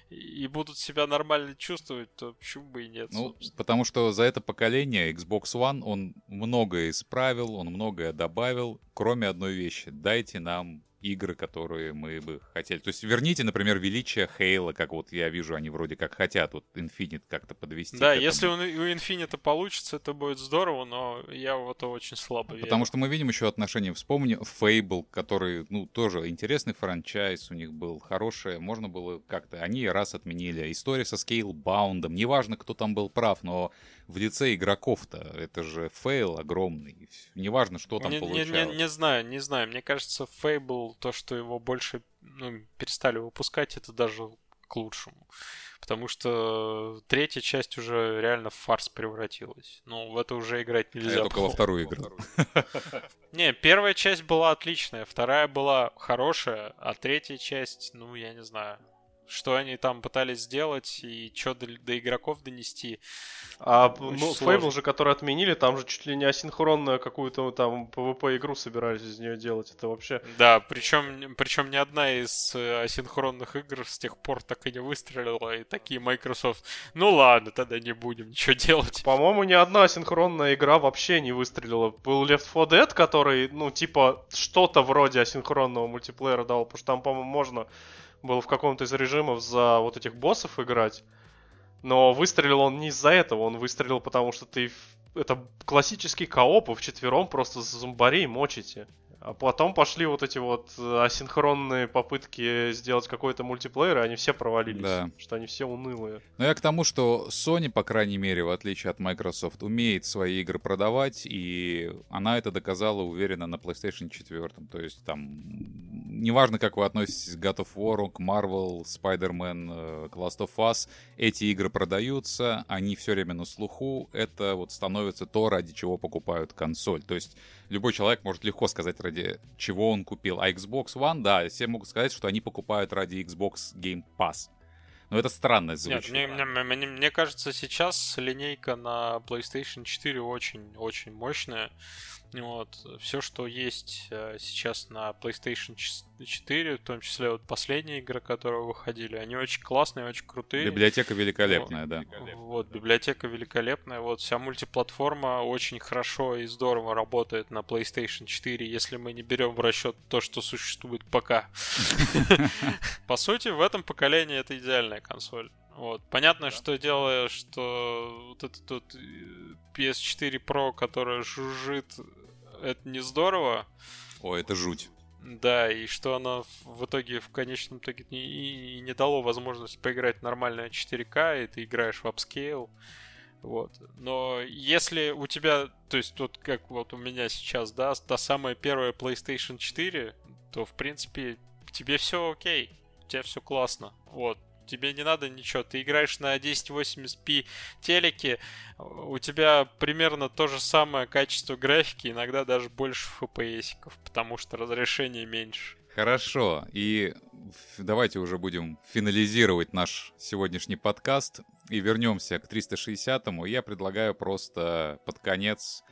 Speaker 2: и будут себя нормально чувствовать, то почему бы и нет?
Speaker 1: Ну, собственно. потому что за это поколение Xbox One он многое исправил, он многое добавил, кроме одной вещи. Дайте нам игры, которые мы бы хотели. То есть верните, например, величие Хейла, как вот я вижу, они вроде как хотят вот Infinite как-то подвести.
Speaker 2: Да, если у, у Infinite получится, это будет здорово, но я в это очень слабо
Speaker 1: верю. Потому что мы видим еще отношения. Вспомни Fable, который, ну, тоже интересный франчайз у них был, хорошее, можно было как-то... Они раз отменили. История со Scalebound, неважно, кто там был прав, но в лице игроков-то это же фейл огромный. Неважно, что там
Speaker 2: не,
Speaker 1: получалось.
Speaker 2: Не, не, не знаю, не знаю. Мне кажется, Fable, то, что его больше ну, перестали выпускать, это даже к лучшему. Потому что третья часть уже реально в фарс превратилась. Ну, в это уже играть нельзя. А
Speaker 1: я только во вторую играл.
Speaker 2: Не, первая часть была отличная, вторая была хорошая, а третья часть, ну, я не знаю. Что они там пытались сделать и что до, до игроков донести.
Speaker 3: А ну, Fable же, который отменили, там же чуть ли не асинхронную какую-то там PvP игру собирались из нее делать. Это вообще.
Speaker 2: Да, причем, причем ни одна из э, асинхронных игр с тех пор так и не выстрелила. И такие Microsoft. Ну ладно, тогда не будем ничего делать.
Speaker 3: По-моему, ни одна асинхронная игра вообще не выстрелила. Был Left 4 Dead, который, ну, типа, что-то вроде асинхронного мультиплеера дал, потому что там, по-моему, можно было в каком-то из режимов за вот этих боссов играть. Но выстрелил он не из-за этого, он выстрелил потому, что ты... Это классический кооп, вы вчетвером просто зомбарей мочите. А потом пошли вот эти вот э, асинхронные попытки сделать какой-то мультиплеер, и они все провалились. Да. Что они все унылые.
Speaker 1: Но я к тому, что Sony, по крайней мере, в отличие от Microsoft, умеет свои игры продавать, и она это доказала уверенно на PlayStation 4. То есть там, неважно, как вы относитесь к God of War, к Marvel, Spider-Man, э, к Last of Us, эти игры продаются, они все время на слуху, это вот становится то, ради чего покупают консоль. То есть любой человек может легко сказать, ради чего он купил. А Xbox One, да, все могут сказать, что они покупают ради Xbox Game Pass. Но это странно звучит.
Speaker 2: Нет, мне, мне, мне, мне кажется, сейчас линейка на PlayStation 4 очень-очень мощная. Вот. Все, что есть э, сейчас на PlayStation 4, в том числе вот последние игры, которые выходили, они очень классные, очень крутые.
Speaker 1: Библиотека великолепная,
Speaker 2: вот,
Speaker 1: да.
Speaker 2: Вот, библиотека великолепная. Вот, вся мультиплатформа очень хорошо и здорово работает на PlayStation 4, если мы не берем в расчет то, что существует пока. По сути, в этом поколении это идеальная консоль. Вот. Понятно, да. что дело, что вот этот вот э, PS4 Pro, который жужжит это не здорово.
Speaker 1: О, это жуть.
Speaker 2: Да, и что оно в итоге, в конечном итоге и, и не дало возможность поиграть нормально 4К, и ты играешь в upscale. Вот. Но если у тебя, то есть вот как вот у меня сейчас, да, та самая первая PlayStation 4, то в принципе тебе все окей, у тебя все классно. Вот тебе не надо ничего. Ты играешь на 1080p телеке, у тебя примерно то же самое качество графики, иногда даже больше FPS, потому что разрешение меньше.
Speaker 1: Хорошо, и давайте уже будем финализировать наш сегодняшний подкаст и вернемся к 360-му. Я предлагаю просто под конец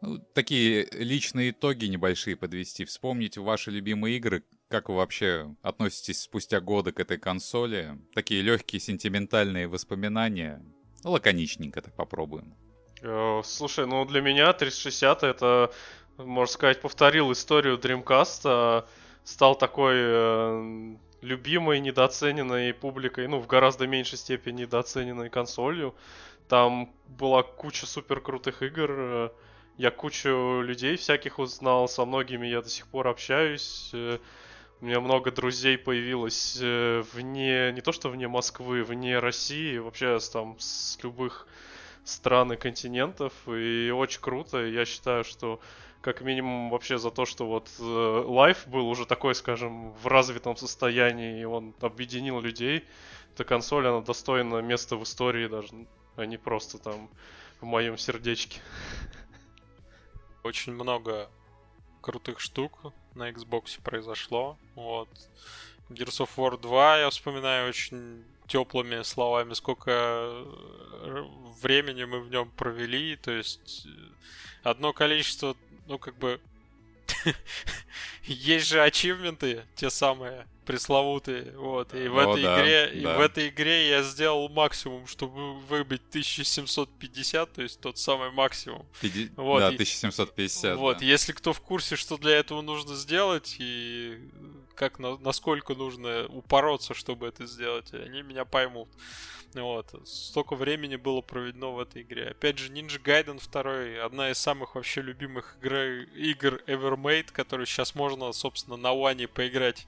Speaker 1: ну, такие личные итоги небольшие подвести, вспомнить ваши любимые игры, как вы вообще относитесь спустя годы к этой консоли? Такие легкие сентиментальные воспоминания. Лаконичненько так попробуем.
Speaker 3: Э, слушай, ну для меня 360 это, можно сказать, повторил историю Dreamcast, стал такой э, любимой, недооцененной публикой, ну, в гораздо меньшей степени недооцененной консолью. Там была куча супер крутых игр. Э, я кучу людей всяких узнал, со многими я до сих пор общаюсь. У меня много друзей появилось э, вне, не то что вне Москвы, вне России, вообще там с любых стран и континентов, и очень круто. Я считаю, что как минимум вообще за то, что вот лайф э, был уже такой, скажем, в развитом состоянии, и он объединил людей, эта консоль, она достойна места в истории даже, а не просто там в моем сердечке.
Speaker 2: Очень много крутых штук на Xbox произошло. Вот. Gears of War 2 я вспоминаю очень теплыми словами, сколько э, времени мы в нем провели. То есть э, одно количество, ну как бы есть же ачивменты, те самые пресловутые, вот, и в О, этой да, игре, да. и в этой игре я сделал максимум, чтобы выбить 1750, то есть тот самый максимум.
Speaker 1: Пяти... Вот, да, 1750.
Speaker 2: Вот,
Speaker 1: да.
Speaker 2: если кто в курсе, что для этого нужно сделать и как на, насколько нужно упороться, чтобы это сделать, они меня поймут. Вот. Столько времени было проведено в этой игре. Опять же, Ninja Gaiden 2, одна из самых вообще любимых игр, игр ever made, которую сейчас можно, собственно, на One поиграть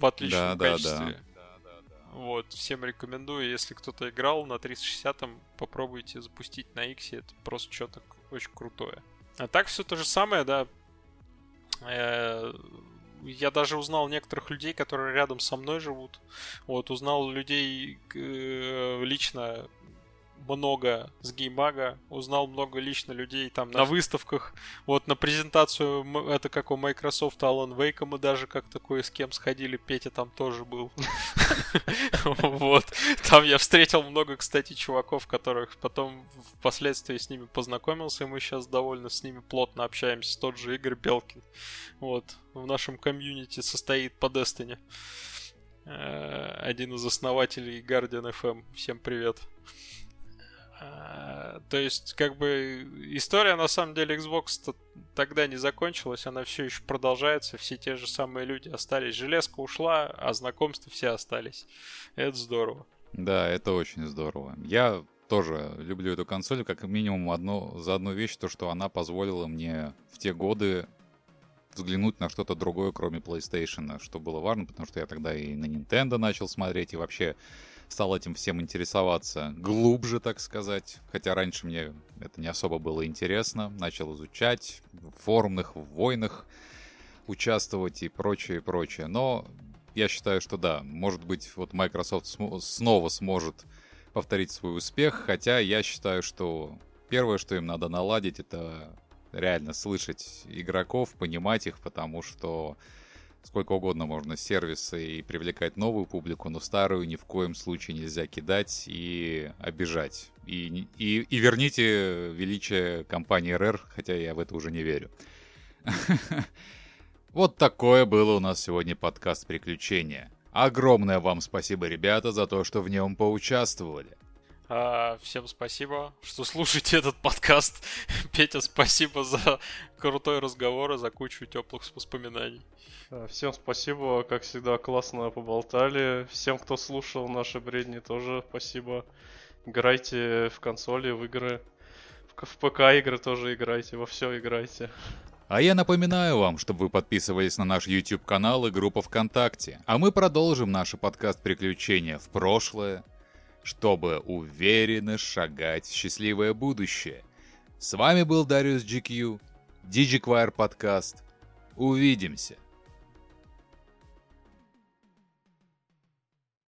Speaker 2: в отличном да, качестве. Да, да. Вот, всем рекомендую, если кто-то играл на 360-м, попробуйте запустить на X, это просто что-то очень крутое. А так все то же самое, да. Э, я даже узнал некоторых людей, которые рядом со мной живут. Вот, узнал людей э, лично много с геймага, узнал много лично людей там на выставках. Вот на презентацию, это как у Microsoft Alan Wake мы даже как такое с кем сходили, Петя там тоже был. Вот. Там я встретил много, кстати, чуваков, которых потом впоследствии с ними познакомился, и мы сейчас довольно с ними плотно общаемся. Тот же Игорь Белкин. Вот. В нашем комьюнити состоит по Destiny. Э, один из основателей Guardian FM. Всем привет. Э, то есть, как бы, история, на самом деле, Xbox тогда не закончилась, она все еще продолжается, все те же самые люди остались. Железка ушла, а знакомства все остались. Это здорово.
Speaker 1: Да, это очень здорово. Я тоже люблю эту консоль, как минимум одно, за одну вещь, то, что она позволила мне в те годы взглянуть на что-то другое, кроме PlayStation, что было важно, потому что я тогда и на Nintendo начал смотреть, и вообще стал этим всем интересоваться глубже, так сказать. Хотя раньше мне это не особо было интересно. Начал изучать в форумных войнах, участвовать и прочее, прочее. Но я считаю, что да, может быть, вот Microsoft см- снова сможет повторить свой успех, хотя я считаю, что первое, что им надо наладить, это реально слышать игроков, понимать их, потому что сколько угодно можно сервисы и привлекать новую публику, но старую ни в коем случае нельзя кидать и обижать. И, и, и верните величие компании RR, хотя я в это уже не верю. Вот такое было у нас сегодня подкаст «Приключения». Огромное вам спасибо, ребята, за то, что в нем поучаствовали.
Speaker 2: А, всем спасибо, что слушаете этот подкаст. Петя, спасибо за крутой разговор и за кучу теплых воспоминаний.
Speaker 3: Всем спасибо, как всегда, классно поболтали. Всем, кто слушал наши бредни, тоже спасибо. Играйте в консоли, в игры. В ПК игры тоже играйте, во все играйте.
Speaker 1: А я напоминаю вам, чтобы вы подписывались на наш YouTube канал и группу ВКонтакте. А мы продолжим наш подкаст «Приключения в прошлое», чтобы уверенно шагать в счастливое будущее. С вами был Дариус GQ, DigiQuire подкаст. Увидимся!